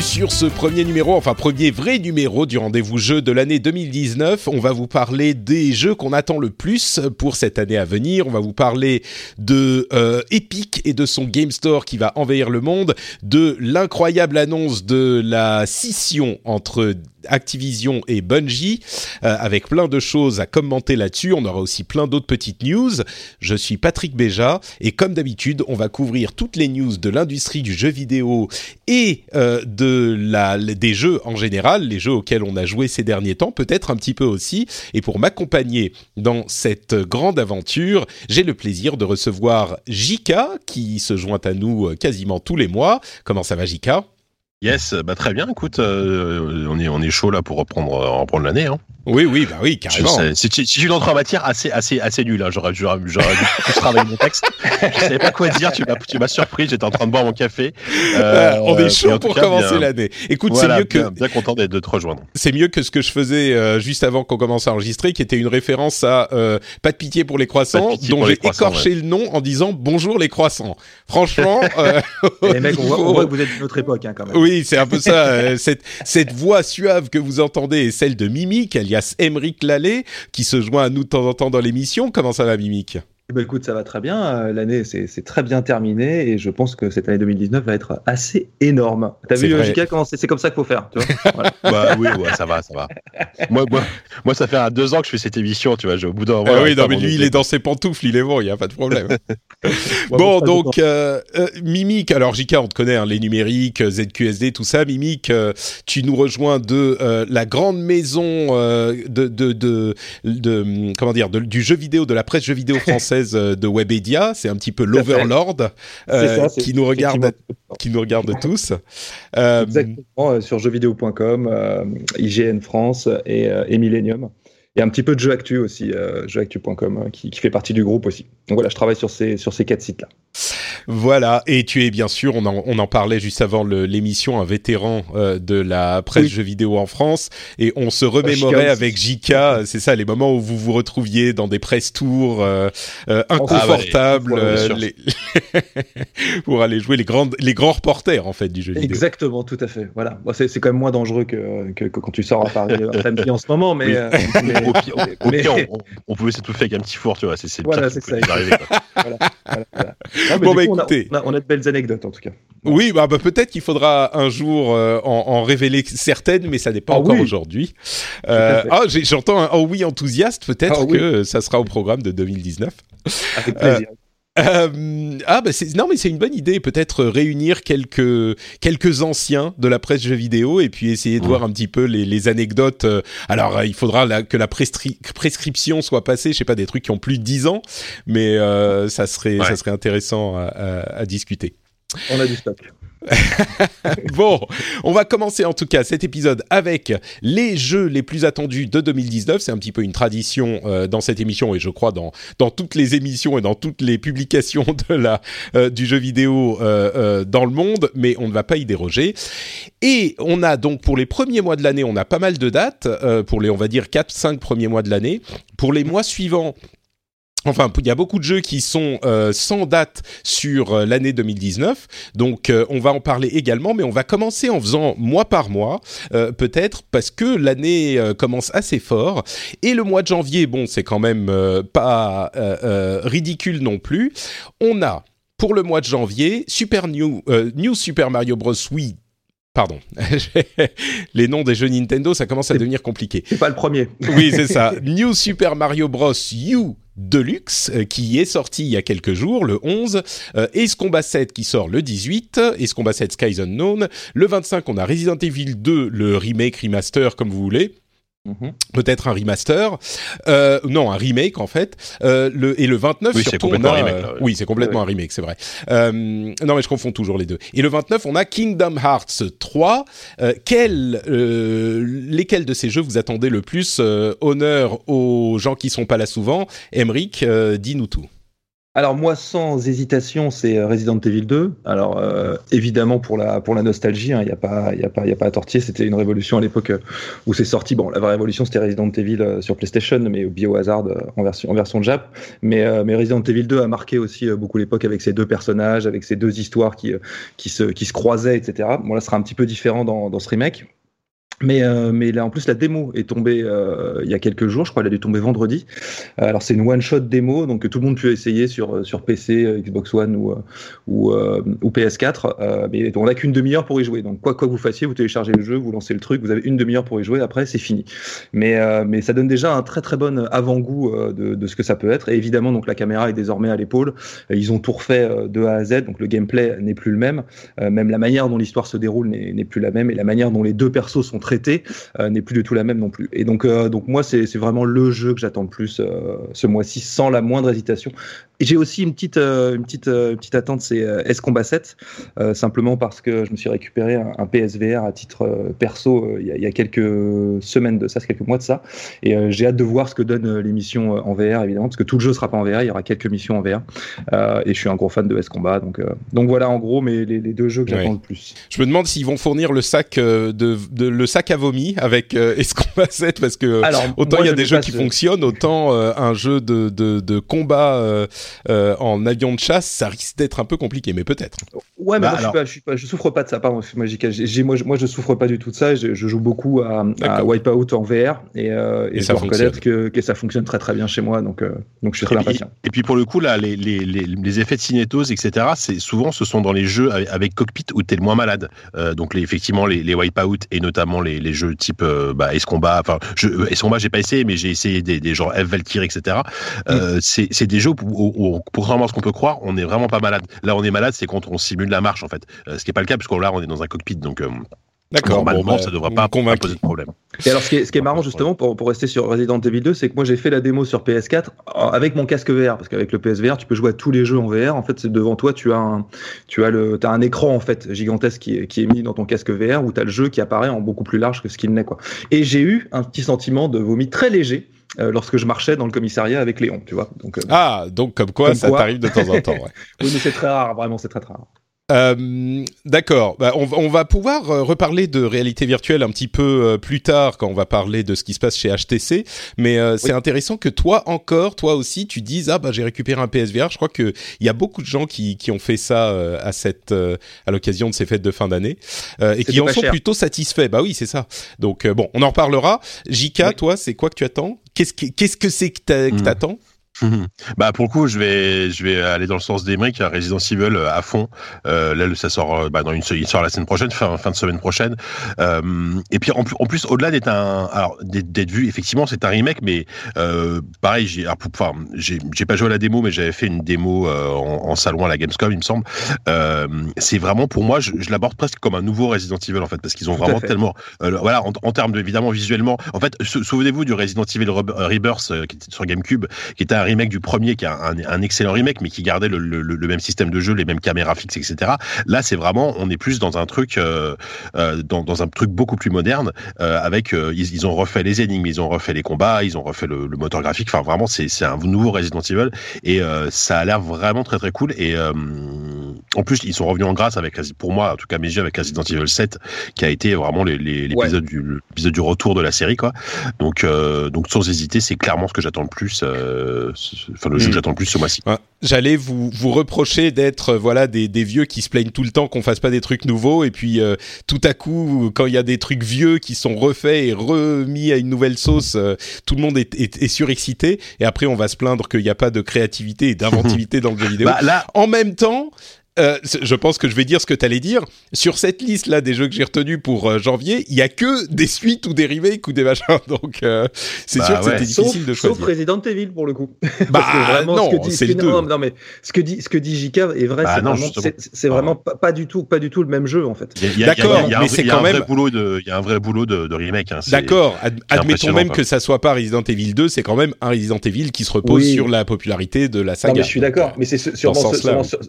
sur ce premier numéro, enfin premier vrai numéro du rendez-vous jeu de l'année 2019. On va vous parler des jeux qu'on attend le plus pour cette année à venir. On va vous parler de euh, Epic et de son Game Store qui va envahir le monde, de l'incroyable annonce de la scission entre Activision et Bungie, euh, avec plein de choses à commenter là-dessus. On aura aussi plein d'autres petites news. Je suis Patrick Béja et comme d'habitude, on va couvrir toutes les news de l'industrie du jeu vidéo et euh, de des jeux en général, les jeux auxquels on a joué ces derniers temps, peut-être un petit peu aussi. Et pour m'accompagner dans cette grande aventure, j'ai le plaisir de recevoir Jika qui se joint à nous euh, quasiment tous les mois. Comment ça va Jika? Yes, bah très bien. Écoute, euh, on est on est chaud là pour reprendre reprendre l'année. Hein. Oui, oui, bah oui, carrément. C'est une entrée en matière assez assez assez nulle. Hein. J'aurais j'aurais dû plus travailler mon texte. Je savais pas quoi dire. Tu m'as tu m'as surpris. J'étais en train de boire mon café. Euh, on est chaud pour commencer l'année. Écoute, c'est mieux que bien, bien content d'être de te rejoindre. C'est mieux que ce que je faisais euh, juste avant qu'on commence à enregistrer, qui était une référence à euh, pas de pitié pour les croissants, dont j'ai écorché ouais. le nom en disant bonjour les croissants. Franchement, euh, les mecs, on, voit, on voit que vous êtes d'une autre époque hein, quand même. Oui, c'est un peu ça. Euh, cette, cette voix suave que vous entendez est celle de Mimic, alias Emeric Lallet, qui se joint à nous de temps en temps dans l'émission. Comment ça va, Mimic eh ben, écoute, ça va très bien. Euh, l'année, c'est très bien terminé et je pense que cette année 2019 va être assez énorme. T'as vu, JK, comment c'est comme ça qu'il faut faire, tu vois voilà. bah, Oui, ouais, ça va, ça va. moi, moi, moi, ça fait un deux ans que je fais cette émission, tu vois. Au bout d'un moment. Ah oui, non, mais lui, il est dans ses pantoufles, il est bon, il n'y a pas de problème. bon, donc, euh, euh, Mimic, alors JK, on te connaît, hein, les numériques, ZQSD, tout ça. Mimic, euh, tu nous rejoins de euh, la grande maison de, de, de, de, comment dire, du jeu vidéo, de la presse jeu vidéo française de Webedia, c'est un petit peu l'Overlord euh, qui nous regarde, qui nous regarde tous. Euh, Exactement sur jeuxvideo.com, euh, IGN France et, et Millennium. Et un petit peu de jeu actu aussi, euh, jeuxactu.com, qui, qui, fait partie du groupe aussi. Donc voilà, je travaille sur ces, sur ces quatre sites-là. Voilà, et tu es bien sûr, on en, on en parlait juste avant l'émission, un vétéran euh, de la presse oui. jeux vidéo en France, et on se remémorait ah, avec Jika, c'est ça, les moments où vous vous retrouviez dans des press tours euh, euh, inconfortables, ah ouais, les... pour aller jouer les, grandes, les grands reporters en fait du jeu vidéo. Exactement, tout à fait. Voilà, bon, c'est quand même moins dangereux que, que, que, quand tu sors à Paris en ce moment, mais, oui. mais au pire, au pire on, on, pouvait s'étouffer avec un petit four, tu vois. C'est voilà, c'est ça. Arriver, voilà, voilà, voilà. Non, bon, bah, coup, écoutez. On a, on, a, on a, de belles anecdotes, en tout cas. Oui, bah, bah peut-être qu'il faudra un jour euh, en, en, révéler certaines, mais ça n'est pas ah, encore oui. aujourd'hui. Euh, ah, j'entends un oh oui enthousiaste. Peut-être ah, oui. que ça sera au programme de 2019. Avec plaisir. Euh, euh, ah bah c'est non mais c'est une bonne idée peut-être réunir quelques quelques anciens de la presse jeux vidéo et puis essayer de voir un petit peu les, les anecdotes. Alors il faudra la, que la prescri prescription soit passée, je sais pas des trucs qui ont plus de 10 ans, mais euh, ça serait ouais. ça serait intéressant à, à, à discuter. On a du stock. bon, on va commencer en tout cas cet épisode avec les jeux les plus attendus de 2019. C'est un petit peu une tradition euh, dans cette émission et je crois dans dans toutes les émissions et dans toutes les publications de la euh, du jeu vidéo euh, dans le monde, mais on ne va pas y déroger. Et on a donc pour les premiers mois de l'année, on a pas mal de dates pour les on va dire 4 5 premiers mois de l'année. Pour les mois suivants, Enfin, il y a beaucoup de jeux qui sont euh, sans date sur euh, l'année 2019, donc euh, on va en parler également, mais on va commencer en faisant mois par mois, euh, peut-être parce que l'année euh, commence assez fort et le mois de janvier, bon, c'est quand même pas ridicule non plus. On a pour le mois de janvier Super New, New Super Mario Bros. Wii Pardon, les noms des jeux Nintendo, ça commence à devenir compliqué. C'est pas le premier. oui, c'est ça. New Super Mario Bros. U Deluxe euh, qui est sorti il y a quelques jours, le 11, euh, Ace Combat 7 qui sort le 18, Ace Combat 7 Skies Unknown, le 25 on a Resident Evil 2, le remake remaster comme vous voulez, Mhm. Peut-être un remaster, euh, non un remake en fait. Euh, le, et le 29 oui, surtout on a, remake, oui c'est complètement un remake c'est vrai. Euh, non mais je confonds toujours les deux. Et le 29 on a Kingdom Hearts 3. Euh, quel, euh, lesquels de ces jeux vous attendez le plus euh, Honneur aux gens qui sont pas là souvent? Emric, dis-nous tout. Alors moi, sans hésitation, c'est euh, Resident Evil 2. Alors euh, évidemment pour la pour la nostalgie, il hein, n'y a pas il a pas il a pas à tortiller. C'était une révolution à l'époque euh, où c'est sorti. Bon, la vraie révolution c'était Resident Evil sur PlayStation, mais Biohazard en version en version Jap. Mais mais Resident Evil 2 a marqué aussi beaucoup l'époque avec ses deux personnages, avec ses deux histoires qui qui se qui se croisaient, etc. Bon là, ce sera un petit peu différent dans dans ce remake. Mais, euh, mais là, en plus, la démo est tombée euh, il y a quelques jours, je crois, elle a dû tomber vendredi. Euh, alors, c'est une one-shot démo, donc tout le monde peut essayer sur, euh, sur PC, Xbox One ou, ou, ou PS4. mais on n'a qu'une demi-heure pour y jouer. Donc, quoi, quoi que vous fassiez, vous téléchargez le jeu, vous lancez le truc, vous avez une demi-heure pour y jouer, après, c'est fini. Mais, mais ça donne déjà un très très bon avant-goût de, de ce que ça peut être. Et évidemment, donc la caméra est désormais à l'épaule. Ils ont tout refait de A à Z, donc le gameplay n'est plus le même. même la manière dont l'histoire se déroule n'est plus la même. Et la manière dont les deux persos sont traité euh, n'est plus du tout la même non plus. Et donc, euh, donc moi, c'est vraiment le jeu que j'attends le plus euh, ce mois-ci, sans la moindre hésitation. Et j'ai aussi une petite, une petite, petite attente, c'est S Combat 7, simplement parce que je me suis récupéré un, PSVR à titre perso il y, a, quelques semaines de ça, quelques mois de ça. Et j'ai hâte de voir ce que donne l'émission en VR, évidemment, parce que tout le jeu sera pas en VR, il y aura quelques missions en VR. et je suis un gros fan de S Combat, donc, donc voilà en gros mais les, deux jeux que j'attends le plus. Je me demande s'ils vont fournir le sac de, de, le sac à vomi avec euh, Escombat 7 parce que autant il y a des jeux qui fonctionnent, autant euh, un jeu de, de, de combat euh, euh, en avion de chasse, ça risque d'être un peu compliqué, mais peut-être. Ouais, mais bah, moi, je, suis pas, je, suis pas, je, souffre pas de ça, pardon. Moi, moi, je souffre pas du tout de ça. Je, je joue beaucoup à, à, Wipeout en VR et, et, et je dois reconnaître que, que, ça fonctionne très très bien chez moi, donc, donc je suis très et impatient. Et, puis pour le coup, là, les, les, les, les effets de cinétose, etc., c'est souvent ce sont dans les jeux avec, avec cockpit où tu es le moins malade. donc les, effectivement, les, les Wipeout et notamment les, les jeux type euh, bah. Enfin, Ace Combat, j'ai pas essayé, mais j'ai essayé des, des genre F Valkyrie, etc. Euh, mm. C'est des jeux où, où, contrairement à ce qu'on peut croire, on est vraiment pas malade. Là, on est malade, c'est quand on simule la marche, en fait. Euh, ce qui est pas le cas, puisque là, on est dans un cockpit, donc. D'accord. Normalement, bah, ça devrait pas poser de problème. Et alors, ce qui est, ce qui est marrant justement pour, pour rester sur Resident Evil 2, c'est que moi j'ai fait la démo sur PS4 avec mon casque VR, parce qu'avec le PSVR, tu peux jouer à tous les jeux en VR. En fait, c'est devant toi, tu as un, tu as le, as un écran en fait gigantesque qui est, qui est mis dans ton casque VR où tu as le jeu qui apparaît en beaucoup plus large que ce qu'il n'est quoi. Et j'ai eu un petit sentiment de vomi très léger. Euh, lorsque je marchais dans le commissariat avec Léon, tu vois. Donc, euh, ah, donc comme quoi ça t'arrive de temps en temps. Ouais. oui, mais c'est très rare, vraiment, c'est très très rare. Euh, D'accord. Bah, on, on, va pouvoir euh, reparler de réalité virtuelle un petit peu euh, plus tard quand on va parler de ce qui se passe chez HTC. Mais euh, c'est intéressant que toi encore, toi aussi, tu dises ah bah j'ai récupéré un PSVR. Je crois que il y a beaucoup de gens qui, qui ont fait ça à cette à l'occasion de ces fêtes de fin d'année et qui en sont plutôt satisfaits. Bah oui, c'est ça. Donc bon, on en reparlera. Jika, toi, c'est quoi que tu attends? Qu'est-ce qu'est-ce que c'est que hmm. t'attends? Bah pour le coup, je vais je vais aller dans le sens d'Emeric, Resident Evil euh, à fond. Euh, là, ça sort euh, bah, dans une il sort la semaine prochaine, fin, fin de semaine prochaine. Euh, et puis en, en plus, au-delà d'être un alors d'être vu, effectivement, c'est un remake, mais euh, pareil, j'ai enfin j'ai pas joué à la démo, mais j'avais fait une démo en, en, salon à la Gamescom, il me semble. c'est vraiment pour moi, je, je l'aborde presque comme un nouveau Resident Evil en fait, parce qu'ils ont vraiment tellement voilà en, en termes de, évidemment visuellement. En fait, souvenez-vous du Resident Evil Rebirth qui était sur GameCube, qui était un remake du premier, qui est un, un, excellent remake, mais qui gardait le, le, le, même système de jeu, les mêmes caméras fixes, etc. Là, c'est vraiment, on est plus dans un truc, euh, euh, dans, dans, un truc beaucoup plus moderne, euh, avec, euh, ils, ils, ont refait les énigmes, ils ont refait les combats, ils ont refait le, le moteur graphique. Enfin, vraiment, c'est un nouveau Resident Evil et ça a l'air vraiment très très cool. Et en plus, ils sont revenus en grâce avec, pour moi, en tout cas mes yeux, avec Resident Evil 7, qui a été vraiment l'épisode ouais. du, du retour de la série, quoi. Donc, donc sans hésiter, c'est clairement ce que j'attends le plus enfin le jeu que hmm. j'attends le plus ce mois-ci. J'allais vous vous reprocher d'être euh, voilà des, des vieux qui se plaignent tout le temps qu'on fasse pas des trucs nouveaux et puis euh, tout à coup quand il y a des trucs vieux qui sont refaits et remis à une nouvelle sauce, euh, tout le monde est, est, est, surexcité et après on va se plaindre qu'il n'y a pas de créativité et d'inventivité dans le jeu vidéo. Bah, là... En même temps, euh, je pense que je vais dire ce que tu allais dire. Sur cette liste-là des jeux que j'ai retenus pour euh, janvier, il y a que des suites ou des remakes ou des machins. Donc, euh, c'est Bah sûr que ouais. c'était difficile Sauf- de choisir. Sauf Resident Evil pour le coup. Bah, Parce que vraiment, non, ce que dit, c'est ce le que- deux. non, non, mais ce que dit, ce que dit JK est vrai. Bah c'est non, vraiment, pas, pas du tout, pas du tout le même jeu en fait. D'accord, mais vrai- c'est quand un vrai même- boulot de, il y a un vrai boulot de, de remake. Hein, D'accord, ad- admettons même que ça soit pas Resident Evil 2, c'est quand même un Resident Evil qui se repose Oui. sur la popularité de la saga. Non, mais je suis d'accord, mais c'est ce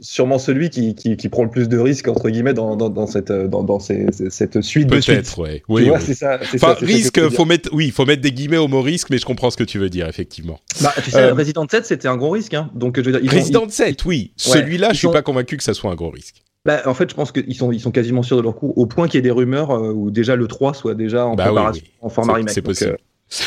sûrement celui qui, qui, qui prend le plus de risques entre guillemets dans, dans, dans cette, dans, dans ces- ces- cette suite de. Peut-être, ouais. Oui, oui. c'est ça. Enfin, ça, ça risque, dire. faut mettre, oui, faut mettre des guillemets au mot risque, mais je comprends ce que tu veux dire, effectivement. Bah, tu sais, Euh, Resident 7, c'était un gros risque. Hein. Donc, je veux dire, ils ont- Resident 7, oui. Celui-là, je suis sont- pas convaincu que ça soit un gros risque. Bah, en fait, je pense qu'ils sont, ils sont quasiment sûrs de leur coup, au point qu'il y ait des rumeurs euh, où déjà le 3 soit déjà en Bah oui, préparation, oui. en format remake. c'est Donc, possible.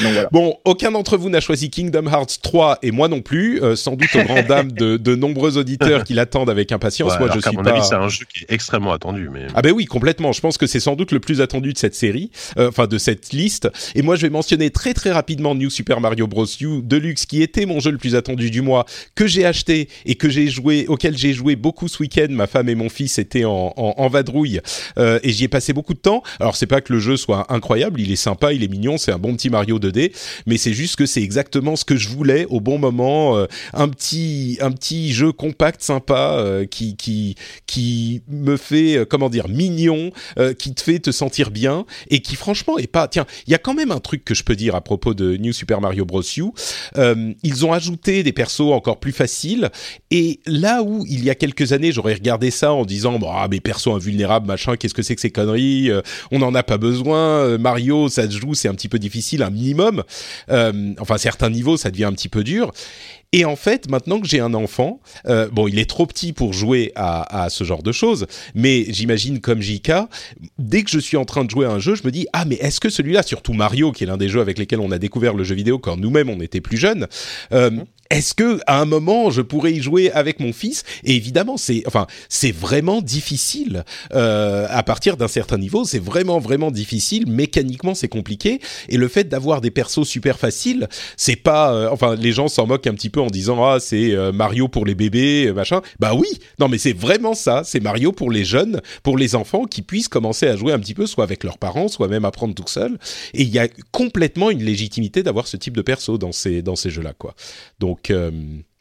Donc voilà. Bon, aucun d'entre vous n'a choisi Kingdom Hearts 3 et moi non plus, euh, sans doute aux grandes dames de, de nombreux auditeurs qui l'attendent avec impatience. Ouais, moi, je suis mon pas. avis, c'est un jeu qui est extrêmement attendu. Mais Ah ben oui, complètement. Je pense que c'est sans doute le plus attendu de cette série, euh, enfin de cette liste. Et moi, je vais mentionner très très rapidement New Super Mario Bros. U Deluxe, qui était mon jeu le plus attendu du mois, que j'ai acheté et que j'ai joué, auquel j'ai joué beaucoup ce week-end. Ma femme et mon fils étaient en, en, en vadrouille euh, et j'y ai passé beaucoup de temps. Alors c'est pas que le jeu soit incroyable, il est sympa, il est mignon, c'est un bon petit Mario 2D, mais c'est juste que c'est exactement ce que je voulais au bon moment. euh, un petit un petit jeu compact, sympa, euh, qui qui qui me fait euh, comment dire mignon, qui te fait te sentir bien et qui franchement est pas. Tiens, il y a quand même un truc que je peux dire à propos de New Super Mario Bros. U. Ils ont ajouté des persos encore plus faciles et là où il y a quelques années j'aurais regardé ça en disant bah ah, mais perso invulnérable machin qu'est-ce que c'est que ces conneries on n'en a pas besoin Mario ça se joue c'est un petit peu difficile un Euh, enfin certains niveaux ça devient un petit peu dur. Et en fait, maintenant que j'ai un enfant, euh, bon, il est trop petit pour jouer à, ce genre de choses, mais j'imagine comme JK, dès que je suis en train de jouer à un jeu, je me dis ah mais est-ce que celui-là, surtout Mario, qui est l'un des jeux avec lesquels on a découvert le jeu vidéo quand nous-mêmes on était plus jeunes, euh, est-ce que à un moment je pourrais y jouer avec mon fils? Et évidemment, c'est enfin c'est vraiment difficile euh, à partir d'un certain niveau. C'est vraiment vraiment difficile. Mécaniquement, c'est compliqué. Et le fait d'avoir des persos super faciles, c'est pas. euh, enfin, les gens s'en moquent un petit peu en disant ah c'est euh, Mario pour les bébés euh, machin. Bah oui. Non mais c'est vraiment ça. C'est Mario pour les jeunes, pour les enfants qui puissent commencer à jouer un petit peu, soit avec leurs parents, soit même apprendre tout seul. Et il y a complètement une légitimité d'avoir ce type de perso dans ces dans ces jeux-là quoi. Donc euh,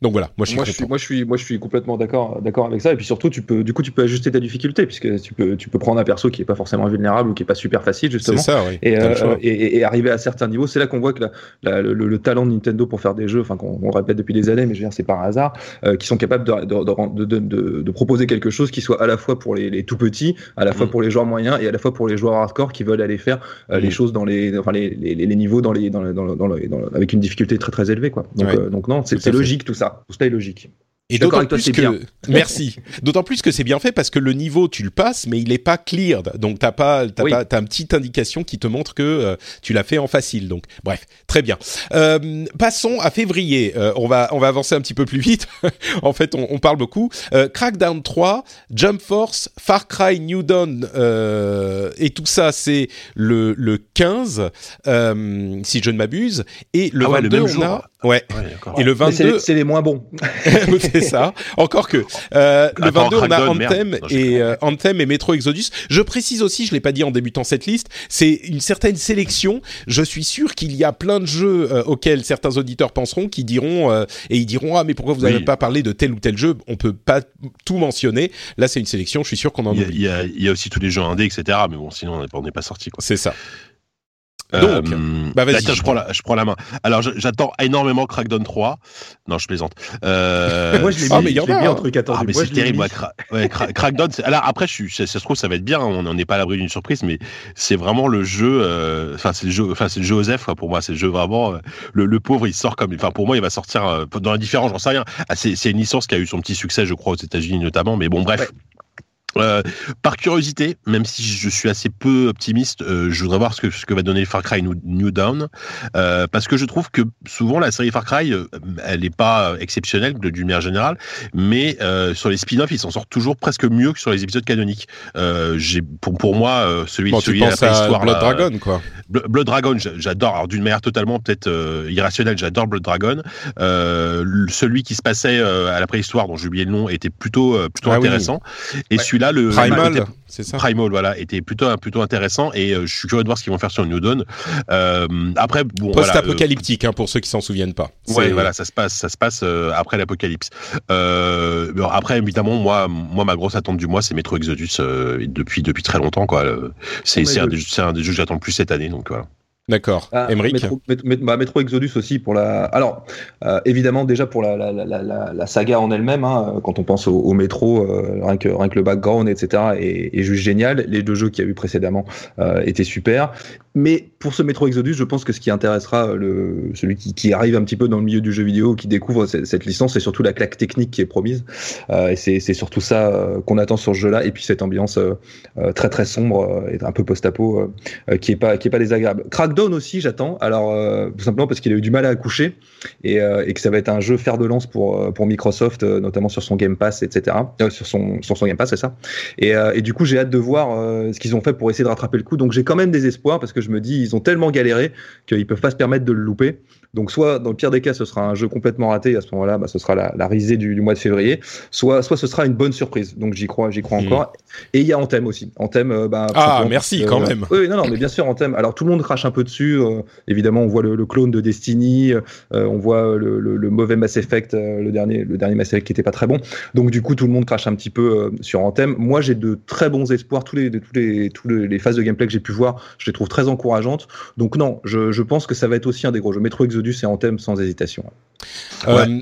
donc voilà, moi je suis moi, je suis, moi, je suis, moi, je suis complètement d'accord, d'accord avec ça. Et puis surtout, tu peux, du coup, tu peux ajuster ta difficulté puisque tu peux, tu peux prendre un perso qui est pas forcément vulnérable ou qui est pas super facile C'est justement. ça, oui. Et, euh, et, et- et arriver à certains niveaux, c'est là qu'on voit que la- la- le, le talent de Nintendo pour faire des jeux, enfin qu'on répète depuis des années, mais je veux dire c'est par hasard, euh, qui sont capables de, de, de, de, de- proposer quelque chose qui soit à la fois pour les, les tout petits, à la fois Mm. pour les joueurs moyens et à la fois pour les joueurs hardcore qui veulent aller faire euh, les Mm. choses dans les, enfin les, les, les niveaux dans les, dans le- dans le- dans le- dans le- avec une difficulté très très élevée quoi. Donc, Ouais. donc non, c'est logique tout ça. Tout ça est logique. Et d'autant plus que bien. merci. D'autant plus que c'est bien fait parce que le niveau tu le passes, mais il est pas cleared. Donc t'as pas, t'as Oui. pas, t'as une petite indication qui te montre que euh, tu l'as fait en facile. Donc bref, très bien. Euh, passons à février. Euh, on va, on va avancer un petit peu plus vite. en fait, on, on parle beaucoup. Crackdown 3, Jump Force, Far Cry New Dawn euh, et tout ça, c'est le le 15, euh, si je ne m'abuse. Et le Ah ouais, le 22, même on jour. a, ouais. Ouais. Et le Mais c'est 22, les- c'est les moins bons. c'est ça. Encore que euh, le Attends, 22 on a merde. Anthem et euh, Anthem et Metro Exodus. Je précise aussi, je l'ai pas dit en débutant cette liste, c'est une certaine sélection. Je suis sûr qu'il y a plein de jeux euh, auxquels certains auditeurs penseront, qui diront et ils diront ah mais pourquoi vous n'avez Oui. pas parlé de tel ou tel jeu? On peut pas tout mentionner. Là c'est une sélection. Je suis sûr qu'on en Il y, a, oublie. il, y a, il y a aussi tous les jeux indés, etc. Mais bon, sinon, on n'est pas, pas sorti. C'est ça. Euh, Donc, bah, vas-y, tiens, je prends, la, je prends la main. Alors, j'attends énormément Crackdown 3. Non, je plaisante. Euh, Moi je l'ai Ah, mis, mais il y je en l'ai a, mis hein. un truc attendu. Ah, mais c'est terrible, moi, Cra- ouais, Cra- Crackdown. c'est- Alors après, je suis, ça, ça se trouve, ça va être bien. On n'en est pas à l'abri d'une surprise, mais c'est vraiment le jeu. euh, Enfin, c'est le jeu. Enfin, c'est le jeu Osef. quoi, Pour moi, c'est le jeu vraiment. euh, le, le pauvre, il sort comme. Enfin, pour moi, il va sortir euh, dans la différence. J'en sais rien. Ah, c'est c'est une licence qui a eu son petit succès, je crois, aux États-Unis notamment. Mais bon, bref. Ouais. Euh, par curiosité, même si je suis assez peu optimiste, euh, je voudrais voir ce que, ce que va donner Far Cry New, New Dawn, euh, parce que je trouve que souvent la série Far Cry, euh, elle n'est pas exceptionnelle de- d'une manière générale, mais euh, sur les spin-offs, ils s'en sortent toujours presque mieux que sur les épisodes canoniques. Euh, pour, pour moi celui, Bon, tu celui à la à préhistoire, Blood là, Dragon quoi. Blood Dragon, j'adore. Alors d'une manière totalement peut-être irrationnelle, j'adore Blood Dragon. celui qui se passait à la préhistoire, dont j'ai oublié le nom, était plutôt plutôt ah intéressant. Et le Primal, c'est ça. Primal, voilà, était plutôt plutôt intéressant. Et je suis curieux de voir ce qu'ils vont faire sur New Dawn. après, bon, post-apocalyptique, hein, pour ceux qui s'en souviennent pas. Ouais, voilà, ça se passe, ça se passe après l'apocalypse. après, évidemment, moi, moi, ma grosse attente du mois, c'est Metro Exodus depuis depuis très longtemps, quoi. C'est un, un, des jeux que j'attends le plus cette année, donc voilà. D'accord. Ah, Metro, bah, Metro, Exodus aussi pour la. Alors, euh, évidemment, déjà pour la, la, la, la saga en elle-même, hein, quand on pense au, au métro, euh, rien, que, rien que le background, etc., est, est, juste génial. Les deux jeux qu'il y a eu précédemment euh, étaient super. Mais pour ce Metro Exodus, je pense que ce qui intéressera le, celui qui, qui, arrive un petit peu dans le milieu du jeu vidéo, qui découvre cette, cette licence, c'est surtout la claque technique qui est promise. Euh, et c'est surtout ça euh, qu'on attend sur ce jeu-là. Et puis cette ambiance euh, très très sombre et un peu post-apo qui est pas qui est pas désagréable. Crackdown aussi, j'attends. Alors tout simplement parce qu'il a eu du mal à accoucher et, et, que ça va être un jeu fer de lance pour pour Microsoft, notamment sur son Game Pass, etc. sur son sur son Game Pass, c'est ça. Et, et du coup, j'ai hâte de voir ce qu'ils ont fait pour essayer de rattraper le coup. Donc j'ai quand même des espoirs parce que je me dis, ils ont tellement galéré qu'ils peuvent pas se permettre de le louper. Donc soit dans le pire des cas, ce sera un jeu complètement raté, à ce moment-là, bah, ce sera la, risée du, mois de février, soit, soit ce sera une bonne surprise. Donc j'y crois, j'y crois hmm. encore. Et il y a Anthem aussi. Anthem, euh, bah, ah merci quand même. Oui, non, non, mais bien sûr Anthem. Alors tout le monde crache un peu dessus. Euh, évidemment, on voit le, clone de Destiny, euh, on voit le, mauvais Mass Effect, le dernier, le dernier Mass Effect qui était pas très bon. Donc du coup, tout le monde crache un petit peu sur Anthem. Moi, j'ai de très bons espoirs. Tous les, tous les, tous les, phases de gameplay que j'ai pu voir, je les trouve très encourageantes. Donc non, je, je pense que ça va être aussi un des gros jeux. Metro Exodus et Anthem sans hésitation. Euh,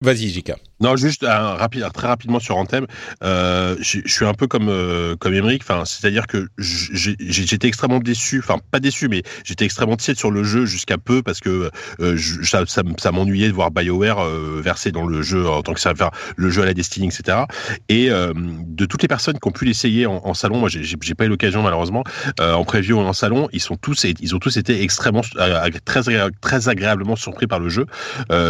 Vas-y, Jika. Non, juste rapide, très rapidement sur Anthem. Euh, je, suis un peu comme euh, comme Emmerich. Enfin, c'est-à-dire que j'étais extrêmement déçu. Enfin, pas déçu, mais j'étais extrêmement tiède sur le jeu jusqu'à peu parce que euh, ça, ça, m'ennuyait de voir Bioware euh, verser dans le jeu en tant que serveur, le jeu à la Destiny, etc. Et euh, de toutes les personnes qui ont pu l'essayer en, salon, moi, j'ai pas eu l'occasion malheureusement en preview ou en salon, ils sont tous, ils ont tous été extrêmement très très agréablement surpris par le jeu.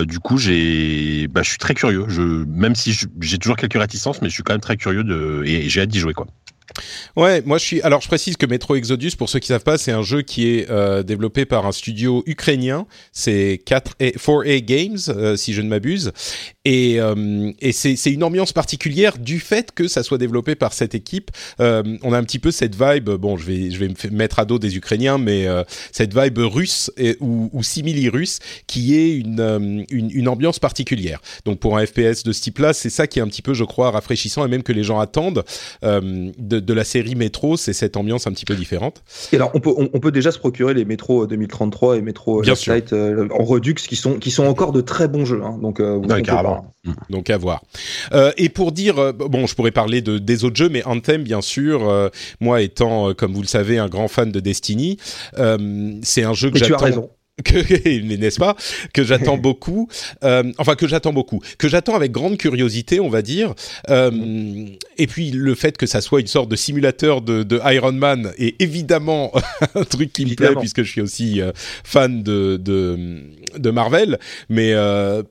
du coup, j'ai bah, je suis très curieux. Même si j'ai toujours quelques réticences, mais je suis quand même très curieux de, et j'ai hâte d'y jouer, quoi. Ouais, moi je suis. Alors je précise que Metro Exodus, pour ceux qui savent pas, c'est un jeu qui est euh, développé par un studio ukrainien. C'est 4A, 4A Games, euh, si je ne m'abuse. Et, euh, et c'est une ambiance particulière du fait que ça soit développé par cette équipe. on a un petit peu cette vibe. Bon, je vais je vais me mettre à dos des Ukrainiens, mais cette vibe russe et, ou, ou simili-russe qui est une, une, une ambiance particulière. Donc pour un FPS de ce type-là, c'est ça qui est un petit peu, je crois, rafraîchissant et même que les gens attendent de de, la série Métro, c'est cette ambiance un petit peu différente. Et alors, on peut, on, peut déjà se procurer les Métro 2033 et Métro Bien euh, en Redux, qui sont, qui sont encore de très bons jeux. Hein. donc, euh, mm. Donc à voir. Euh, et pour dire, bon, je pourrais parler de, des autres jeux, mais Anthem, bien sûr, moi étant, comme vous le savez, un grand fan de Destiny, c'est un jeu que j'attends. Tu as raison que n'est-ce pas que j'attends beaucoup euh, enfin que j'attends beaucoup que j'attends avec grande curiosité on va dire euh, et puis le fait que ça soit une sorte de simulateur de, de Iron Man est évidemment un truc qui me plaît puisque je suis aussi euh, fan de, de, de Marvel mais euh,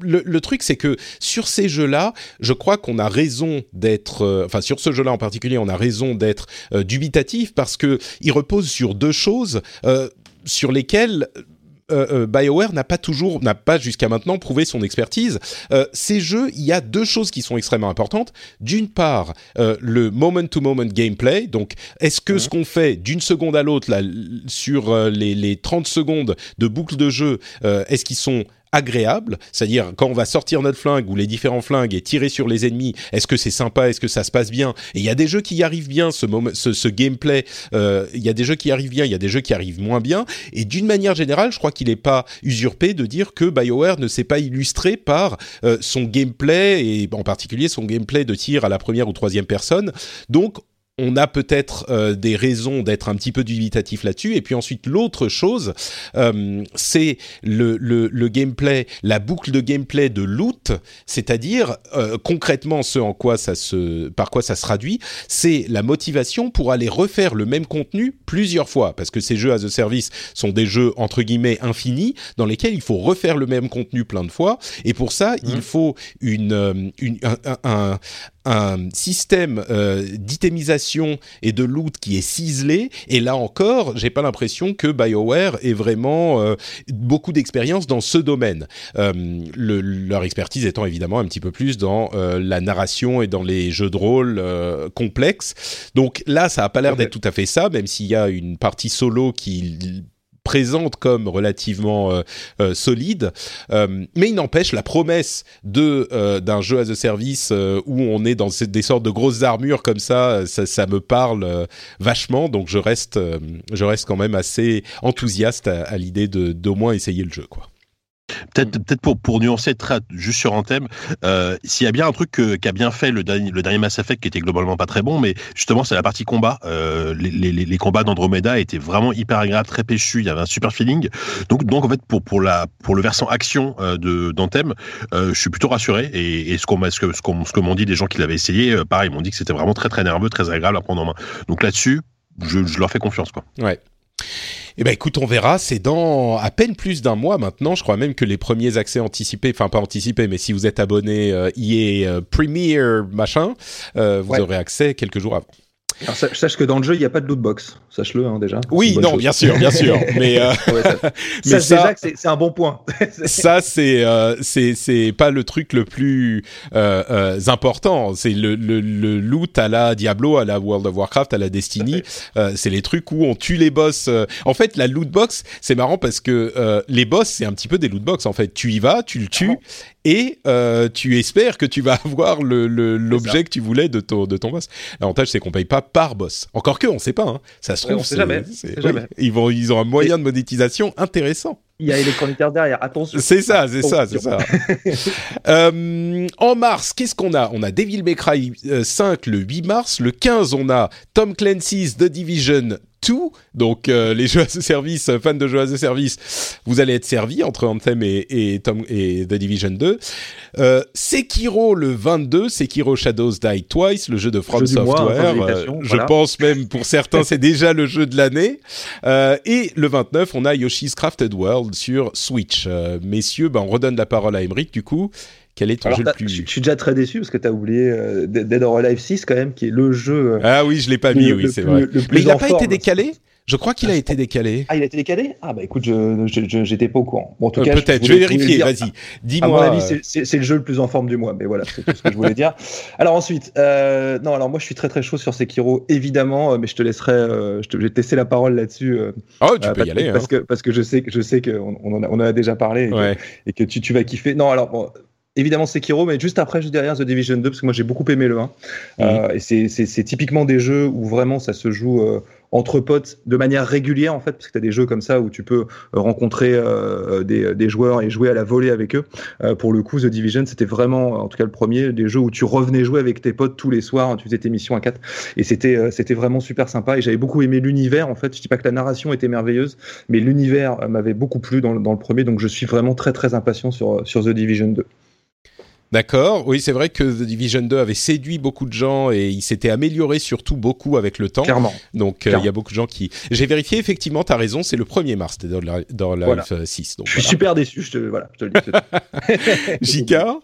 le, le, truc, c'est que sur ces jeux-là, je crois qu'on a raison d'être, euh, enfin sur ce jeu-là en particulier, on a raison d'être euh, dubitatif parce que il repose sur deux choses euh, sur lesquelles euh, BioWare n'a pas toujours, n'a pas jusqu'à maintenant prouvé son expertise. Euh, ces jeux, il y a deux choses qui sont extrêmement importantes. D'une part, le moment-to-moment gameplay. Donc, est-ce que ce qu'on fait d'une seconde à l'autre, sur les, les 30 secondes de boucle de jeu, est-ce qu'ils sont agréable, c'est-à-dire quand on va sortir notre flingue ou les différents flingues et tirer sur les ennemis, est-ce que c'est sympa, est-ce que ça se passe bien? Et il y a des jeux qui y arrivent bien, ce, moment, ce, gameplay, euh, il y a des jeux qui y arrivent bien, il y a des jeux qui arrivent moins bien, et d'une manière générale, je crois qu'il n'est pas usurpé de dire que BioWare ne s'est pas illustré par euh, son gameplay, et en particulier son gameplay de tir à la première ou troisième personne. Donc on a peut-être euh, des raisons d'être un petit peu dubitatif là-dessus. Et puis ensuite, l'autre chose, euh, c'est le, le, gameplay, la boucle de gameplay de loot, c'est-à-dire euh, concrètement ce en quoi ça se, par quoi ça se traduit, c'est la motivation pour aller refaire le même contenu plusieurs fois, parce que ces jeux as a service sont des jeux entre guillemets infinis dans lesquels il faut refaire le même contenu plein de fois. Et pour ça, il mmh. faut une, une un, un système euh, d'itémisation et de loot qui est ciselé. Et là encore, j'ai pas l'impression que BioWare ait vraiment euh, beaucoup d'expérience dans ce domaine. Euh, le, leur expertise étant évidemment un petit peu plus dans euh, la narration et dans les jeux de rôle euh, complexes. Donc là, ça a pas l'air d'être tout à fait ça, même s'il y a une partie solo qui présente comme relativement euh, euh, solide, euh, mais il n'empêche la promesse de d'un jeu as a service où on est dans des sortes de grosses armures comme ça, ça, me parle vachement, donc je reste je reste quand même assez enthousiaste à, à l'idée de d'au moins essayer le jeu quoi. Peut-être, peut-être pour, pour nuancer très, juste sur un thème, euh, s'il y a bien un truc qu'a bien fait le dernier, le dernier Mass Effect qui était globalement pas très bon, mais justement c'est la partie combat. Euh, les, les, les combats d'Andromeda étaient vraiment hyper agréables, très péchus. Il y avait un super feeling. Donc, donc en fait pour pour la pour le versant action euh, de d'Anthem, euh, je suis plutôt rassuré. Et, et ce qu'on ce que ce qu'on m'ont dit des gens qui l'avaient essayé, pareil, ils m'ont dit que c'était vraiment très très nerveux, très agréable à prendre en main. Donc là-dessus, je, je leur fais confiance quoi. Ouais. Eh ben écoute, on verra. C'est dans à peine plus d'un mois maintenant. Je crois même que les premiers accès anticipés, enfin pas anticipés, mais si vous êtes abonné euh, EA euh, Premier machin, euh, vous Ouais. aurez accès quelques jours avant. Alors, sa- sache que dans le jeu, il n'y a pas de loot box. Sache-le hein, déjà. Oui, non, chose. bien sûr, bien sûr. mais euh, Ouais, ça- mais ça- c'est un bon point. ça c'est euh, c'est c'est pas le truc le plus euh, euh, important c'est le, le le loot à la Diablo à la World of Warcraft à la Destiny euh, c'est les trucs où on tue les boss euh. en fait la loot box c'est marrant parce que euh, les boss c'est un petit peu des loot box en fait tu y vas tu le tues et euh, tu espères que tu vas avoir le le- l'objet que tu voulais de ton de ton boss l'avantage c'est qu'on paye pas par boss encore que on sait pas hein. ça se Ouais, trouve c'est- jamais, oui, jamais. ils vont ils ont un moyen de monétisation intéressant Il y a Electronic Arts derrière. Attention. c'est ça, c'est ça, c'est ça. Euh, en mars, qu'est-ce qu'on a? On a Devil May Cry euh, 5 le 8 mars. Le 15, on a Tom Clancy's The Division 2. Donc euh, les jeux à ce service, euh, fans de jeux à ce service, vous allez être servis entre Anthem et, et, Tom, et The Division 2. Euh, Sekiro le 22, Sekiro Shadows Die Twice, le jeu de From Jeu du mois, Software. je pense même pour certains c'est déjà le jeu de l'année. Et le 29, on a Yoshi's Crafted World sur Switch. Messieurs, ben, on redonne la parole à Emeric du coup. Quel est ton Alors, jeu le je plus je suis déjà très déçu parce que tu as oublié euh, Dead or Alive 6 quand même, qui est le jeu. euh, Ah oui, je l'ai pas mis, le oui, c'est vrai. le plus Mais il n'a pas forme. été décalé? Je crois qu'il a Ah, été décalé. Ah, il a été décalé? Ah, bah écoute, je je- je- j'étais pas au courant. Bon, en tout Euh, cas, Peut-être, je, voulais- vais vérifier, vas-y. À mon Dis-moi. avis, c'est- le jeu le plus en forme du mois, mais voilà, c'est tout ce que je voulais dire. Alors ensuite, euh, non, alors moi je suis très très chaud sur Sekiro, évidemment, mais je te laisserai, euh, je, te, je vais te laisser la parole là-dessus. euh, Oh, tu euh, peux y aller. hein. parce que parce que je sais que je sais qu'on on en, a- on en a déjà parlé et, que- Ouais. et que tu, tu vas kiffer. Non, alors bon, évidemment Sekiro, mais juste après, juste derrière The Division 2, parce que moi j'ai beaucoup aimé le 1. Euh, et c'est- typiquement des jeux où vraiment ça se joue euh, entre potes de manière régulière en fait, parce que tu as des jeux comme ça où tu peux euh, rencontrer euh, des, des joueurs et jouer à la volée avec eux. Euh, pour le coup, The Division, c'était vraiment, en tout cas le premier, des jeux où tu revenais jouer avec tes potes tous les soirs, tu faisais tes missions à 4 et c'était euh, c'était vraiment super sympa. Et j'avais beaucoup aimé l'univers en fait. Je dis pas que la narration était merveilleuse, mais l'univers euh, m'avait beaucoup plu dans, le- dans le premier, donc je suis vraiment très très impatient sur, sur The Division 2. D'accord. Oui, c'est vrai que The Division 2 avait séduit beaucoup de gens et il s'était amélioré surtout beaucoup avec le temps. Clairement. Donc, euh, il y a beaucoup de gens qui. J'ai vérifié, effectivement, tu as raison, c'est le 1er mars, c'était dans, la- dans Life Voilà. euh, 6. Donc, Je suis voilà. super déçu, je te, voilà, je te le dis. Jika?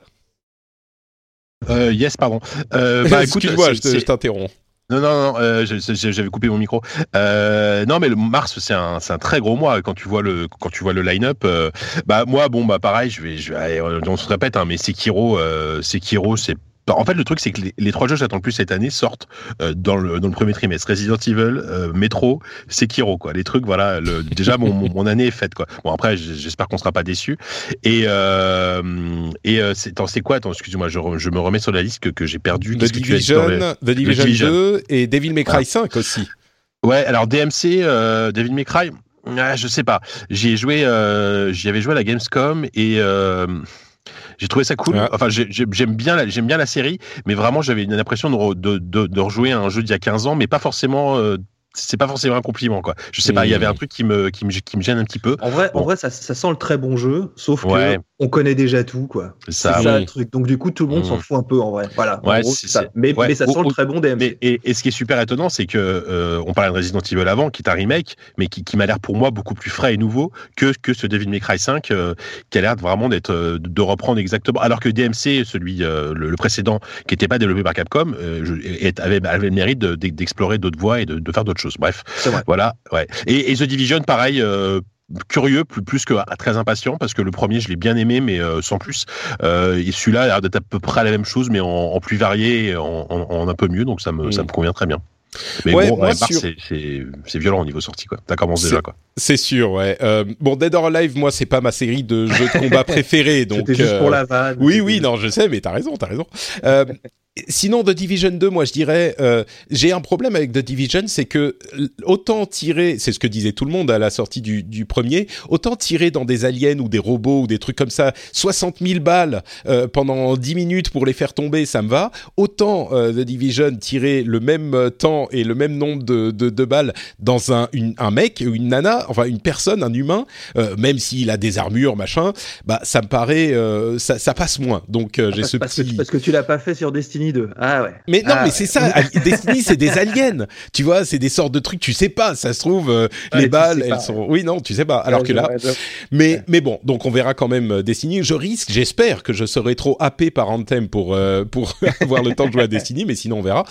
Euh, yes, pardon. Euh, bah, écoute, Excuse-moi, c'est- je te- c'est- je t'interromps. Non, non, non, euh, j'avais coupé mon micro. Euh, non, mais le mars, c'est un, un très gros mois quand tu vois le, quand tu vois le line-up. euh, bah moi, bon, bah pareil, je vais, je vais, on se répète, hein, mais Sekiro, euh, Sekiro, c'est en fait, le truc, c'est que les, les trois jeux que j'attends le plus cette année sortent euh, dans, le, dans le premier trimestre. Resident Evil, euh, Metro, Sekiro, quoi. Les trucs, voilà. Le, déjà, mon, mon, mon année est faite, quoi. Bon, après, j'espère qu'on sera pas déçus. Et, euh, et euh, c'est attends, c'est quoi? Attends, excuse-moi, je, me remets sur la liste que, que j'ai perdu. The Division, le- The Division Division. 2 et Devil May Cry Voilà. 5 aussi. Ouais, alors DMC, David May Cry, ah, je sais pas. J'y ai joué, j'y avais joué à la Gamescom et j'ai trouvé ça cool. Ouais. Enfin, j'ai- j'ai- j'aime bien, la- j'aime bien la série, mais vraiment, j'avais une impression de, de, de, de rejouer à un jeu d'il y a 15 ans, mais pas forcément euh, c'est pas forcément un compliment quoi. Je sais pas, il y avait un truc qui me qui me, qui me gêne un petit peu. En vrai, en vrai, ça, ça, sent le très bon jeu, sauf que on connaît déjà tout quoi. C'est ça, le truc. Donc du coup, tout le monde s'en hmm. fout un peu en vrai. Voilà. Ouais, ça. Mais, mais, ça sent le très bon DMC. et, et, ce qui est super étonnant, c'est que euh, on parlait de Resident Evil avant, qui est un remake, mais qui, qui m'a l'air pour moi beaucoup plus frais et nouveau que que ce Devil May Cry 5, euh, qui a l'air vraiment d'être euh, de reprendre exactement. Alors que DMC, celui le, précédent, qui n'était pas développé par Capcom, avait, avait, le mérite d'explorer d'autres voies et de, de faire d'autres Bref. Voilà, ouais. Et, The Division, pareil. Euh, curieux, plus, plus que très impatient, parce que le premier, je l'ai bien aimé, mais euh, sans plus. Euh, et celui-là a l'air d'être à peu près la même chose, mais en, plus varié, et en, un peu mieux, donc ça me, ça me mm. convient très bien. Mais bon, c'est violent au niveau sortie, quoi. Ça commence déjà, quoi. C'est sûr, ouais. bon, Dead or Alive, moi, c'est pas ma série de jeux de combat préférée, donc. C'était juste pour la vanne. Oui, oui, non, je sais, mais t'as raison, t'as raison. Sinon, The Division 2, moi je dirais, euh, j'ai un problème avec The Division, c'est que autant tirer, c'est ce que disait tout le monde à la sortie du, du, premier, autant tirer dans des aliens ou des robots ou des trucs comme ça, 60 000 balles euh, pendant 10 minutes pour les faire tomber, ça me va. Autant euh, The Division tirer le même temps et le même nombre de, de, de balles dans un, une, un mec ou une nana, enfin une personne, un humain, même s'il a des armures, machin, bah ça me paraît, ça, ça, passe moins. Donc j'ai ce parce petit... Que, parce que tu l'as pas fait sur Destiny ah ouais. Mais non, ah mais c'est ça. Destiny, c'est des aliens. Tu vois, c'est des sortes de trucs. Tu sais pas. Ça se trouve, euh, les balles, elles sont. Oui, non, tu sais pas. Alors que là, mais mais bon, donc on verra quand même euh, Destiny. Je risque, j'espère que je serai trop happé par Anthem pour euh, pour avoir le temps de jouer à Destiny, mais sinon on verra.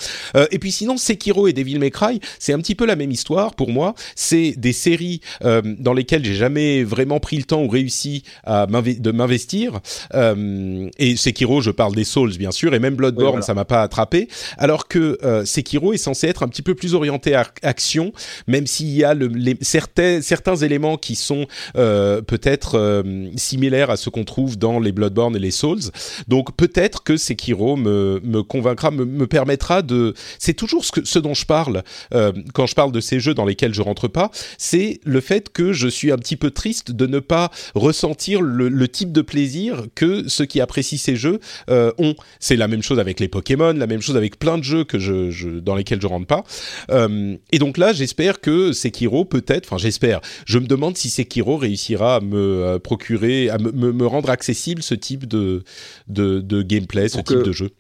et puis sinon, Sekiro et Devil May Cry, c'est un petit peu la même histoire pour moi. C'est des séries dans lesquelles j'ai jamais vraiment pris le temps ou réussi à de m'investir. et Sekiro, je parle des Souls bien sûr, et même Bloodborne ça m'a pas attrapé. Alors que euh, Sekiro est censé être un petit peu plus orienté à action, même s'il y a le, les, certains, certains éléments qui sont euh, peut-être euh, similaires à ce qu'on trouve dans les Bloodborne et les Souls. Donc peut-être que Sekiro me, me convaincra, me, me permettra de. C'est toujours ce, que, ce dont je parle euh, quand je parle de ces jeux dans lesquels je rentre pas, c'est le fait que je suis un petit peu triste de ne pas ressentir le, le type de plaisir que ceux qui apprécient ces jeux euh, ont. C'est la même chose avec les Pokémon, la même chose avec plein de jeux que je, je dans lesquels je rentre pas. Euh, et donc là, j'espère que Sekiro peut-être, enfin j'espère, je me demande si Sekiro réussira à me euh, procurer, à me, me, rendre accessible ce type de, de, de gameplay, ce type de jeu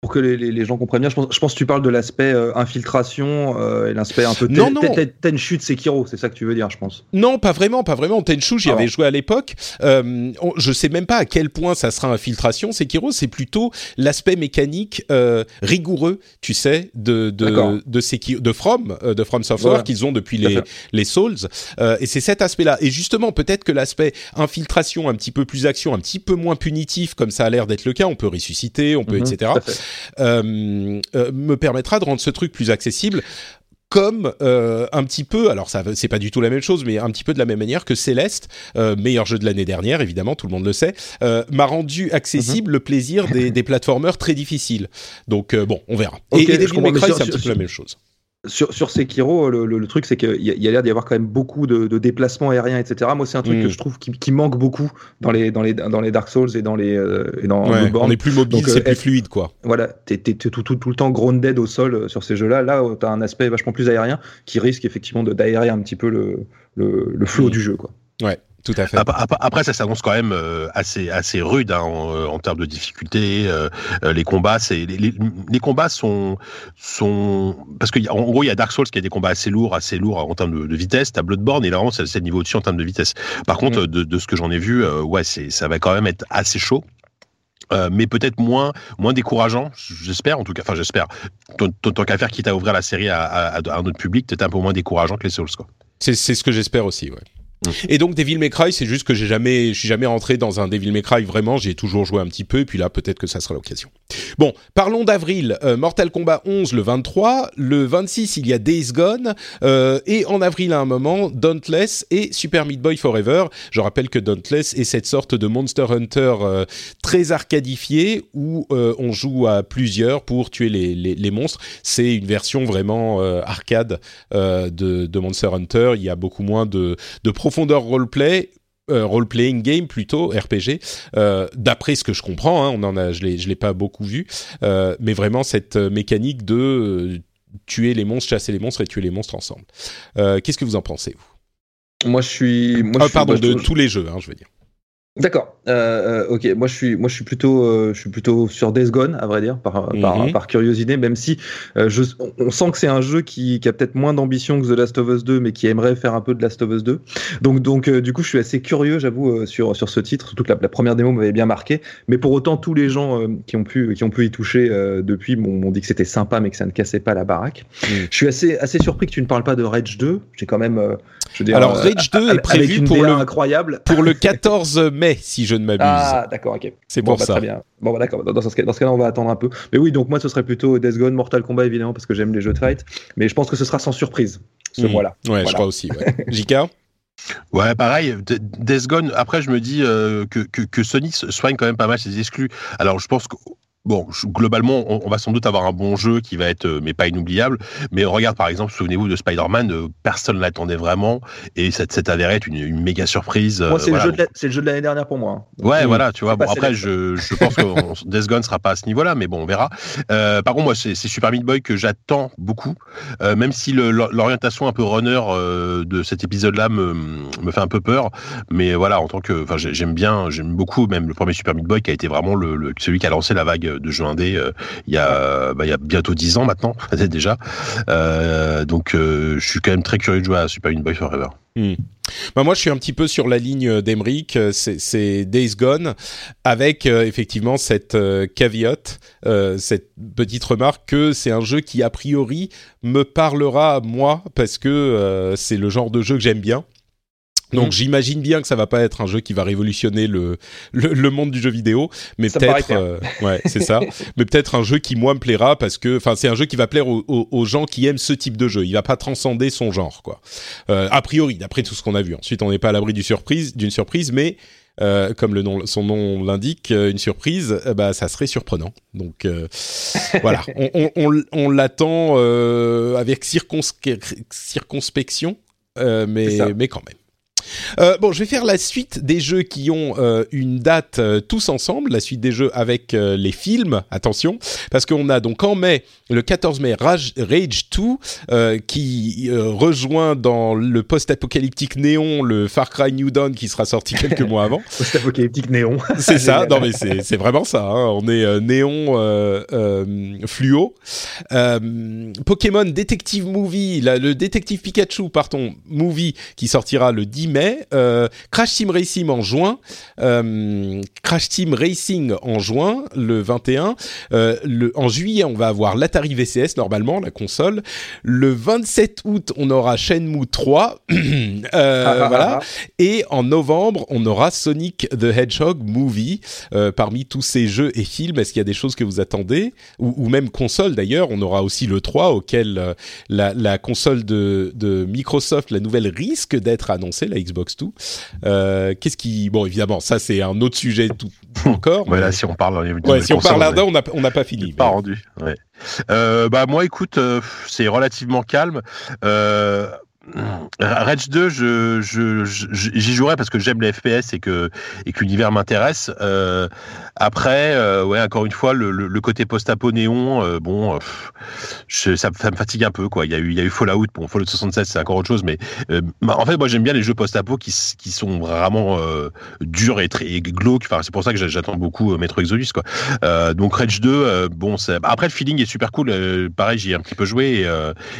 pour que les, les, gens comprennent bien, je pense, je pense que tu parles de l'aspect euh, infiltration euh, et l'aspect un peu non, non. Tenchu de Sekiro, c'est ça que tu veux dire, je pense. Non, pas vraiment, pas vraiment. Tenchu, j'y ah avais joué à l'époque. Euh, je sais même pas à quel point ça sera infiltration. Sekiro, c'est plutôt l'aspect mécanique euh, rigoureux, tu sais, de de de, Sekiro, de From, euh, de From Software qu'ils ont depuis les les Souls. et c'est cet aspect-là. Et justement, peut-être que l'aspect infiltration, un petit peu plus action, un petit peu moins punitif, comme ça a l'air d'être le cas. On peut ressusciter, on peut, mhm, etc euh, euh, me permettra de rendre ce truc plus accessible comme euh, un petit peu, alors ça c'est pas du tout la même chose, mais un petit peu de la même manière que Céleste, euh, meilleur jeu de l'année dernière, évidemment, tout le monde le sait, euh, m'a rendu accessible mhm. le plaisir des, des platformers très difficiles. Donc euh, bon, on verra. et, et Devil May Cry, c'est un petit peu la même chose. Sur, sur Sekiro, le, le, truc, c'est qu'il y a, l'air d'y avoir quand même beaucoup de, de, déplacements aériens, etc. Moi, c'est un truc mm. que je trouve qui, qui, manque beaucoup dans les, dans, les, dans les Dark Souls et dans les euh, et dans ouais, On est plus mobile, c'est euh, plus fluide, quoi. Voilà, t'es tout, tout, tout, le temps grounded au sol euh, sur ces jeux-là. Là, Là t'as un aspect vachement plus aérien qui risque effectivement d'aérer un petit peu le, le, le flow mm. du jeu, quoi. Ouais. Tout à fait. Après, ça s'annonce quand même euh, assez assez rude hein, en, en, termes de difficulté. Euh, euh, les combats, c'est les, les, combats sont sont parce qu'en gros il y a Dark Souls qui a des combats assez lourds, assez lourds en termes de, de vitesse. T'as Bloodborne et là c'est le niveau au-dessus en termes de vitesse. Par contre, mm. de, de, ce que j'en ai vu, ouais, c'est ça va quand même être assez chaud. Euh, mais peut-être moins moins décourageant, j'espère en tout cas. Enfin, j'espère. Tant qu'à faire, quitte à ouvrir la série à, à, à un autre public, peut-être un peu moins décourageant que les Souls, quoi. C'est ce que j'espère aussi, ouais. Et donc Devil May Cry, c'est juste que j'ai jamais, je suis jamais rentré dans un Devil May Cry vraiment. J'ai toujours joué un petit peu, et puis là peut-être que ça sera l'occasion. Bon, parlons d'avril. Euh, Mortal Kombat 11 le 23, le 26 il y a Days Gone, euh, et en avril à un moment Dauntless et Super Meat Boy Forever. Je rappelle que Dauntless est cette sorte de Monster Hunter euh, très arcadifié où on joue à plusieurs pour tuer les, les, monstres. C'est une version vraiment arcade de, Monster Hunter. Il y a beaucoup moins de, de roleplay, euh, role-playing game plutôt RPG. Euh, D'après ce que je comprends, hein, on en a, je je l'ai pas beaucoup vu, euh, mais vraiment cette mécanique de tuer les monstres, chasser les monstres et tuer les monstres ensemble. Qu'est-ce que vous en pensez vous? Moi, je suis. Moi, ah, pardon, de tous les jeux, hein, je veux dire. D'accord. Euh, euh, ok. Moi, je suis, moi, je suis plutôt, euh, je suis plutôt sur Days Gone, à vrai dire, par, par, mhm. par, curiosité, même si je, on sent que c'est un jeu qui, qui a peut-être moins d'ambition que The Last of Us 2, mais qui aimerait faire un peu de Last of Us 2. Donc, donc, du coup, je suis assez curieux, j'avoue, sur sur ce titre. Surtout que la, première démo m'avait bien marqué. Mais pour autant, tous les gens qui ont pu, qui ont pu y toucher depuis m'ont dit que c'était sympa, mais que ça ne cassait pas la baraque. Mhm. Je suis assez, assez surpris que tu ne parles pas de Rage 2. J'ai quand même. je veux Alors, Rage 2 est prévu pour le incroyable. pour le 14 mai, si je ne m'abuse. Ah, d'accord, ok. C'est pour bah, ça. Très bien. Bon, bah, d'accord. Dans, ce cas-là, on va attendre un peu. Mais oui, donc moi, ce serait plutôt Death Gone, Mortal Kombat, évidemment, parce que j'aime les jeux de fight. Mais je pense que ce sera sans surprise, ce hmm. mois-là. Ouais, je crois aussi. Ouais. JK Ouais, pareil. Death Gone, après, je me dis euh, que, que, que, Sony soigne quand même pas mal ses exclus. Alors, je pense que Bon, globalement, on, va sans doute avoir un bon jeu qui va être, euh, mais pas inoubliable. Mais regarde, par exemple, souvenez-vous de Spider-Man, euh, personne ne l'attendait vraiment, et ça s'est avéré être une, méga surprise. Moi, c'est le, jeu de l'année dernière pour moi. Hein. Ouais, voilà, tu vois. Bon, après, je, je, pense que Death Gone sera pas à ce niveau-là, mais bon, on verra. Euh, par contre, moi, c'est Super Meat Boy que j'attends beaucoup, même si l'orientation un peu runner de cet épisode-là me, me fait un peu peur. Mais voilà, en tant que, enfin, j'aime bien, j'aime beaucoup même le premier Super Meat Boy qui a été vraiment le, celui qui a lancé la vague de jeux indés euh, il, y a, bah, il y a bientôt 10 ans maintenant, déjà. Euh, donc euh, je suis quand même très curieux de jouer à Super Meat Forever. Hmm. Bah moi, je suis un petit peu sur la ligne d'Emeric, c'est Days Gone, avec effectivement cette caveat, cette petite remarque que c'est un jeu qui a priori me parlera moi parce que c'est le genre de jeu que j'aime bien. Donc mm. j'imagine bien que ça va pas être un jeu qui va révolutionner le le, monde du jeu vidéo, mais peut-être euh, ouais c'est ça, mais peut-être un jeu qui moi me plaira parce que enfin c'est un jeu qui va plaire aux, gens qui aiment ce type de jeu. Il va pas transcender son genre quoi. Euh, a priori d'après tout ce qu'on a vu. Ensuite on n'est pas à l'abri surprise d'une surprise, mais euh, comme le nom, son nom l'indique, une surprise, bah, ça serait surprenant. Donc voilà, on, on, on, on l'attend avec circonspection, mais, mais quand même. Euh, bon, je vais faire la suite des jeux qui ont euh, une date euh, tous ensemble, la suite des jeux avec les films, attention, parce qu'on a donc en mai, le 14 mai, Rage, 2, qui rejoint dans le post-apocalyptique néon le Far Cry New Dawn qui sera sorti quelques mois avant. Post-apocalyptique néon. c'est ça, non mais c'est vraiment ça, hein. on est néon fluo. Pokémon Detective Movie, le Détective Pikachu, pardon, movie qui sortira le 10 mai euh, Crash Team Racing en juin, euh, Crash Team Racing en juin, le 21. Euh, le, en juillet, on va avoir l'Atari VCS normalement, la console. Le 27 août, on aura Shenmue 3. Ah, ah, voilà. Ah, et en novembre, on aura Sonic the Hedgehog Movie. parmi tous ces jeux et films, est-ce qu'il y a des choses que vous attendez? Ou, même console d'ailleurs, on aura aussi le 3 auquel la, console de, de Microsoft, la nouvelle, risque d'être annoncée, la Xbox 2. Euh, qu'est-ce qui, bon, évidemment, ça c'est un autre sujet tout encore. Voilà, si on parle, ouais, si on parle là-dedans, on n'a on pas fini. Pas rendu. Ouais. Euh, bah moi, écoute, euh, c'est relativement calme. Euh, Rage 2, je, j'y jouerai parce que j'aime les FPS et que, et que l'univers m'intéresse. Euh, après, euh, ouais, encore une fois, le, le, côté post-apo néon, euh, bon, ça, me fatigue un peu, quoi. Il y a eu, il y a eu Fallout, bon, Fallout 76, c'est encore autre chose, mais en fait, moi, j'aime bien les jeux post-apo qui, qui sont vraiment durs et très glauques. Enfin, c'est pour ça que j'attends beaucoup Metro Exodus, quoi. donc Rage 2, bon, après le feeling est super cool. pareil, j'y ai un petit peu joué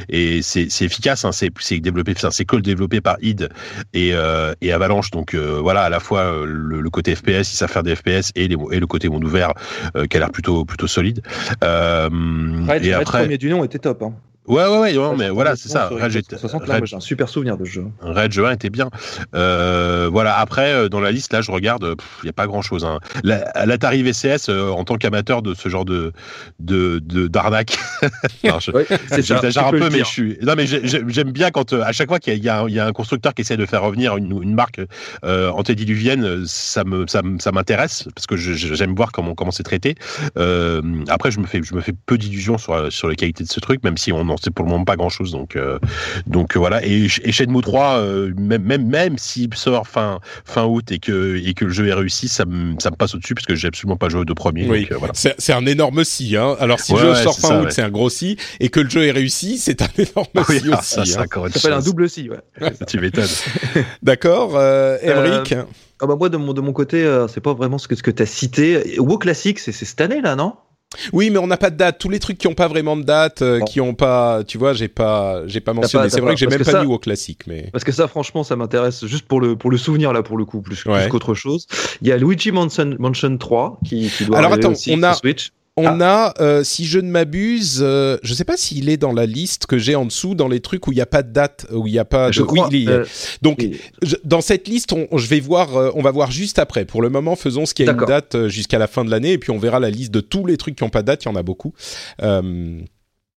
et, et c'est, efficace. Hein, c'est, c'est développé, c'est que développé par id et, euh, et Avalanche. Donc euh, voilà, à la fois euh, le, côté FPS, ils savent faire des FPS et, les, et le côté monde ouvert qui a l'air plutôt plutôt solide. et après, le premier du nom était top. Hein. Ouais, ouais, ouais, non, mais voilà, c'est ça. Rage, j'ai un super souvenir de ce jeu. Rage 1 était bien. Euh, voilà, après, euh, dans la liste, là, je regarde, il n'y a pas grand chose. Hein. L'Atari VCS, euh, en tant qu'amateur de ce genre de d'arnaque, de, j'exagère un peu, mais je suis. Non, mais j'aime bien quand, à chaque fois qu'il y, y, a un constructeur qui essaie de faire revenir une, une marque antédiluvienne, ça me ça m'intéresse parce que j'aime voir comment comment c'est traité. après, je me fais je me fais peu d'illusions sur sur la qualité de ce truc, même si on non, c'est pour le moment pas grand chose. Donc, donc voilà. Et, et Shenmue 3, même, même, même s'il sort fin, fin août et que, et que le jeu est réussi, ça me, ça me passe au-dessus parce que j'ai absolument pas joué de premier. Oui. voilà. C'est un énorme si. Hein. Alors si le jeu sort fin août, c'est un gros si. Et que le jeu est réussi, c'est un énorme si aussi. Ça, ça, hein. s'appelle un double si. Ouais. tu m'étonnes. D'accord. Euh, Emric ah bah moi de mon, de mon côté, c'est pas vraiment ce que, ce que tu as cité. WoW Classic, c'est cette année là, non? Oui, mais on n'a pas de date. Tous les trucs qui n'ont pas vraiment de date, euh, qui ont pas, tu vois, j'ai pas, j'ai pas mentionné. C'est vrai que j'ai même pas mis au classique, mais parce que ça, franchement, ça m'intéresse juste pour le pour le souvenir là, pour le coup, plus, plus qu'autre chose. Il y a Luigi Mansion, Mansion 3 qui, qui doit Alors attends, aussi on a Switch. On ah. a, euh, si je ne m'abuse, euh, je ne sais pas s'il est dans la liste que j'ai en dessous, dans les trucs où il n'y a pas de date, où il n'y a pas. Je de... crois, oui, euh, donc je, dans cette liste, on, je vais voir, euh, on va voir juste après. Pour le moment, faisons ce qui a une date euh, jusqu'à la fin de l'année, et puis on verra la liste de tous les trucs qui n'ont pas de date. Il y en a beaucoup.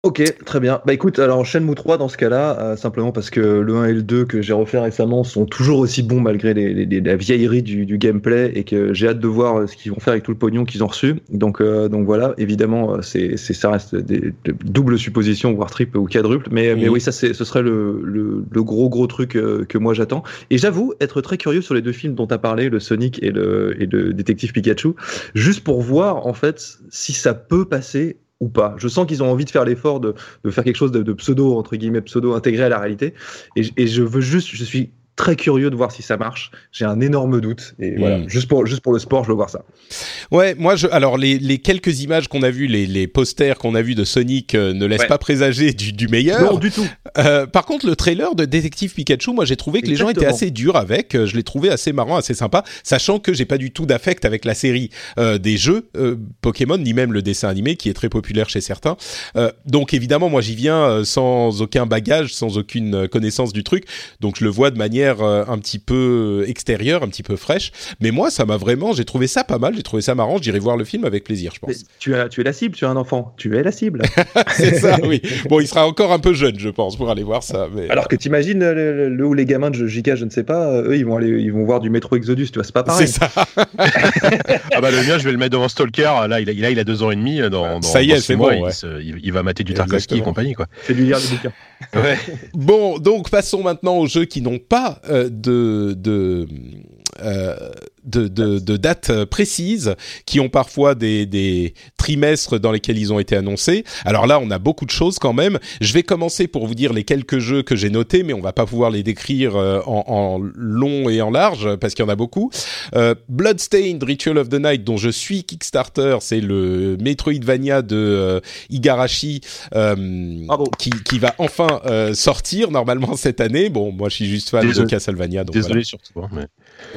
Ok, très bien. Bah écoute, alors Shenmue 3 dans ce cas-là, euh, simplement parce que le 1 et le 2 que j'ai refait récemment sont toujours aussi bons malgré les, les, la vieillerie du, du, gameplay et que j'ai hâte de voir euh, ce qu'ils vont faire avec tout le pognon qu'ils ont reçu. Donc, euh, donc voilà, évidemment, c'est, c'est ça reste des, des doubles suppositions, voire triple ou quadruple. Mais, mais oui, ça c'est, ce serait le, le, le, gros gros truc que moi j'attends. Et j'avoue être très curieux sur les deux films dont tu as parlé, le Sonic et le, et le détective Pikachu, juste pour voir en fait si ça peut passer ou pas. Je sens qu'ils ont envie de faire l'effort de, de, faire quelque chose de, pseudo, entre guillemets, pseudo intégré à la réalité. Et, et, je veux juste, je suis très curieux de voir si ça marche. J'ai un énorme doute. Et mmh. voilà, juste pour, juste pour le sport, je veux voir ça. Ouais, moi, je, alors, les, les quelques images qu'on a vues, les, les posters qu'on a vus de Sonic euh, ne laissent ouais. pas présager du, du, meilleur. Non, du tout. Euh, par contre, le trailer de Détective Pikachu, moi, j'ai trouvé que Exactement. les gens étaient assez durs avec. Je l'ai trouvé assez marrant, assez sympa, sachant que j'ai pas du tout d'affect avec la série euh, des jeux euh, Pokémon, ni même le dessin animé, qui est très populaire chez certains. Euh, donc, évidemment, moi, j'y viens euh, sans aucun bagage, sans aucune connaissance du truc. Donc, je le vois de manière un petit peu extérieure, un petit peu fraîche. Mais moi, ça m'a vraiment, j'ai trouvé ça pas mal, j'ai trouvé ça marrant. J'irai voir le film avec plaisir, je pense. Tu, as, tu es la cible, tu es un enfant, tu es la cible. c'est ça, oui. Bon, il sera encore un peu jeune, je pense, pour aller voir ça. Mais... Alors que t'imagines le, le, ou les gamins de JK, je ne sais pas, eux, ils vont aller, ils vont voir du métro Exodus, tu vois, c'est pas pareil. C'est ça. ah bah le mien, je vais le mettre devant Stalker. Là, il a, là, il a deux ans et demi. Dans, dans ça y est, c'est bon. Il, se, il, il, va mater du Tarkovsky et compagnie, quoi. C'est lui lire des bouquins. Bon, donc passons maintenant aux jeux qui n'ont pas euh, de, de de, de, de, dates précises, qui ont parfois des, des, trimestres dans lesquels ils ont été annoncés. Alors là, on a beaucoup de choses quand même. Je vais commencer pour vous dire les quelques jeux que j'ai notés, mais on va pas pouvoir les décrire euh, en, en, long et en large parce qu'il y en a beaucoup. Euh, Bloodstained Ritual of the Night, dont je suis Kickstarter, c'est le Metroidvania de euh, Igarashi qui, qui, va enfin sortir normalement cette année. Bon, moi je suis juste fan Désolé. de Castlevania. Donc Désolé voilà. surtout. Hein, mais...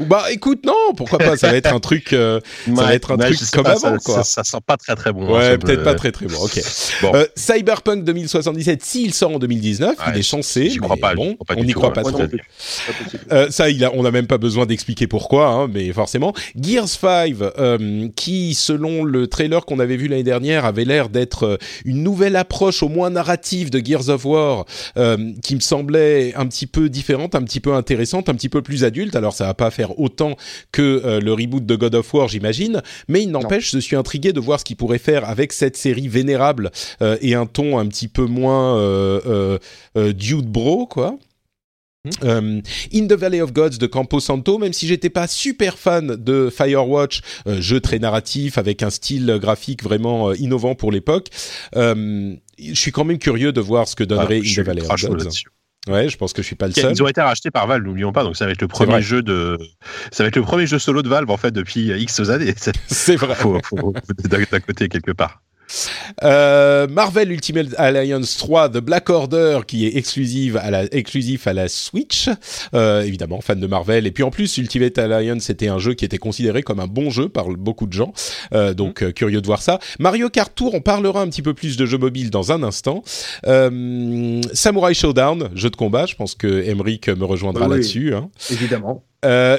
Bah écoute, non, pourquoi pas Ça va être un truc, euh, ouais, ça va être un ouais, truc comme pas, avant, ça, quoi. Ça, ça, sent pas très très bon. Ouais, hein, peut-être peut... pas très très bon. Ok. bon. Euh, Cyberpunk 2077, s'il sort en 2019, ouais, il est censé. J'y crois pas. Bon, pas on n'y croit pas trop. Euh, ça, il a, on n'a même pas besoin d'expliquer pourquoi, hein, mais forcément. Gears 5, euh, qui, selon le trailer qu'on avait vu l'année dernière, avait l'air d'être euh, une nouvelle approche, au moins narrative, de Gears of War, euh, qui me semblait un petit peu différente, un petit peu intéressante, un petit peu plus adulte. Alors, ça va pas faire autant que euh, le reboot de God of War, j'imagine. Mais il n'empêche, je suis intrigué de voir ce qu'il pourrait faire avec cette série vénérable euh, et un ton un petit peu moins euh, dude bro, quoi. Um, In the Valley of Gods de Campo Santo, même si j'étais pas super fan de Firewatch, euh, jeu très narratif avec un style graphique vraiment euh, innovant pour l'époque, euh, je suis quand même curieux de voir ce que donnerait ah, In the Valley of Gods. Ouais, je pense que je suis pas le seul. Ils ont été rachetés par Valve, n'oublions pas. Donc ça va être le premier jeu de, ça va être le premier jeu solo de Valve en fait depuis X années. C'est vrai. Faut, faut, d'un côté quelque part. Euh, Marvel Ultimate Alliance 3 The Black Order qui est exclusive à la, exclusif à la Switch. Euh, évidemment fan de Marvel. Et puis en plus Ultimate Alliance c'était un jeu qui était considéré comme un bon jeu par beaucoup de gens. Euh, donc mmh. curieux de voir ça. Mario Kart Tour on parlera un petit peu plus de jeux mobiles dans un instant. Euh, Samurai Showdown jeu de combat. Je pense que Emric me rejoindra oui, là-dessus hein. évidemment Euh,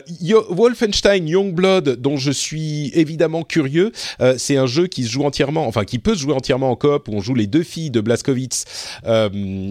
Wolfenstein Youngblood, dont je suis évidemment curieux, euh, c'est un jeu qui se joue entièrement, enfin qui peut se jouer entièrement en coop, où on joue les deux filles de Blaskowitz euh,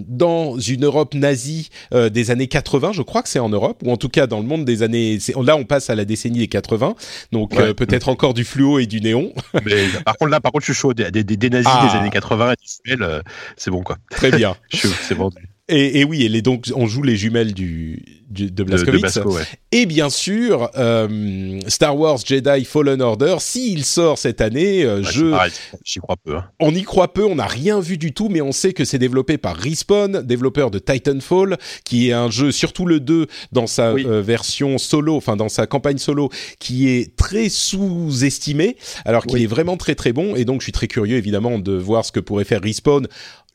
dans une Europe nazie euh, des années 80, je crois que c'est en Europe, ou en tout cas dans le monde des années... Là, on passe à la décennie des 80, donc Ouais. peut-être encore du fluo et du néon. Mais par contre, là, par contre, je suis chaud. Des, des, des nazis Ah. des années 80 et d'Israël, euh, c'est bon, quoi. Très bien. Je suis, c'est vendu. Et, et oui, et les, donc on joue les jumelles du, du- de De, de Blaskowitz. Basco, ouais. Et bien sûr, euh, Star Wars Jedi Fallen Order, s'il sort cette année, euh, Ouais, je, J'y crois peu. hein. on y croit peu, on n'a rien vu du tout, mais on sait que c'est développé par Respawn, développeur de Titanfall, qui est un jeu, surtout le 2, dans sa Oui. euh, version solo, enfin dans sa campagne solo, qui est très sous-estimé, alors qu'il Oui. est vraiment très très bon, et donc je suis très curieux évidemment de voir ce que pourrait faire Respawn.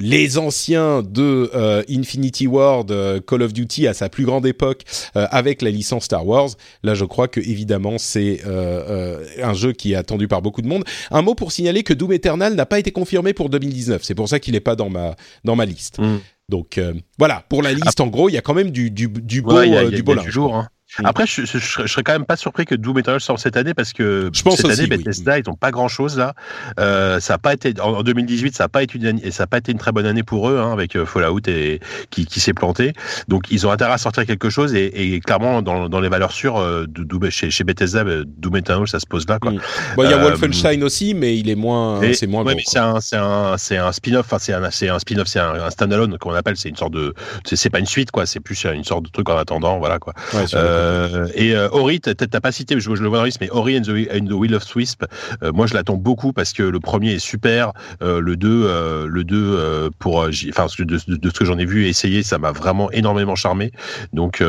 Les anciens de euh, Infinity Ward, euh, Call of Duty à sa plus grande époque, euh, avec la licence Star Wars. Là, je crois que évidemment c'est euh, euh, un jeu qui est attendu par beaucoup de monde. Un mot pour signaler que Doom Eternal n'a pas été confirmé pour 2019. C'est pour ça qu'il n'est pas dans ma dans ma liste. Mm. Donc euh, voilà, pour la liste, en gros, il y a quand même du du, du beau Ouais, il y a, euh, il y a- du y beau a linge. du jour. hein. Mm. Après, je, je, je serais- quand même pas surpris que Doom Eternal sorte cette année parce que Je pense cette aussi, année, oui. Bethesda, ils ont pas grand chose là. Euh, ça a pas été en en 2018, ça a pas été une année- et ça a pas été une très bonne année pour eux hein, avec euh, Fallout et qui, qui s'est planté. Donc ils ont intérêt à sortir quelque chose et, et clairement dans, dans les valeurs sûres euh, de, chez, chez Bethesda, euh, Doom Eternal, ça se pose là quoi. Mm. Bon, il y a Euh, Wolfenstein aussi, mais il est moins, c'est moins ouais, c'est un, un, c'est un spin-off. Enfin, c'est un, un spin-off, c'est un, un standalone qu'on appelle. C'est une sorte de, c'est pas une suite, quoi. C'est plus une sorte de truc en attendant, voilà, quoi. Ouais, Euh, et euh, Ori, t'as t'as pas cité, je, je le vois dans liste, mais Ori and the, and the Will of Wisp, euh, moi je l'attends beaucoup parce que le premier est super, le 2, euh, le 2 euh, pour, enfin de, ce que j'en ai vu et essayé, ça m'a vraiment énormément charmé. Donc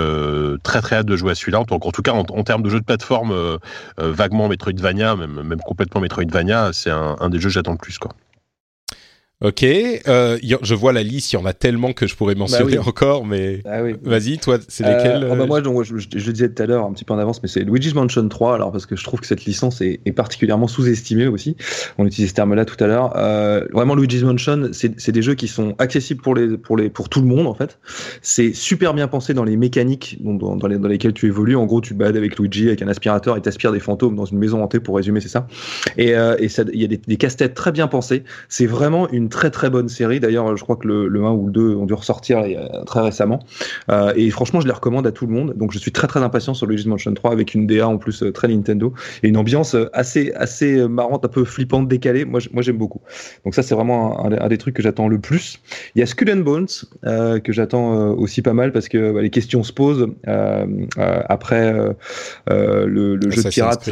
très très hâte de jouer à celui-là. Donc en tout cas en, en termes de jeu de plateforme, vaguement Metroidvania, même, complètement Metroidvania, c'est un, des jeux que j'attends le plus. Ok, euh, je vois la liste, il y en a tellement que je pourrais mentionner oui. encore, mais Ah oui. vas-y, toi, c'est Euh, lesquels ah bah euh, moi, donc, je, je- je le disais tout à l'heure un petit peu en avance, mais c'est Luigi's Mansion 3, alors parce que je trouve que cette licence est, est particulièrement sous-estimée aussi. On utilisait ce terme-là tout à l'heure. Euh, vraiment, Luigi's Mansion, c'est des jeux qui sont accessibles pour les pour les pour tout le monde en fait. C'est super bien pensé dans les mécaniques dans, dans, les, dans lesquelles tu évolues. En gros, tu balades avec Luigi avec un aspirateur et t'aspires des fantômes dans une maison hantée. Pour résumer, c'est ça. Et, euh, et il y a des, des casse-têtes très bien pensés. C'est vraiment une très très bonne série. D'ailleurs, je crois que le, le 1 ou le 2 ont dû ressortir a- très récemment. Euh, et franchement, je les recommande à tout le monde. Donc, je suis très très impatient sur Luigi's Mansion 3 avec une DA en plus euh, très Nintendo et une ambiance euh, assez assez euh, marrante, un peu flippante, décalée. Moi, moi j'aime beaucoup. Donc ça, c'est vraiment un, un des- trucs que j'attends le plus. Il y a Skull and Bones euh, que j'attends euh, aussi pas mal parce que bah, les questions se posent euh, euh, après euh, euh, le, le jeu de pirate.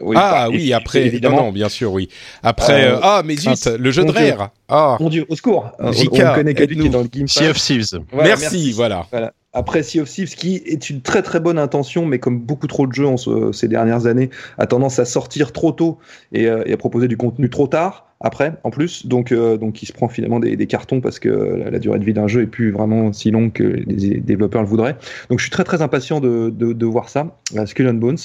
Oui, ah bah, oui, après, évidemment. non, non, bien sûr, oui. Après, Euh, euh, ah, mais zut, le jeu de rare. Ah, Mon Dieu, au secours On- On connaît que lui qui aide-nous. est dans le Game Sea of. Thieves. Voilà, merci, voilà. Voilà. Après Sea of Thieves, qui est une très très bonne intention, mais comme beaucoup trop de jeux en ce- ces dernières années, a tendance à sortir trop tôt et, euh, et à proposer du contenu trop tard après, en plus. Donc, euh, donc il se prend finalement des, des cartons parce que la, la durée de vie d'un jeu est plus vraiment si longue que les développeurs le voudraient. Donc, je suis très très impatient de, de, de voir ça, la Skull and Bones.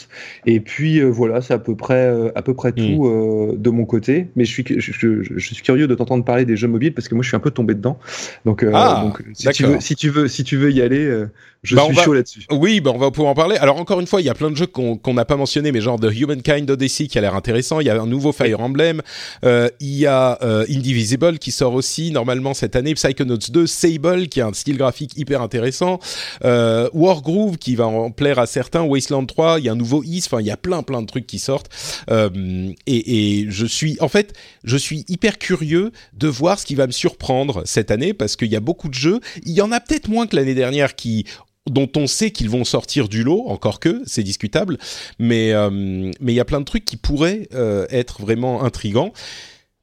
Et puis euh, voilà, c'est à peu près euh, à peu près tout euh, de mon côté. Mais je suis je, je- je suis curieux de t'entendre parler des jeux mobiles parce que moi je suis un peu tombé dedans. Donc, euh, Ah, donc si tu veux si tu veux si tu veux y aller, euh, je Bah, suis va- chaud là-dessus. Oui, bah on va pouvoir en parler. Alors encore une fois, il y a plein de jeux qu'on qu'on n'a pas mentionné, mais genre The Humankind Odyssey qui a l'air intéressant. Il y a un nouveau Fire Emblem. Euh, il y a euh, Indivisible qui sort aussi normalement cette année. Psychonauts 2, Sable qui a un style graphique hyper intéressant. Euh, Wargroove qui va en plaire à certains. Wasteland 3, il y a un nouveau Is. Enfin, il y a plein plein de trucs qui sortent. Euh, et, je suis, en fait, je suis hyper curieux de voir ce qui va me surprendre cette année parce qu'il y a beaucoup de jeux. Il y en a peut-être moins que l'année dernière qui dont on sait qu'ils vont sortir du lot, encore que c'est discutable, mais euh, il y a plein de trucs qui pourraient être vraiment intrigants.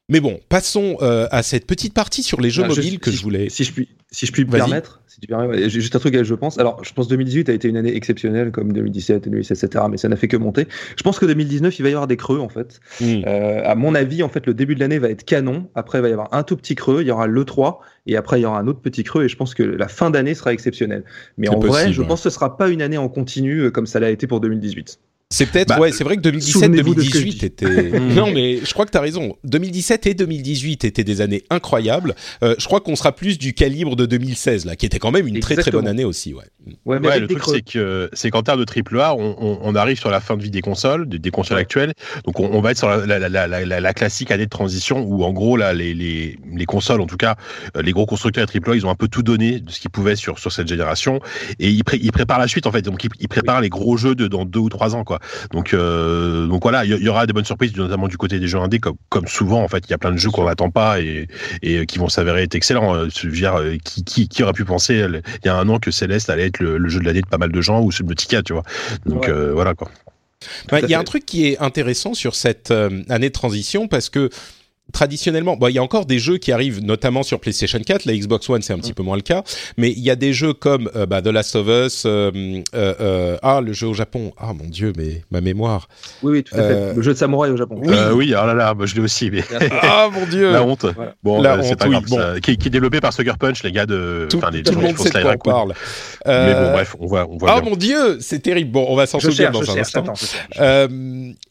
Mais bon, passons euh, à cette petite partie sur les jeux Ah, je- mobiles que si je voulais. Si je puis, si je puis me permettre, si tu permets, ouais, juste un truc à je pense. Alors, je pense 2018 a été une année exceptionnelle comme 2017, 2016, etc. Mais ça n'a fait que monter. Je pense que 2019, il va y avoir des creux en fait. Hmm. Euh, à mon avis, en fait, le début de l'année va être canon. Après, il va y avoir un tout petit creux. Il y aura le 3 et après, il y aura un autre petit creux. Et je pense que la fin d'année sera exceptionnelle. Mais en vrai, je ouais. pense que ce sera pas une année en continu euh, comme ça l'a été pour 2018. C'est peut-être, Bah, ouais, c'est vrai que 2017, souvenez-vous de ce que je 2018 dis. était. non, mais je crois que tu as raison. 2017 et 2018 étaient des années incroyables. Euh, je crois qu'on sera plus du calibre de 2016 là, qui était quand même une très très bonne année aussi, ouais. Ouais, mais Ouais, le truc, c'est que c'est qu'en termes de triple A, on, on, on arrive sur la fin de vie des consoles, des, des consoles actuelles. Donc, on, on va être sur la, la, la, la, la, la classique année de transition où, en gros, là, les, les, les consoles, en tout cas, euh, les gros constructeurs de triple A, ils ont un peu tout donné de ce qu'ils pouvaient sur, sur cette génération et ils, pré- ils préparent la suite, en fait. Donc, ils, ils préparent les gros jeux de dans deux ou trois ans, quoi. Donc, euh, donc voilà, il y, aura des bonnes surprises, notamment du côté des jeux indés, comme, comme souvent, en fait. Il y a plein de jeux qu'on n'attend pas et, et qui vont s'avérer être excellents. Euh, Je veux dire, euh, qui, qui, qui aurait pu penser euh, il y a un an que Céleste allait être le, le jeu de l'année de pas mal de gens ou Subnautica, tu vois. Donc Ouais. euh, voilà quoi. Il y a fait. un truc qui est intéressant sur cette euh, année de transition parce que traditionnellement, bon, il y a encore des jeux qui arrivent, notamment sur PlayStation 4. La Xbox One, c'est un petit peu moins le cas, mais il y a des jeux comme euh, bah, The Last of Us, euh, euh, euh, ah le jeu au Japon, ah mon dieu, mais ma mémoire, Oui, oui, tout à Euh, fait. Le jeu de samouraï au Japon. Oui. Euh, oui, oh là là, bah, je l'ai aussi, mais ah mon dieu, la honte. Voilà. Bon, La euh, c'est honte, pas oui, grave. bon. ça- qui, qui est développé par Sucker Punch, les gars de. tout, enfin, les tout le gens monde qui font sait de quoi on parle. Mais bon, bref, on voit, on voit Ah bien. mon dieu, c'est terrible. Bon, on va s'en souvenir dans un instant.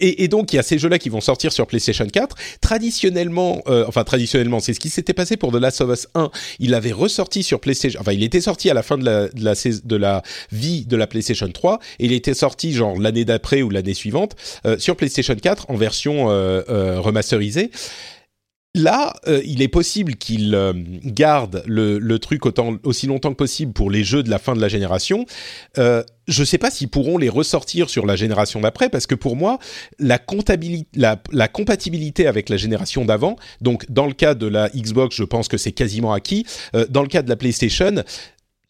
Et donc il y a ces jeux-là qui vont sortir sur PlayStation 4. Traditionnellement, euh, enfin traditionnellement, c'est ce qui s'était passé pour The Last of Us 1. Il avait ressorti sur PlayStation. Enfin, il était sorti à la fin de la vie de la PlayStation 3 et il était sorti genre l'année d'après ou l'année suivante euh, sur PlayStation 4 en version euh, euh, remasterisée. Là, euh, il est possible qu'il euh, le, le truc autant, aussi longtemps que possible pour les jeux de la fin de la génération. Euh, je ne sais pas s'ils pourront les ressortir sur la génération d'après, parce que pour moi, la, la, la compatibilité avec la génération d'avant, donc dans le cas de la Xbox, je pense que c'est quasiment acquis. Euh, dans le cas de la PlayStation,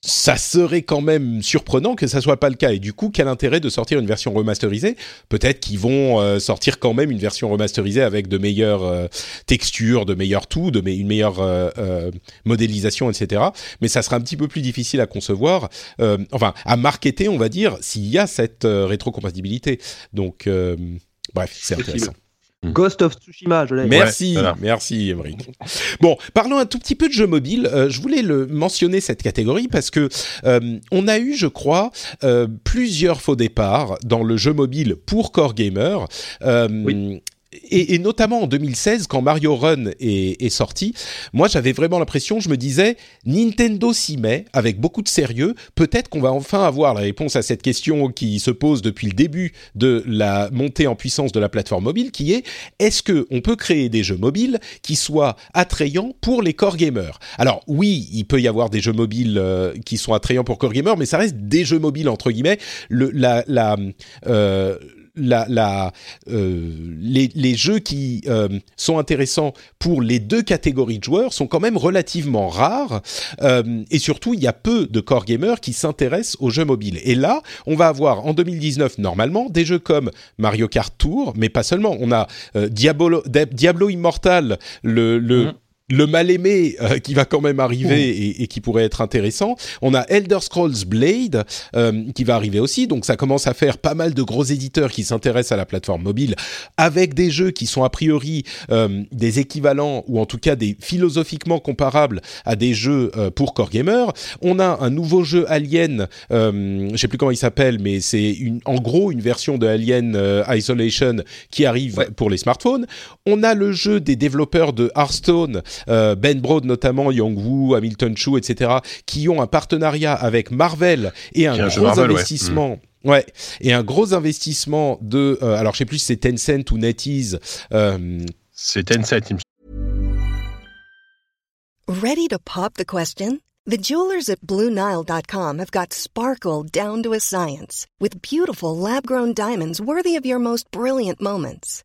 ça serait quand même surprenant que ça soit pas le cas. Et du coup, quel intérêt de sortir une version remasterisée? Peut-être qu'ils vont euh, sortir quand même une version remasterisée avec de meilleures euh, textures, de meilleurs tout, de me- une meilleure euh, euh, modélisation, etc. Mais ça sera un petit peu plus difficile à concevoir, euh, enfin à marketer, on va dire, s'il y a cette rétrocompatibilité. Donc, euh, bref, c'est intéressant. Ghost of Tsushima, je l'ai. Merci, voilà. merci Emmerich. Bon, parlons un tout petit peu de jeux mobiles. Euh, je voulais le mentionner cette catégorie parce que euh, on a eu, je crois, euh, plusieurs faux départs dans le jeu mobile pour core gamer. Euh, Oui. Et, et notamment en 2016, quand Mario Run est, est sorti, moi j'avais vraiment l'impression, je me disais, Nintendo s'y met avec beaucoup de sérieux. Peut-être qu'on va enfin avoir la réponse à cette question qui se pose depuis le début de la montée en puissance de la plateforme mobile, qui est est-ce que on peut créer des jeux mobiles qui soient attrayants pour les core gamers? Alors oui, il peut y avoir des jeux mobiles euh, qui sont attrayants pour core gamers, mais ça reste des jeux mobiles entre guillemets. Le, la, la, euh, la, la, euh, les, les jeux qui euh, sont intéressants pour les deux catégories de joueurs sont quand même relativement rares euh, et surtout il y a peu de core gamers qui s'intéressent aux jeux mobiles. Et là, on va avoir en 2019 normalement des jeux comme Mario Kart Tour, mais pas seulement. On a euh, Diablo, Di- Diablo Immortal, le, le Mhm. Le mal aimé euh, qui va quand même arriver et, et qui pourrait être intéressant. On a Elder Scrolls Blade euh, qui va arriver aussi, donc ça commence à faire pas mal de gros éditeurs qui s'intéressent à la plateforme mobile avec des jeux qui sont a priori euh, des équivalents ou en tout cas des philosophiquement comparables à des jeux euh, pour core gamer. On a un nouveau jeu Alien, euh, je sais plus comment il s'appelle, mais c'est une, en gros une version de Alien euh, Isolation qui arrive Ouais. pour les smartphones. On a le jeu des développeurs de Hearthstone, Ben Brode notamment, Young Woo, Hamilton Chu, etc., qui ont un partenariat avec Marvel et un gros Marvel, ouais. investissement. Ouais, et un gros investissement de, euh, alors je sais plus si c'est Tencent ou NetEase, euh, C'est Tencent, il me Ready to pop the question? The jewelers at BlueNile.com have got sparkle down to a science with beautiful lab grown diamonds worthy of your most brilliant moments.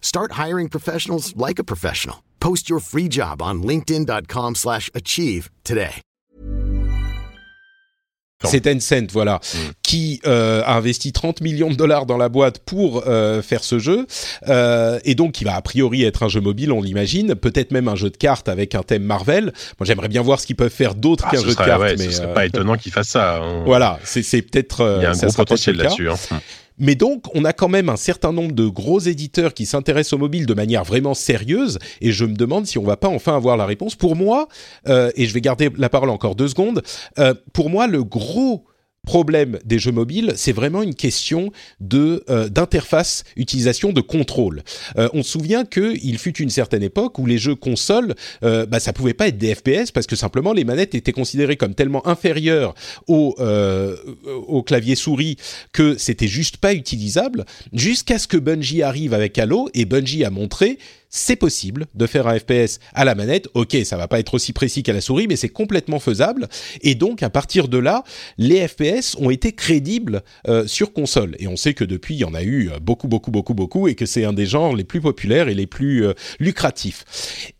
Start hiring professionals like a professional. Post your free job on linkedin.com/achieve slash achieve today. C'est Tencent, voilà, qui euh, a investi 30 millions de dollars dans la boîte pour euh, faire ce jeu, euh, et donc qui va a priori être un jeu mobile, on l'imagine, peut-être même un jeu de cartes avec un thème Marvel. Moi, j'aimerais bien voir ce qu'ils peuvent faire d'autre Ah, qu'un jeu de cartes, ouais, mais ce serait euh, pas étonnant qu'ils fassent ça. hein. voilà, c'est peut-être. euh, Il y a un gros potentiel là-dessus. hein. Mais donc, on a quand même un certain nombre de gros éditeurs qui s'intéressent au mobile de manière vraiment sérieuse, et je me demande si on va pas enfin avoir la réponse. Pour moi, euh, et je vais garder la parole encore deux secondes, euh, pour moi, le gros problème des jeux mobiles, c'est vraiment une question de euh, d'interface utilisation de contrôle. Euh, on se souvient qu'il fut une certaine époque où les jeux consoles, euh, bah, ça pouvait pas être des FPS parce que simplement les manettes étaient considérées comme tellement inférieures au, euh, au clavier souris que c'était juste pas utilisable. Jusqu'à ce que Bungie arrive avec Halo et Bungie a montré c'est possible de faire un FPS à la manette. Ok, ça va pas être aussi précis qu'à la souris, mais c'est complètement faisable. Et donc, à partir de là, les FPS ont été crédibles euh, sur console. Et on sait que depuis, il y en a eu euh, beaucoup, beaucoup, beaucoup, beaucoup, et que c'est un des genres les plus populaires et les plus euh, lucratifs.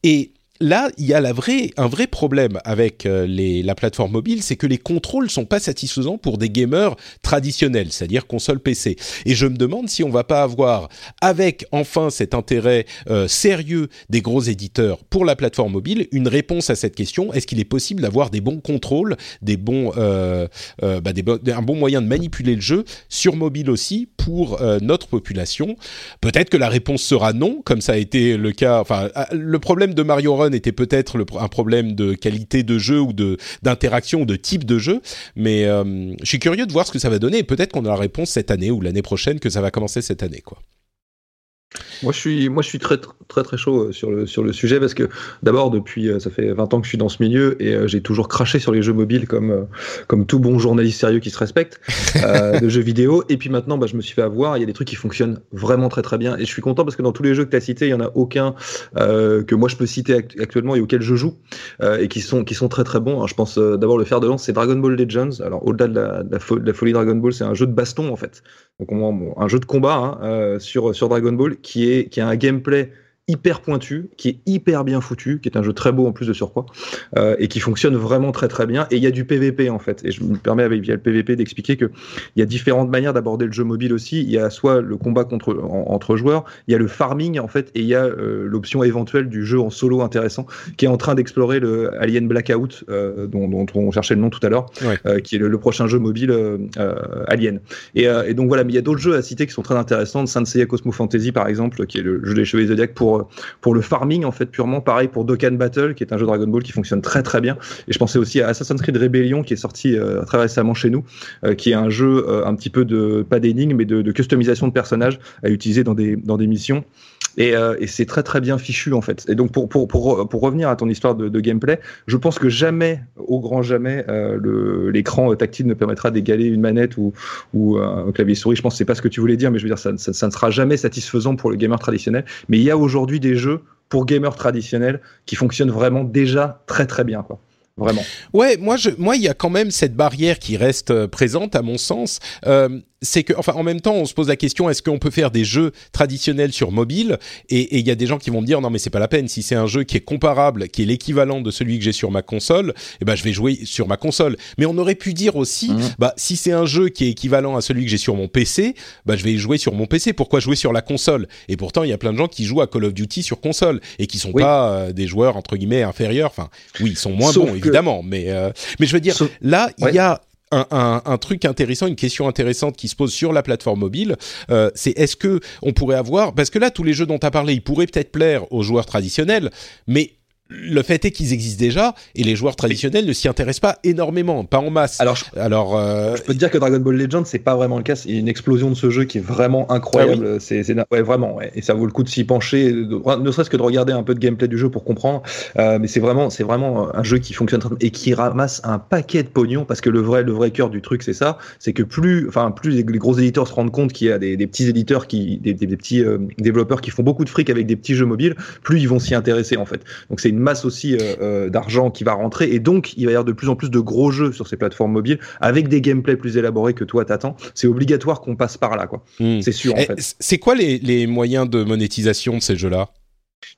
Et Là, il y a un vrai problème avec euh, la plateforme mobile, c'est que les contrôles sont pas satisfaisants pour des gamers traditionnels, c'est-à-dire console PC. Et je me demande si on va pas avoir, avec enfin cet intérêt euh, sérieux des gros éditeurs pour la plateforme mobile, une réponse à cette question. Est-ce qu'il est possible d'avoir des bons contrôles, des bons, euh, bah, un bon moyen de manipuler le jeu sur mobile aussi pour notre population? Peut-être que la réponse sera non, comme ça a été le cas. Enfin, le problème de Mario était peut-être un problème de qualité de jeu ou de d'interaction ou de type de jeu, mais euh, je suis curieux de voir ce que ça va donner. Peut-être qu'on a la réponse cette année ou l'année prochaine, que ça va commencer cette année, quoi. Moi, je suis, moi, je suis très, très, très chaud euh, sur le, sur le sujet parce que d'abord, depuis, euh, ça fait 20 ans que je suis dans ce milieu et euh, j'ai toujours craché sur les jeux mobiles comme, comme tout bon journaliste sérieux qui se respecte euh, de jeux vidéo. Et puis maintenant, bah, je me suis fait avoir. Il y a des trucs qui fonctionnent vraiment très, très bien. Et je suis content parce que dans tous les jeux que tu as cités, il y en a aucun euh, que moi je peux citer act- actuellement et auxquels je joue et qui sont, qui sont très, très bons. Alors, je pense d'abord le fer de lance, c'est Dragon Ball Legends. Alors, au-delà de la, de la, fo- de la folie Dragon Ball, c'est un jeu de baston en fait. Donc, on, bon, un jeu de combat hein, sur, sur Dragon Ball qui, est, qui a un gameplay hyper pointu, qui est hyper bien foutu, qui est un jeu très beau en plus de surcroît, euh, et qui fonctionne vraiment très très bien. Et il y a du PVP en fait. Et je me permets avec via le PVP d'expliquer que il y a différentes manières d'aborder le jeu mobile aussi. Il y a soit le combat contre en- entre joueurs, il y a le farming en fait, et il y a euh, l'option éventuelle du jeu en solo intéressant, qui est en train d'explorer le Alien Blackout, euh, dont, dont on cherchait le nom tout à l'heure, Ouais. euh, qui est le, le prochain jeu mobile euh, Alien. Et, euh, et donc voilà, mais il y a d'autres jeux à citer qui sont très intéressants. Saint Seiya Cosmo Fantasy par exemple, qui est le jeu des Chevaliers Zodiac pour pour le farming en fait purement. Pareil pour Dokkan Battle, qui est un jeu Dragon Ball qui fonctionne très très bien. Et je pensais aussi à Assassin's Creed Rebellion, qui est sorti euh, très récemment chez nous, euh, qui est un jeu euh, un petit peu de pas d'énigmes, mais de, de customisation de personnages à utiliser dans des dans des missions. Et, euh, et c'est très très bien fichu en fait. Et donc pour pour pour, pour revenir à ton histoire de, gameplay, je pense que jamais, au grand jamais, euh, l'écran tactile ne permettra d'égaler une manette ou ou un clavier souris. Je pense que c'est pas ce que tu voulais dire, mais je veux dire ça, ça, ne sera jamais satisfaisant pour le gamer traditionnel. Mais il y a aujourd'hui des jeux pour gamers traditionnels qui fonctionnent vraiment déjà très très bien quoi. Vraiment. Ouais, moi, je, moi, il y a quand même cette barrière qui reste euh, présente, à mon sens. Euh, c'est que, enfin, en même temps, on se pose la question est-ce qu'on peut faire des jeux traditionnels sur mobile? Et il y a des gens qui vont me dire non, mais c'est pas la peine. Si c'est un jeu qui est comparable, qui est l'équivalent de celui que j'ai sur ma console, eh ben, je vais jouer sur ma console. Mais on aurait pu dire aussi, Mhm. bah, si c'est un jeu qui est équivalent à celui que j'ai sur mon PC, bah, je vais jouer sur mon PC. Pourquoi jouer sur la console? Et pourtant, il y a plein de gens qui jouent à Call of Duty sur console et qui sont Oui. pas euh, des joueurs entre guillemets inférieurs. Enfin, oui, ils sont moins Sauf bons que- évidemment, mais euh, mais je veux dire, Sauf- là, il Ouais. y a un, un, un truc intéressant, une question intéressante qui se pose sur la plateforme mobile, euh, c'est est-ce que on pourrait avoir, parce que là, tous les jeux dont tu as parlé, ils pourraient peut-être plaire aux joueurs traditionnels, mais le fait est qu'ils existent déjà et les joueurs traditionnels ne s'y intéressent pas énormément, pas en masse. Alors je, Alors, euh, je peux te dire que Dragon Ball Legend c'est pas vraiment le cas. Il y a une explosion de ce jeu qui est vraiment incroyable. C'est c'est ouais vraiment ouais. et ça vaut le coup de s'y pencher, de- ne serait-ce que de regarder un peu de gameplay du jeu pour comprendre. Euh, mais c'est vraiment c'est vraiment un jeu qui fonctionne très- et qui ramasse un paquet de pognon parce que le vrai le vrai cœur du truc c'est ça, c'est que plus enfin plus les, les gros éditeurs se rendent compte qu'il y a des, des petits éditeurs qui des, des- des petits euh, développeurs qui font beaucoup de fric avec des petits jeux mobiles, plus ils vont s'y intéresser en fait. Donc c'est une masse aussi d'argent qui va rentrer et donc il va y avoir de plus en plus de gros jeux sur ces plateformes mobiles avec des gameplays plus élaborés que toi t'attends. C'est obligatoire qu'on passe par là, quoi. Hmm. C'est sûr. En fait. C'est quoi les, les moyens de monétisation de ces jeux-là?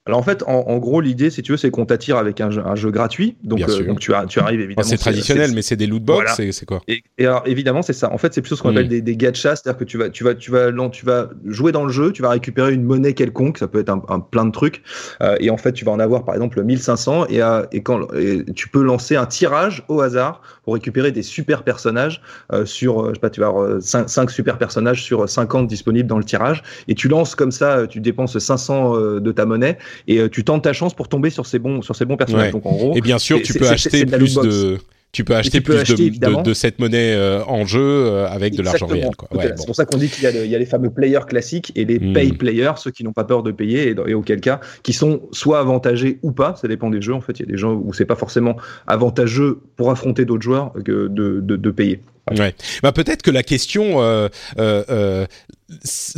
Alors en fait, en, gros, l'idée, si tu veux, c'est qu'on t'attire avec un jeu, gratuit. Donc, euh, donc tu, tu, arrives évidemment. c'est traditionnel, mais c'est des loot box. C'est quoi? Et, alors évidemment, c'est ça. En fait, c'est plutôt ce qu'on appelle hmm. des, des gachas, c'est-à-dire que tu vas, tu vas, tu vas, tu vas jouer dans le jeu, tu vas récupérer une monnaie quelconque. Ça peut être un, plein de trucs. Euh, et en fait, tu vas en avoir par exemple 1500 et, euh, et quand tu peux lancer un tirage au hasard pour récupérer des super personnages sur, je sais pas, tu vas avoir 5, super personnages sur 50 disponibles dans le tirage et tu lances comme ça, tu dépenses 500 de ta monnaie et euh, tu tentes ta chance pour tomber sur ces bons sur ces bons personnages. Donc en gros, et bien sûr, tu peux acheter plus de tu peux acheter plus de, de, cette monnaie euh, en jeu euh, avec de l'argent réel. C'est pour ça qu'on dit qu'il y, y, a les fameux players classiques et les hmm. pay players, ceux qui n'ont pas peur de payer et, auquel cas qui sont soit avantagés ou pas, ça dépend des jeux. En fait, il y a des gens où c'est pas forcément avantageux pour affronter d'autres joueurs que de, de, payer. Ouais. Bah peut-être que la question euh, euh, euh,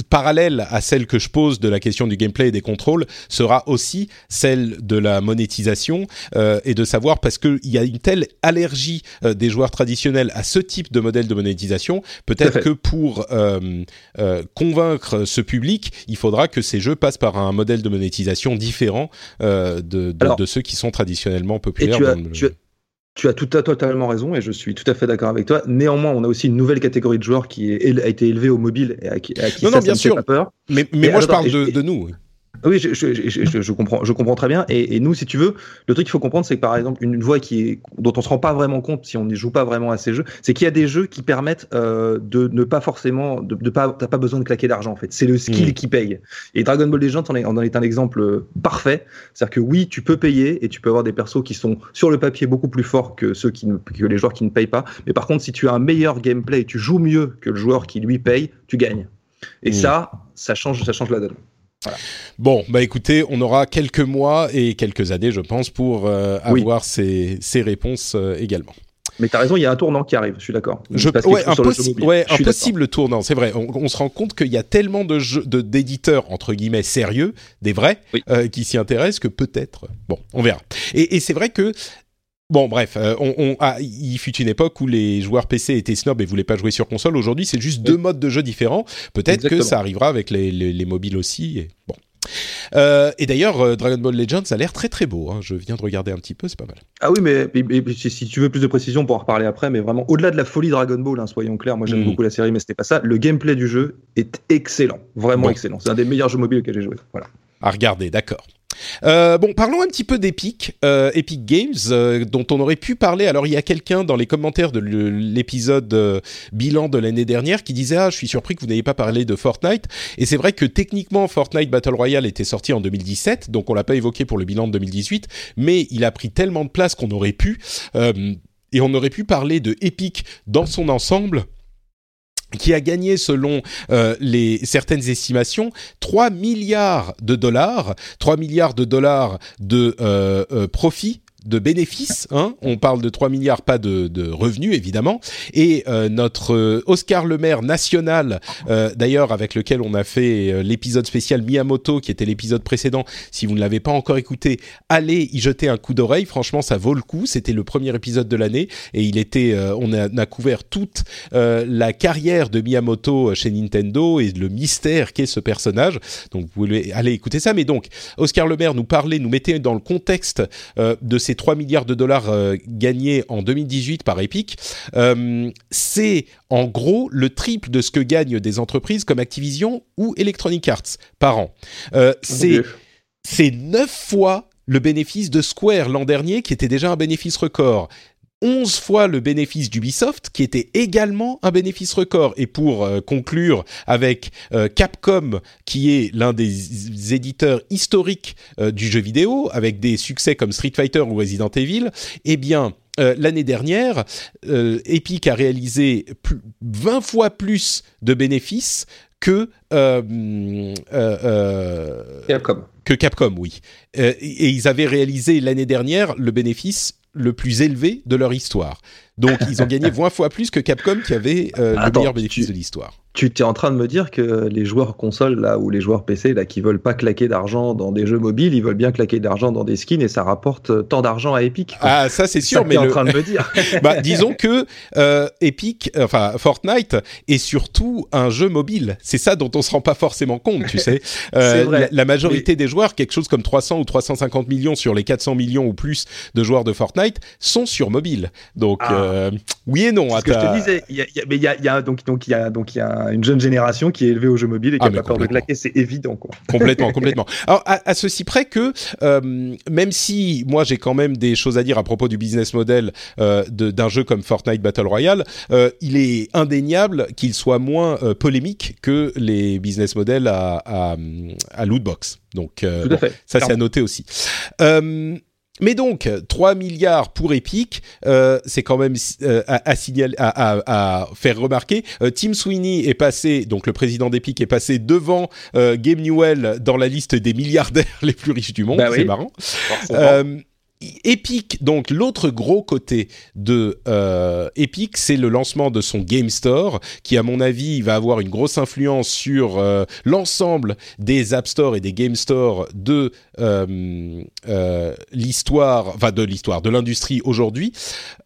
parallèle à celle que je pose de la question du gameplay et des contrôles sera aussi celle de la monétisation euh, et de savoir parce qu'il y a une telle allergie euh, des joueurs traditionnels à ce type de modèle de monétisation, peut-être que pour euh, convaincre ce public, il faudra que ces jeux passent par un modèle de monétisation différent de, de, de, ceux qui sont traditionnellement populaires. Tu as tout à, totalement raison et je suis tout à fait d'accord avec toi. Néanmoins, on a aussi une nouvelle catégorie de joueurs qui est, a été élevée au mobile et à qui, à qui non, ça, non, bien sûr. Pas peur. Mais, mais moi, je parle de, de, nous. Oui, je, je, je, je, comprends, je comprends très bien. Et, et nous, si tu veux, le truc qu'il faut comprendre, c'est que par exemple, une, voie qui est, dont on se rend pas vraiment compte si on n'y joue pas vraiment à ces jeux, c'est qu'il y a des jeux qui permettent euh, de ne pas forcément, de, de pas, t'as pas besoin de claquer d'argent en fait. C'est le skill mmh. qui paye. Et Dragon Ball Legends en est, en est un exemple parfait. C'est-à-dire que oui, tu peux payer et tu peux avoir des persos qui sont sur le papier beaucoup plus forts que ceux qui ne, que les joueurs qui ne payent pas. Mais par contre, si tu as un meilleur gameplay, tu joues mieux que le joueur qui lui paye, tu gagnes. Et mmh. ça, ça change, ça change la donne. Bon, bah écoutez, on aura quelques mois et quelques années, je pense, pour euh, avoir ces, ces réponses euh, également. Mais tu as raison, il y a un tournant qui arrive, je suis d'accord. Ouais, un, ouais, un possible tournant, c'est vrai. On, se rend compte qu'il y a tellement de d'éditeurs, entre guillemets, sérieux, des vrais, euh, qui s'y intéressent que peut-être... Bon, on verra. Et, et c'est vrai que Bon, bref, euh, on, on ah, il fut une époque où les joueurs PC étaient snobs et voulaient pas jouer sur console. Aujourd'hui, c'est juste deux modes de jeu différents. Peut-être que ça arrivera avec les, les, mobiles aussi. Et, bon. Euh, et d'ailleurs, euh, Dragon Ball Legends a l'air très très beau. Hein. Je viens de regarder un petit peu, c'est pas mal. Ah oui, mais, si tu veux plus de précision, pour en reparler après. Mais vraiment, au-delà de la folie Dragon Ball, hein, soyons clairs, moi j'aime mm. beaucoup la série, mais c'était pas ça. Le gameplay du jeu est excellent, vraiment excellent. C'est un des meilleurs jeux mobiles auxquels j'ai joué. Voilà. À regarder, d'accord. Euh, bon, parlons un petit peu d'Epic, euh, Epic Games, euh, dont on aurait pu parler. Alors, il y a quelqu'un dans les commentaires de l'épisode bilan de l'année dernière qui disait ah, je suis surpris que vous n'ayez pas parlé de Fortnite. Et c'est vrai que techniquement, Fortnite Battle Royale était sorti en 2017, donc on l'a pas évoqué pour le bilan de 2018, mais il a pris tellement de place qu'on aurait pu et on aurait pu parler de Epic dans son ensemble qui a gagné selon euh, certaines estimations 3 milliards de dollars, 3 milliards de dollars de euh, euh, profit de bénéfices. Hein On parle de 3 milliards, pas de, de revenus évidemment. Et euh, notre euh, Oscar Le Maire national, euh, d'ailleurs avec lequel on a fait l'épisode spécial Miyamoto, qui était l'épisode précédent. Si vous ne l'avez pas encore écouté, allez y jeter un coup d'oreille. Franchement, ça vaut le coup. C'était le premier épisode de l'année et il était, on a, a, couvert toute la carrière de Miyamoto chez Nintendo et le mystère qu'est ce personnage. Donc vous pouvez aller écouter ça. Mais donc Oscar Le Maire nous parlait, nous mettait dans le contexte de ces 3 milliards de dollars euh, gagnés en 2018 par Epic, euh, c'est en gros le triple de ce que gagnent des entreprises comme Activision ou Electronic Arts par an. Euh, c'est c'est neuf fois le bénéfice de Square l'an dernier, qui était déjà un bénéfice record. 11 fois le bénéfice d'Ubisoft, qui était également un bénéfice record. Et pour euh, conclure avec euh, Capcom, qui est l'un des éditeurs historiques euh, du jeu vidéo, avec des succès comme Street Fighter ou Resident Evil, eh bien, l'année dernière, Epic a réalisé 20 fois plus de bénéfices que Capcom. Que Capcom, oui. et ils avaient réalisé l'année dernière le bénéfice le plus élevé de leur histoire. Donc ils ont gagné 20 fois plus que Capcom qui avait le meilleur bénéfice de l'histoire. Tu es en train de me dire que les joueurs consoles là ou les joueurs PC là qui veulent pas claquer d'argent dans des jeux mobiles, ils veulent bien claquer d'argent dans des skins et ça rapporte tant d'argent à Epic. Ah ça c'est sûr, mais es en train de me dire. bah, disons que euh, Epic, enfin Fortnite est surtout un jeu mobile. C'est ça dont on se rend pas forcément compte, tu sais. Euh, vrai. La, majorité des joueurs, quelque chose comme 300 ou 350 millions sur les 400 millions ou plus de joueurs de Fortnite, sont sur mobile. Donc ah. Euh, oui et non. Ce que je te disais, il y a, mais il y a, y a donc donc il y a donc il y a une jeune génération qui est élevée au jeu mobile et qui n'a ah, pas peur de claquer, c'est évident. Quoi. Complètement, complètement. Alors, à, ceci près que, euh, même si moi j'ai quand même des choses à dire à propos du business model euh, d'un jeu comme Fortnite Battle Royale, euh, il est indéniable qu'il soit moins polémique que les business models à, à, à Lootbox. Donc, euh, ça c'est à noter aussi. Euh, mais donc, 3 milliards pour Epic, euh, c'est quand même euh, à, signaler, à, faire remarquer. Euh, Tim Sweeney est passé, donc le président d'Epic est passé devant euh, Game Newell dans la liste des milliardaires les plus riches du monde. Bah c'est marrant. Epic, donc l'autre gros côté de euh, Epic, c'est le lancement de son Game Store, qui à mon avis va avoir une grosse influence sur euh, l'ensemble des App Store et des Game Store de euh, euh l'histoire, enfin de l'histoire, de l'industrie aujourd'hui.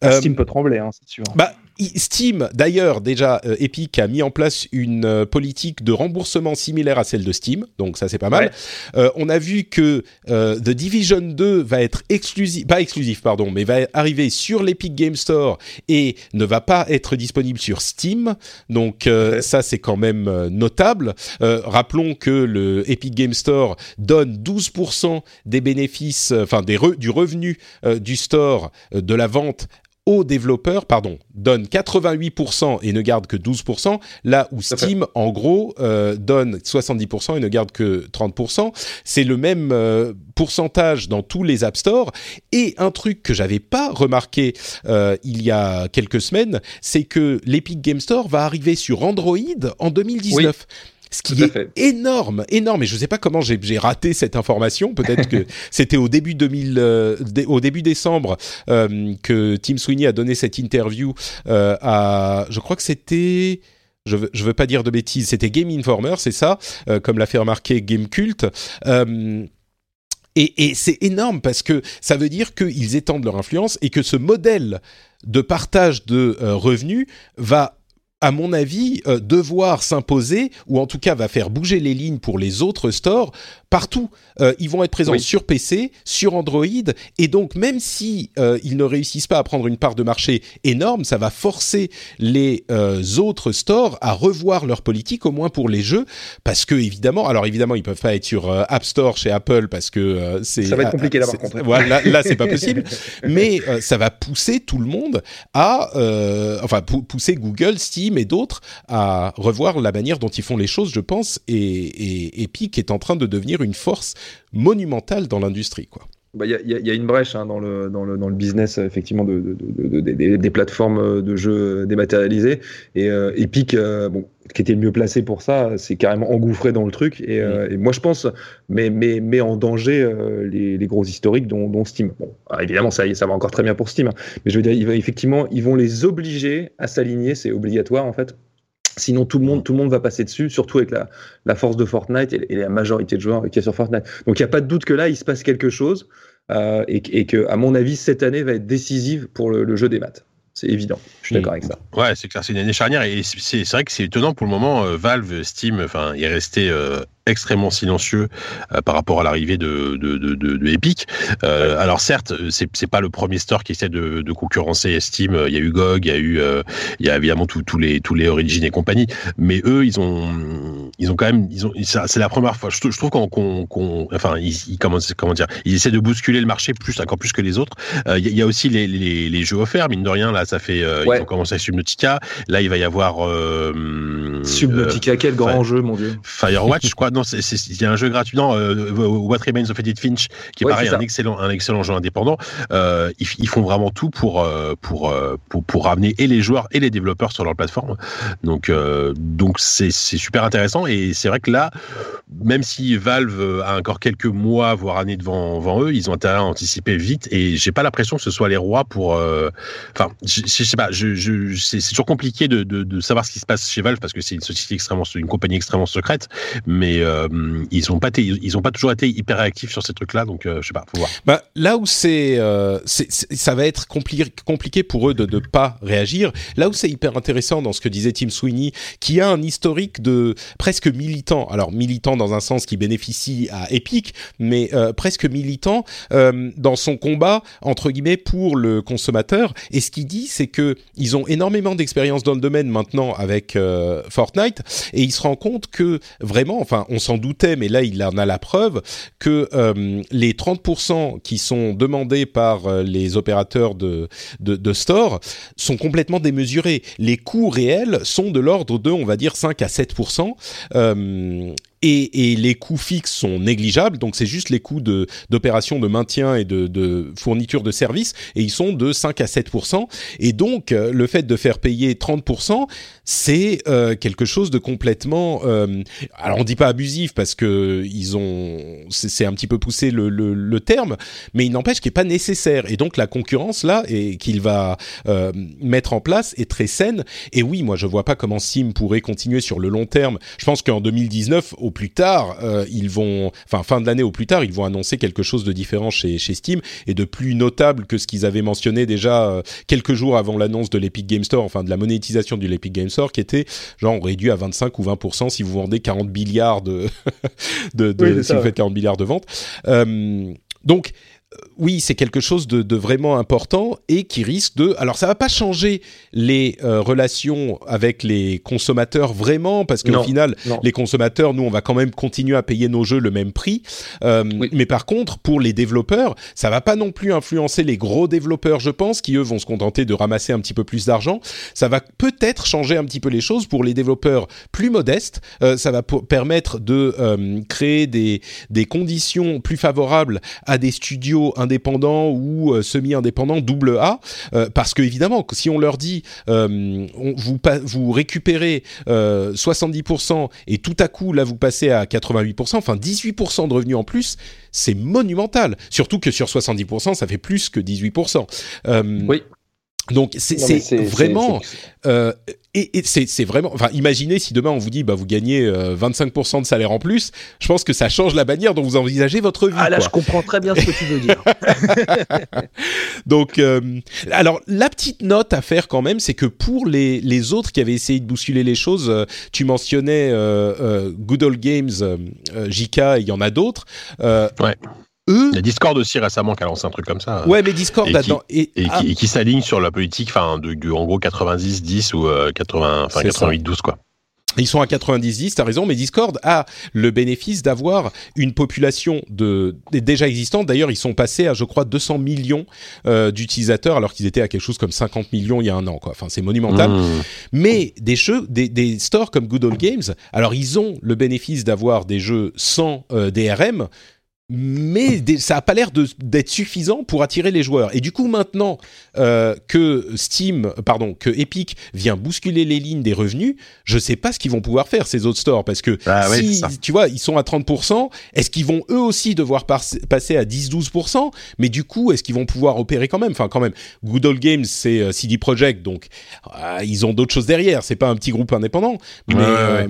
Steam peut trembler, hein, c'est sûr. Bah, Steam, d'ailleurs, déjà, euh, Epic a mis en place une euh, politique de remboursement similaire à celle de Steam, donc ça c'est pas mal. Euh, on a vu que The Division 2 va être exclusif, pas exclusif, pardon, mais va arriver sur l'Epic Game Store et ne va pas être disponible sur Steam. Donc ça c'est quand même notable. rappelons que le Epic Game Store donne 12% des bénéfices, enfin des du revenu du store de la vente aux développeurs, pardon, donne 88% et ne garde que 12%, là où Steam, en gros, euh, donne 70% et ne garde que 30%. C'est le même euh, pourcentage dans tous les App Store. Et un truc que j'avais pas remarqué euh, il y a quelques semaines, c'est que l'Epic Game Store va arriver sur Android en 2019. Ce qui est énorme, énorme. Et je ne sais pas comment j'ai raté cette information. Peut-être que c'était au début 2000, euh, au début décembre euh, que Tim Sweeney a donné cette interview euh, à. Je crois que c'était. Je veux, je veux pas dire de bêtises. C'était Game Informer, c'est ça, comme l'a fait remarquer Game Cult. et, et c'est énorme parce que ça veut dire qu'ils étendent leur influence et que ce modèle de partage de revenus va à mon avis, euh, devoir s'imposer, ou en tout cas va faire bouger les lignes pour les autres stores partout. Euh, ils vont être présents sur PC, sur Android, et donc même si euh, ils ne réussissent pas à prendre une part de marché énorme, ça va forcer les autres stores à revoir leur politique, au moins pour les jeux, parce que évidemment, alors évidemment, ils peuvent pas être sur App Store chez Apple parce que c'est ça va être compliqué là par contre. Voilà, là, c'est pas possible, mais ça va pousser tout le monde à, enfin pousser Google, Steam et d'autres à revoir la manière dont ils font les choses, je pense, et, Epic est en train de devenir une force monumentale dans l'industrie, quoi. Bah, il y, a une brèche hein, dans, le, dans, le, dans le business effectivement de, des, plateformes de jeux dématérialisées. Et euh, Epic bon qui était le mieux placé pour ça c'est carrément engouffré dans le truc. Et, euh, moi je pense mais mais met en danger euh, les, les, gros historiques dont, dont Steam. Bon évidemment ça ça va encore très bien pour Steam hein, mais je veux dire il va, effectivement ils vont les obliger à s'aligner. C'est obligatoire en fait Sinon, tout le monde, tout le monde va passer dessus, surtout avec la, la force de Fortnite et, la majorité de joueurs qui est sur Fortnite. Donc, il n'y a pas de doute que là, il se passe quelque chose euh, et, et, que, à mon avis, cette année va être décisive pour le, le jeu des maths. C'est évident. Je suis d'accord avec ça. Ouais, c'est clair, c'est une année charnière et c'est vrai que c'est étonnant pour le moment. Euh, Valve, Steam, enfin, il est resté euh, extrêmement silencieux euh, par rapport à l'arrivée de, de, de, de, Epic. Euh, alors certes, c'est c'est pas le premier store qui essaie de, de concurrencer Steam. Il y a eu GOG, il y a eu euh, il y a évidemment tous les tous les Origin et compagnie. Mais eux, ils ont ils ont quand même ils ont c'est la première fois. Je, trouve qu'on qu'on enfin ils, comment comment dire ils essaient de bousculer le marché plus encore plus que les autres. Euh, il y, a aussi les, les, les, jeux offerts mine de rien là ça fait ils ont commencé avec Subnautica. Là il va y avoir Subnautica, quel grand jeu, mon dieu. Firewatch, je crois. Non, il y a un jeu gratuit. Non, What Remains of Edith Finch, qui est pareil, un excellent, un excellent jeu indépendant. Ils, font vraiment tout pour, pour, pour, ramener et les joueurs et les développeurs sur leur plateforme. Donc, donc c'est super intéressant. Et c'est vrai que là, même si Valve a encore quelques mois, voire années devant, devant eux, ils ont intérêt à anticiper vite. Et j'ai pas l'impression que ce soit les rois pour. Enfin, je, je, sais pas. Je, je c'est toujours compliqué de, de, de, savoir ce qui se passe chez Valve parce que c'est une société extrêmement, une compagnie extrêmement secrète. Mais euh, ils ont pas ils ont pas toujours été hyper réactifs sur ces trucs-là. Donc, euh, je sais pas. Faut. Bah, là où c'est, euh, ça va être compliqué, compliqué pour eux de ne pas réagir. Là où c'est hyper intéressant dans ce que disait Tim Sweeney, qui a un historique de presque militant. Alors militant dans un sens qui bénéficie à Epic, mais euh, presque militant dans son combat entre guillemets pour le consommateur. Et ce qu'il dit, c'est que ils ont énormément d'expérience dans le domaine maintenant avec Fortnite, et il se rend compte que vraiment, enfin, on s'en doutait, mais là, il en a la preuve que les 30% qui sont demandés par les opérateurs de, de, de store sont complètement démesurés. Les coûts réels sont de l'ordre de, on va dire, 5 à 7%. Euh, et, les coûts fixes sont négligeables, donc c'est juste les coûts d'opération de, maintien et de, de, fourniture de services, et ils sont de 5 à 7% Et donc, euh, le fait de faire payer 30% c'est euh, quelque chose de complètement... Euh, alors, on dit pas abusif, parce que ils ont... C'est un petit peu poussé le, le, le terme, mais il n'empêche qu'il n'est pas nécessaire. Et donc, la concurrence, là, et qu'il va euh, mettre en place est très saine. Et oui, moi, je vois pas comment Sim pourrait continuer sur le long terme. Je pense qu'en 2019, au plus tard, euh, ils vont, enfin fin de l'année au plus tard, ils vont annoncer quelque chose de différent chez, chez Steam et de plus notable que ce qu'ils avaient mentionné déjà euh, quelques jours avant l'annonce de l'Epic Game Store, enfin de la monétisation du l'Epic Game Store, qui était genre réduit à 25 ou 20% si vous vendez 40 milliards de, de, de si vous faites 40 milliards de ventes. Euh, donc oui, c'est quelque chose de, vraiment important et qui risque de. Alors, ça va pas changer les euh, relations avec les consommateurs vraiment, parce qu'au final, les consommateurs, nous, on va quand même continuer à payer nos jeux le même prix. Euh, mais par contre, pour les développeurs, ça va pas non plus influencer les gros développeurs, je pense, qui eux vont se contenter de ramasser un petit peu plus d'argent. Ça va peut-être changer un petit peu les choses pour les développeurs plus modestes. Euh, ça va permettre de créer des, des conditions plus favorables à des studios indépendants ou euh, semi-indépendants double A, euh, parce que évidemment, si on leur dit euh, vous, vous récupérez 70% et tout à coup là vous passez à 88%, enfin 18% de revenus en plus, c'est monumental. Surtout que sur 70%, ça fait plus que 18%. oui. Donc c'est vraiment euh, et, et c'est vraiment enfin imaginez si demain on vous dit bah vous gagnez 25% euh, de salaire en plus, je pense que ça change la manière dont vous envisagez votre vie. Ah là je comprends très bien ce que tu veux dire. Donc euh, alors la petite note à faire quand même c'est que pour les les autres qui avaient essayé de bousculer les choses, euh, tu mentionnais Good Old Games, JK, il y en a d'autres. ouais eux. Il y a Discord aussi récemment qui a lancé un truc comme ça. Ouais, mais Discord et qui, et, ah. qui, s'aligne sur la politique, enfin, de, de, en gros 90-10 ou 80, 88-12 quoi. Ils sont à 90-10, t'as raison, mais Discord a le bénéfice d'avoir une population de déjà existante. D'ailleurs, ils sont passés à, je crois, 200 millions euh, d'utilisateurs, alors qu'ils étaient à quelque chose comme 50 millions il y a un an. Quoi. Enfin, c'est monumental. Mmh. Mais des jeux, des, des, stores comme Good Old Games, alors ils ont le bénéfice d'avoir des jeux sans euh, DRM, mais ça a pas l'air d'être suffisant pour attirer les joueurs. Et du coup, maintenant euh, que Steam, pardon, que Epic vient bousculer les lignes des revenus, je sais pas ce qu'ils vont pouvoir faire ces autres stores parce que ah si tu vois, ils sont à 30%, est-ce qu'ils vont eux aussi devoir passer à 10-12% Mais du coup, est-ce qu'ils vont pouvoir opérer quand même? Enfin, quand même, Good Old Games, c'est euh, CD Projekt, donc euh, ils ont d'autres choses derrière. C'est pas un petit groupe indépendant, mais euh,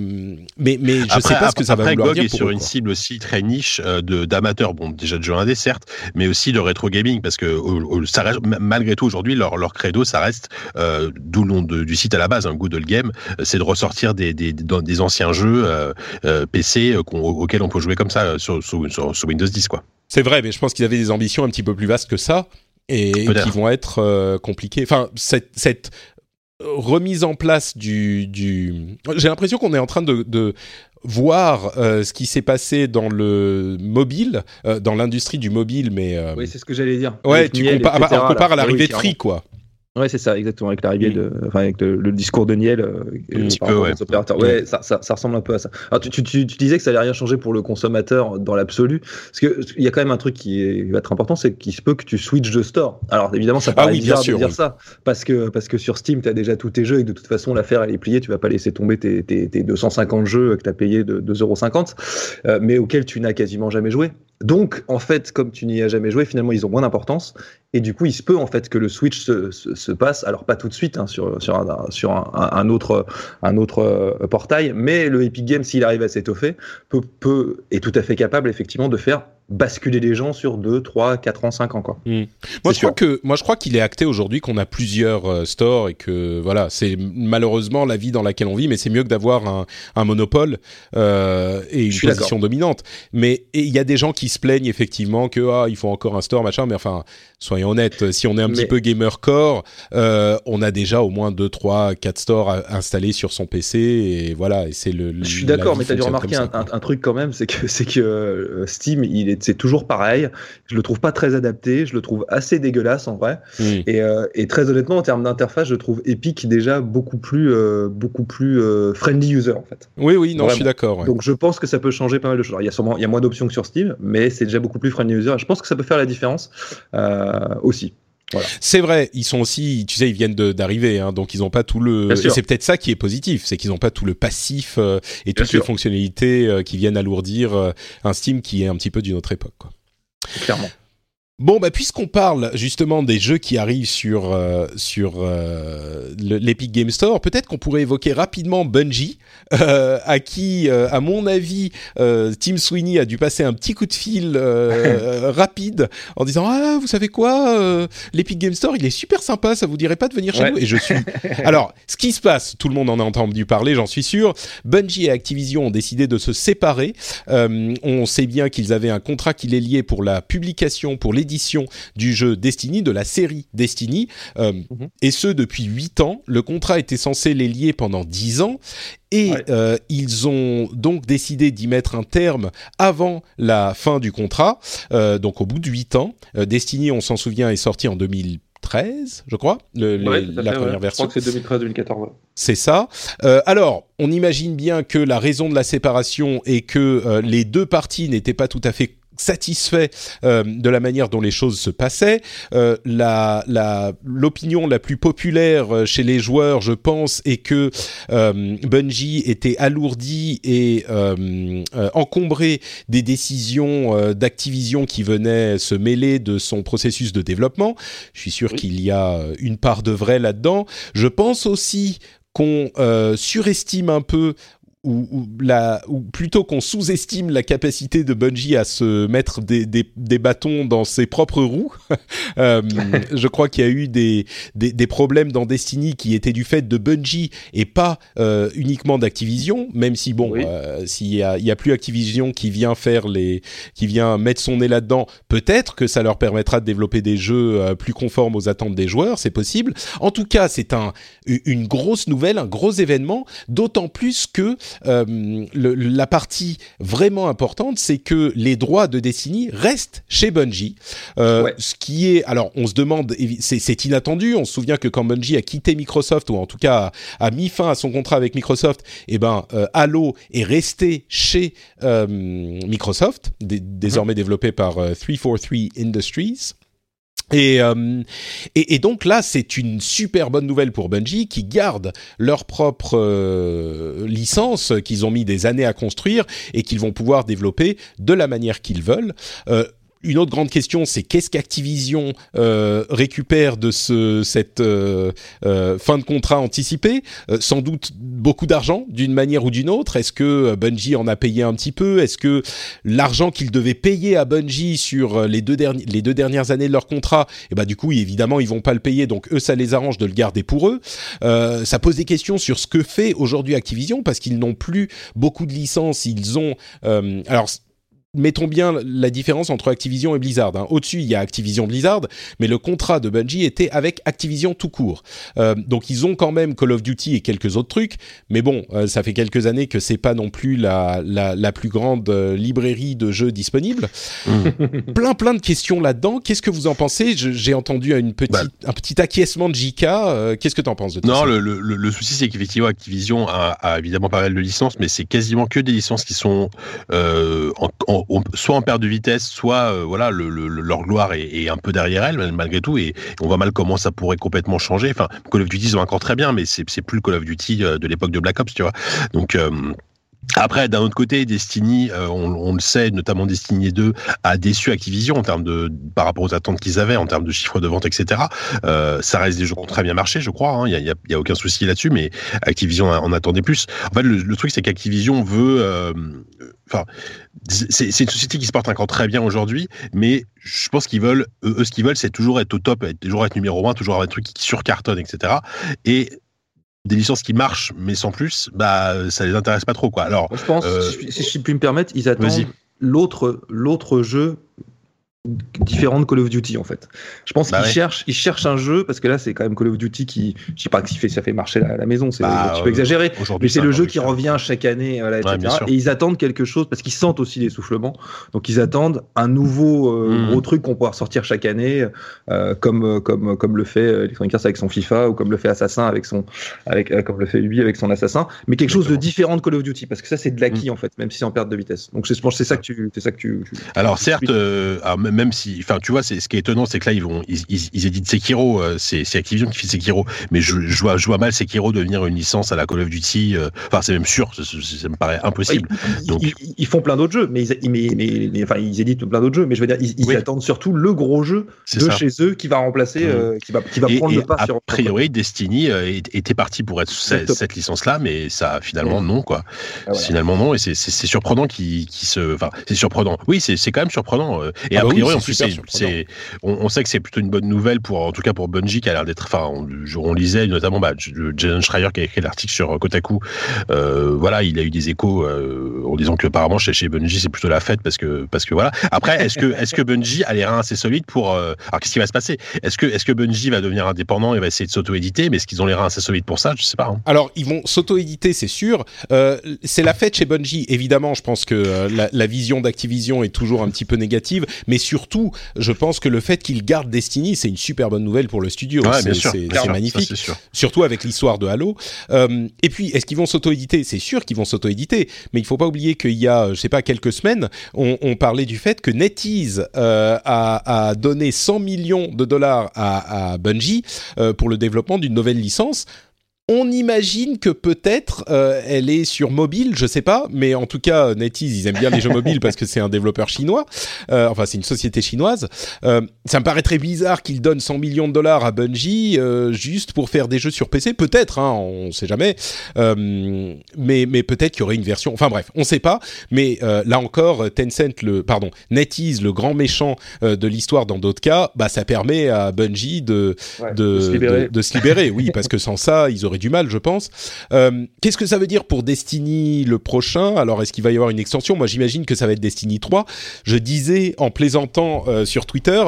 mais, mais je sais pas ce que ça va vouloir dire. est sur une cible aussi très niche de bon déjà de jeux indés certes, mais aussi de rétro gaming parce que ça reste, malgré tout aujourd'hui leur, leur credo ça reste euh, d'où le nom du site à la base, un Good Old Game, c'est de ressortir des, des, des anciens jeux euh, euh, PC auxquels on peut jouer comme ça sur, sur, Windows 10 quoi. C'est vrai, mais je pense qu'ils avaient des ambitions un petit peu plus vastes que ça et qui vont être compliquées. Enfin, cette, cette remise en place du, du... j'ai l'impression qu'on est en train de, de voir euh, ce qui s'est passé dans le mobile, euh, dans l'industrie du mobile, mais... Euh, oui, c'est ce que j'allais dire. Ouais, tu compares, on compare à l'arrivée de Free, quoi. Ouais, c'est ça, exactement, avec l'arrivée de, enfin, avec le, discours de Niel. Euh, un petit peu, ouais. Opérateurs. ouais, ça, ça, ça, ressemble un peu à ça. Alors, tu, tu, tu, disais que ça n'allait rien changer pour le consommateur dans l'absolu, parce que il y a quand même un truc qui, est, va être important, c'est qu'il se peut que tu switches de store. Alors, évidemment, ça paraît ah oui, bizarre sûr, de dire ça, parce que, parce que sur Steam, tu as déjà tous tes jeux et de toute façon, l'affaire, elle est pliée, tu vas pas laisser tomber tes, tes, tes 250 jeux que tu as payé de 2,50€, euh, mais auxquels tu n'as quasiment jamais joué. Donc, en fait, comme tu n'y as jamais joué, finalement, ils ont moins d'importance. Et du coup, il se peut en fait que le switch se, se, passe, alors pas tout de suite hein, sur, un, autre, euh, portail, mais le Epic Games, s'il arrive à s'étoffer, peut, est tout à fait capable effectivement de faire basculer les gens sur 2, 3, 4 ans, 5 ans quoi. Hmm. Moi, je crois que, moi je crois qu'il est acté aujourd'hui qu'on a plusieurs euh, stores et que voilà, c'est malheureusement la vie dans laquelle on vit, mais c'est mieux que d'avoir un, un, monopole euh, et une position dominante. Mais il y a des gens qui se plaignent effectivement que ah, il faut encore un store machin, mais enfin soyons honnêtes, si on est un petit peu gamer core, euh, on a déjà au moins 2, 3, 4 stores installés sur son PC et voilà, et c'est le, Je suis d'accord, mais tu as dû remarquer un, un, truc quand même, c'est que c'est que euh, Steam, il est c'est toujours pareil. Je le trouve pas très adapté, je le trouve assez dégueulasse en vrai. Hmm. Euh, et, très honnêtement, en termes d'interface, je trouve Epic déjà beaucoup plus, euh, beaucoup plus euh, friendly user en fait. Oui, oui, non, je suis d'accord. Donc je pense que ça peut changer pas mal de choses. il y a sûrement, il y a moins d'options que sur Steam, mais c'est déjà beaucoup plus friendly user. Je pense que ça peut faire la différence aussi. C'est vrai, ils sont aussi, tu sais, ils viennent d'arriver, hein, donc ils n'ont pas tout le. C'est peut-être ça qui est positif, c'est qu'ils n'ont pas tout le passif euh, et toutes les fonctionnalités euh, qui viennent alourdir euh, un Steam qui est un petit peu d'une autre époque. Quoi. Clairement. Bon, bah, puisqu'on parle justement des jeux qui arrivent sur, euh, sur euh, l'Epic Game Store, peut-être qu'on pourrait évoquer rapidement Bungie, euh, à qui, euh, à mon avis, euh, Tim Sweeney a dû passer un petit coup de fil rapide en disant Ah, vous savez quoi, l'Epic Game Store, il est super sympa, ça vous dirait pas de venir chez nous? Et je suis. Alors, ce qui se passe, tout le monde en a entendu parler, j'en suis sûr. Bungie et Activision ont décidé de se séparer. on sait bien qu'ils avaient un contrat qui les liait pour la publication, pour les édition du jeu Destiny, de la série Destiny, euh, mhm. et ce depuis 8 ans. Le contrat était censé les lier pendant 10 ans, et euh, ils ont donc décidé d'y mettre un terme avant la fin du contrat, euh, donc au bout de 8 ans. Destiny, on s'en souvient, est sorti en 2013, je crois, la première version. Je crois que c'est 2013-2014. C'est ça. alors, on imagine bien que la raison de la séparation est que les deux parties n'étaient pas tout à fait satisfait euh, de la manière dont les choses se passaient. Euh, la, l'opinion la, plus populaire euh, chez les joueurs, je pense, est que euh, Bungie était alourdi et encombré des décisions d'Activision qui venaient se mêler de son processus de développement. Je suis sûr qu'il y a une part de vrai là-dedans. Je pense aussi qu'on surestime un peu ou, la, ou plutôt qu'on sous-estime la capacité de Bungie à se mettre des, des, des bâtons dans ses propres roues. euh, je crois qu'il y a eu des, des, des, problèmes dans Destiny qui étaient du fait de Bungie et pas euh, uniquement d'Activision, même si bon, euh, s'il y a, y a plus Activision qui vient faire les, qui vient mettre son nez là-dedans, peut-être que ça leur permettra de développer des jeux euh, plus conformes aux attentes des joueurs, c'est possible. En tout cas, c'est un, une grosse nouvelle, un gros événement, d'autant plus que euh, la partie vraiment importante, c'est que les droits de Destiny restent chez Bungie. Euh, Ce qui est, alors, on se demande, c'est inattendu. On se souvient que quand Bungie a quitté Microsoft ou en tout cas a, mis fin à son contrat avec Microsoft, eh ben, euh, Halo est resté chez Microsoft, désormais développé par 343 Industries. Euh, et, et, donc là, c'est une super bonne nouvelle pour Bungie qui garde leur propre euh, licence qu'ils ont mis des années à construire et qu'ils vont pouvoir développer de la manière qu'ils veulent. Euh, une autre grande question, c'est qu'est-ce qu'Activision euh, récupère de ce, cette euh, euh, fin de contrat anticipée Sans doute beaucoup d'argent, d'une manière ou d'une autre. Est-ce que Bungie en a payé un petit peu? Est-ce que l'argent qu'ils devaient payer à Bungie sur les deux, les deux dernières années de leur contrat, eh ben du coup, évidemment, ils vont pas le payer, donc eux, ça les arrange de le garder pour eux. ça pose des questions sur ce que fait aujourd'hui Activision, parce qu'ils n'ont plus beaucoup de licences. Ils ont... alors mettons bien la différence entre Activision et Blizzard. Hein. Au-dessus, il y a Activision Blizzard, mais le contrat de Bungie était avec Activision tout court. Euh, donc ils ont quand même Call of Duty et quelques autres trucs, mais bon, euh, ça fait quelques années que c'est pas non plus la, la, la plus grande euh, librairie de jeux disponible. Mm. plein plein de questions là-dedans. Qu'est-ce que vous en pensez? J'ai entendu une petite, bah. un petit acquiescement de JK. Qu'est-ce que tu en penses de Non, le, le, le, souci c'est qu'effectivement Activision a, a, évidemment pas mal de licences, mais c'est quasiment que des licences qui sont en, soit en perte de vitesse, soit euh, voilà le, leur gloire est, un peu derrière elles malgré tout, et, on voit mal comment ça pourrait complètement changer. Enfin, Call of Duty ils ont encore très bien, mais c'est plus le Call of Duty euh, de l'époque de Black Ops, tu vois. Donc euh, après, d'un autre côté, Destiny, euh, on, le sait, notamment Destiny 2 a déçu Activision en termes de par rapport aux attentes qu'ils avaient en termes de chiffres de vente, etc. Euh, ça reste des jeux qui ont très bien marché, je crois. Il hein, n'y a, y a, aucun souci là-dessus, mais Activision en attendait plus. En fait, le, truc, c'est qu'Activision veut, euh, enfin, c'est une société qui se porte encore très bien aujourd'hui, mais je pense qu'ils veulent, eux, ce qu'ils veulent, c'est toujours être au top, toujours être numéro un, toujours avoir des trucs qui surcartonnent, etc. Et des licences qui marchent mais sans plus, bah ça les intéresse pas trop quoi. Alors, je pense, euh, si, je puis me permettre, ils attendent l'autre l'autre jeu différent de Call of Duty en fait. Je pense bah qu'ils cherchent, ils cherchent un jeu parce que là c'est quand même Call of Duty qui, je sais pas fait, ça fait marcher la, la maison, c'est bah, un petit peu exagéré, mais c'est le jeu qui revient chaque année, voilà, etc. et ils attendent quelque chose parce qu'ils sentent aussi l'essoufflement, donc ils attendent un nouveau euh, hmm. gros truc qu'on pourra sortir chaque année, euh, comme euh, comme comme le fait Electronic Arts avec son FIFA ou comme le fait Assassin avec son avec comme le fait Ubi avec son Assassin, mais quelque chose de différent de Call of Duty parce que ça c'est de l'acquis hmm. en fait, même si c'est en perte de vitesse. Donc je pense c'est ça que tu c'est ça que tu, Alors certes, même si, enfin, tu vois, c'est ce qui est étonnant, c'est que là, ils vont, ils, ils, éditent Sekiro, euh, c'est Activision qui fait Sekiro, mais je, je, vois, je vois mal Sekiro devenir une licence à la Call of Duty. Euh, enfin, c'est même sûr, ça, me paraît impossible. Donc, ils, font plein d'autres jeux, mais ils, mais, mais, enfin, ils éditent plein d'autres jeux, mais je veux dire, ils, attendent surtout le gros jeu de chez eux qui va remplacer, mmh. euh, qui va, qui va prendre le pas a priori, Destiny était parti pour être cette, licence-là, mais ça, finalement, mmh. non, quoi. Ah finalement, non, et c'est surprenant qui, qui se, enfin, c'est surprenant. Oui, c'est quand même surprenant. Et ah a priori, en plus, c'est, on, sait que c'est plutôt une bonne nouvelle pour, en tout cas pour Bungie qui a l'air d'être, enfin, on, lisait notamment bah, Jason Schreier qui a écrit l'article sur Kotaku. Euh, voilà, il a eu des échos euh, en disant que apparemment chez, chez Bungie c'est plutôt la fête parce que parce que voilà. Après, est-ce que est-ce que Bungie a les reins assez solides pour euh, alors qu'est-ce qui va se passer? Est-ce que est-ce que Bungie va devenir indépendant et va essayer de s'auto-éditer? Mais est-ce qu'ils ont les reins assez solides pour ça? Je sais pas. Hein. Alors ils vont s'auto-éditer, c'est sûr. c'est la fête chez Bungie. Évidemment, je pense que la, la vision d'Activision est toujours un petit peu négative, mais surtout, je pense que le fait qu'il garde Destiny, c'est une super bonne nouvelle pour le studio. c'est magnifique. Surtout avec l'histoire de Halo. Euh, et puis, est-ce qu'ils vont s'auto-éditer? C'est sûr qu'ils vont s'auto-éditer, mais il faut pas oublier qu'il y a, je sais pas, quelques semaines, on, on parlait du fait que NetEase euh, a, a, donné 100 millions de dollars à, à Bungie euh, pour le développement d'une nouvelle licence on imagine que peut-être euh, elle est sur mobile, je sais pas, mais en tout cas NetEase ils aiment bien les jeux mobiles parce que c'est un développeur chinois, euh, enfin c'est une société chinoise. Euh, ça me paraît très bizarre qu'ils donnent 100 millions de dollars à Bungie juste pour faire des jeux sur PC, peut-être, hein, on sait jamais, mais mais peut-être qu'il y aurait une version. Enfin bref, on sait pas, mais là encore Tencent le pardon NetEase le grand méchant de l'histoire dans d'autres cas, bah ça permet à Bungie de de, se libérer. de se libérer, oui, parce que sans ça ils auraient du mal, je pense. Euh, qu'est-ce que ça veut dire pour Destiny le prochain? Alors, est-ce qu'il va y avoir une extension? Moi, j'imagine que ça va être Destiny 3. Je disais en plaisantant euh, sur Twitter,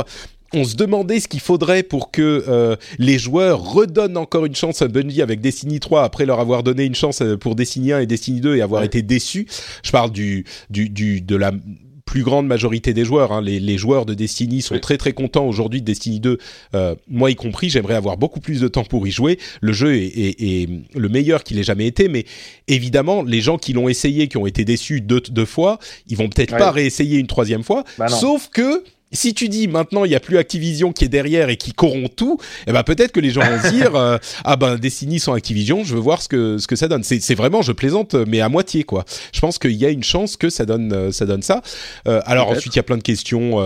on se demandait ce qu'il faudrait pour que euh, les joueurs redonnent encore une chance à Bungie avec Destiny 3 après leur avoir donné une chance pour Destiny 1 et Destiny 2 et avoir été déçus. Je parle du, du, du de la plus grande majorité des joueurs. Hein. Les, les, joueurs de Destiny sont très très contents aujourd'hui de Destiny 2, euh, moi y compris. J'aimerais avoir beaucoup plus de temps pour y jouer. Le jeu est, est, est le meilleur qu'il ait jamais été, mais évidemment, les gens qui l'ont essayé, qui ont été déçus deux, deux fois, ils vont peut-être pas réessayer une troisième fois. Bah sauf que si tu dis maintenant il y a plus Activision qui est derrière et qui corrompt tout, eh ben peut-être que les gens vont se dire euh, ah ben Destiny sans Activision, je veux voir ce que ce que ça donne. C'est vraiment je plaisante mais à moitié quoi. Je pense qu'il y a une chance que ça donne euh, ça donne ça. Euh, alors ensuite il y a plein de questions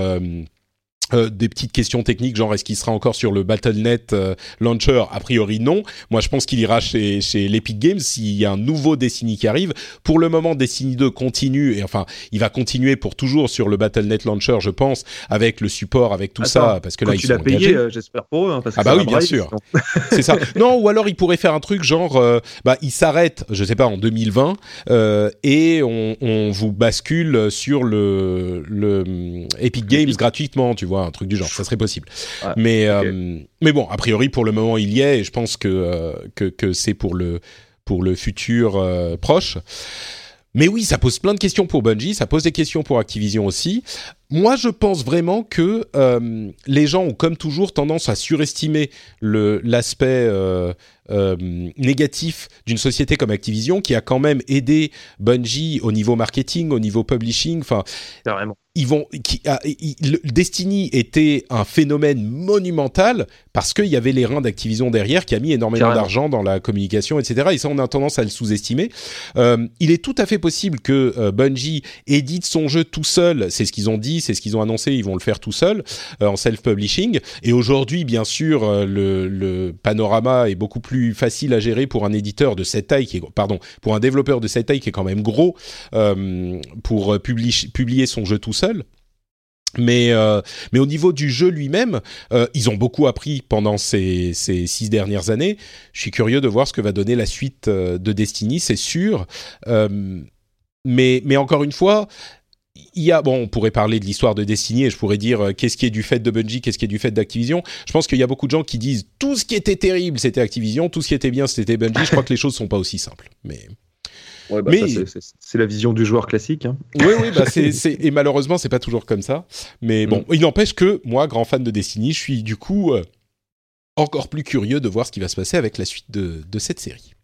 euh, des petites questions techniques, genre est-ce qu'il sera encore sur le Battle.net euh, launcher? A priori non. Moi je pense qu'il ira chez, chez l'Epic Games s'il y a un nouveau Destiny qui arrive. Pour le moment Destiny 2 continue, et enfin il va continuer pour toujours sur le Battle.net launcher je pense, avec le support, avec tout ça, parce que là ils tu payé, euh, j'espère pour eux. Hein, parce ah bah oui bien sûr, c'est ça. Non ou alors il pourrait faire un truc genre, bah il s'arrête, je sais pas en 2020 et on, on, vous bascule sur le, le Epic Games gratuitement, tu vois un truc du genre, ça serait possible. mais euh, mais bon, a priori pour le moment il y est et je pense que euh, que, que c'est pour le pour le futur euh, proche. Mais oui, ça pose plein de questions pour Bungie, ça pose des questions pour Activision aussi. Moi, je pense vraiment que les gens ont, comme toujours, tendance à surestimer l'aspect négatif d'une société comme Activision, qui a quand même aidé Bungie au niveau marketing, au niveau publishing. Enfin, ils vont, qui, ah, Destiny était un phénomène monumental parce qu'il y avait les reins d'Activision derrière qui a mis énormément d'argent dans la communication, etc. Et ça, on a tendance à le sous-estimer. Euh, il est tout à fait possible que euh, Bungie édite son jeu tout seul. C'est ce qu'ils ont dit, c'est ce qu'ils ont annoncé. Ils vont le faire tout seul euh, en self-publishing. Et aujourd'hui, bien sûr, euh, le, panorama est beaucoup plus facile à gérer pour un éditeur de cette taille, qui est, pardon, pour un développeur de cette taille qui est quand même gros euh, pour publier, son jeu tout seul. Mais, mais au niveau du jeu lui-même, ils ont beaucoup appris pendant ces, six dernières années. Je suis curieux de voir ce que va donner la suite de Destiny, c'est sûr. mais, mais encore une fois, il y a, bon, on pourrait parler de l'histoire de Destiny et je pourrais dire qu'est-ce qui est du fait de Bungie, qu'est-ce qui est du fait d'Activision. Je pense qu'il y a beaucoup de gens qui disent tout ce qui était terrible c'était Activision, tout ce qui était bien c'était Bungie. Je crois que les choses sont pas aussi simples. Mais bah, mais c'est la vision du joueur classique. Hein. Oui, oui, bah et malheureusement, c'est pas toujours comme ça. Mais bon, mm. il n'empêche que moi, grand fan de Destiny, je suis du coup euh, encore plus curieux de voir ce qui va se passer avec la suite de, cette série.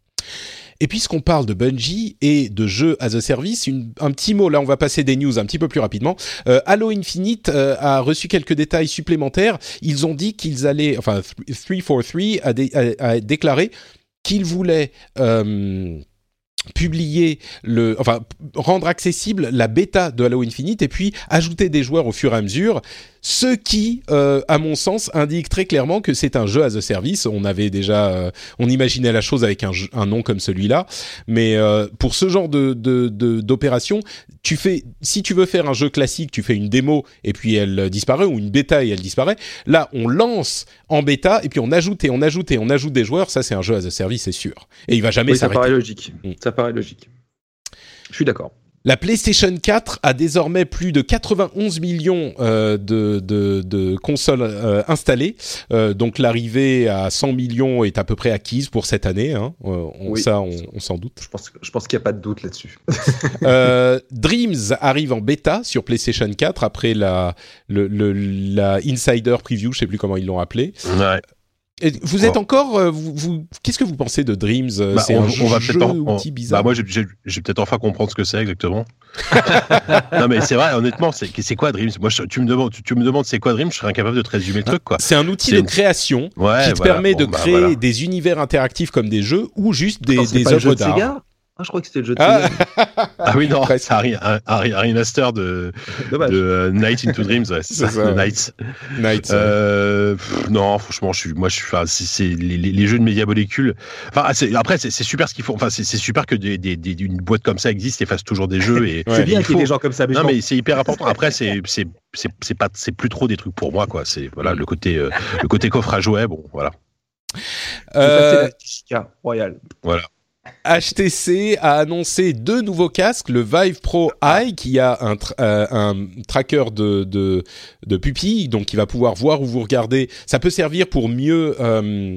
Et puisqu'on parle de Bungie et de jeux as a service, un petit mot, là on va passer des news un petit peu plus rapidement. Euh, Halo Infinite euh, a reçu quelques détails supplémentaires. Ils ont dit qu'ils allaient, enfin 343 a, a, déclaré qu'ils voulaient publier le, enfin rendre accessible la bêta de Halo Infinite et puis ajouter des joueurs au fur et à mesure ce qui, euh, à mon sens, indique très clairement que c'est un jeu as a service. On avait déjà, euh, on imaginait la chose avec un, un nom comme celui-là, mais euh, pour ce genre de d'opération, tu fais, si tu veux faire un jeu classique, tu fais une démo et puis elle disparaît ou une bêta et elle disparaît. Là, on lance en bêta et puis on ajoute et on ajoute et on ajoute des joueurs. Ça, c'est un jeu as a service, c'est sûr. Et il va jamais s'arrêter. Ça paraît logique. Mm. Ça paraît logique. Je suis d'accord. La PlayStation 4 a désormais plus de 91 millions euh, de, de, de, consoles euh, installées. Euh, donc l'arrivée à 100 millions est à peu près acquise pour cette année. Hein. On, Ça, on, on s'en doute. Je pense, je pense qu'il n'y a pas de doute là-dessus. Dreams arrive en bêta sur PlayStation 4 après la, le, le, la Insider Preview, je sais plus comment ils l'ont appelé. Ouais vous êtes encore, euh, vous, qu'est-ce que vous pensez de Dreams euh, bah, C'est un on va jeu outil bizarre. Bah moi, j'ai peut-être enfin comprendre ce que c'est exactement. non mais c'est vrai, honnêtement, c'est quoi Dreams? Moi, tu me demandes, tu, me demandes c'est quoi Dreams, je serais incapable de te résumer le truc quoi. C'est un outil de création qui te permet de bah, créer des univers interactifs comme des jeux ou juste des, des œuvres d'art. Ah, je crois que c'était le jeu de ah. ah oui, non, c'est un, un, un, remaster de, de uh, Night into Dreams, ouais, c'est ça, ça, Nights. Nights euh, non, franchement, je suis, moi, je suis, enfin, c'est les, les, jeux de média molécules. Enfin, ah, après, c'est super ce qu'il faut. Enfin, c'est super que des, des, des, une boîte comme ça existe et fasse toujours des jeux. Et c'est bien qu'il y ait des gens comme ça. Mais non, mais c'est hyper important. Après, c'est c'est pas, c'est plus trop des trucs pour moi, quoi. C'est voilà le côté, euh, le côté coffre à jouer. Bon, voilà. Euh... Royal. Voilà. HTC a annoncé deux nouveaux casques, le Vive Pro Eye qui a un, euh, un tracker de, de, de, pupille, donc qui va pouvoir voir où vous regardez. Ça peut servir pour mieux euh,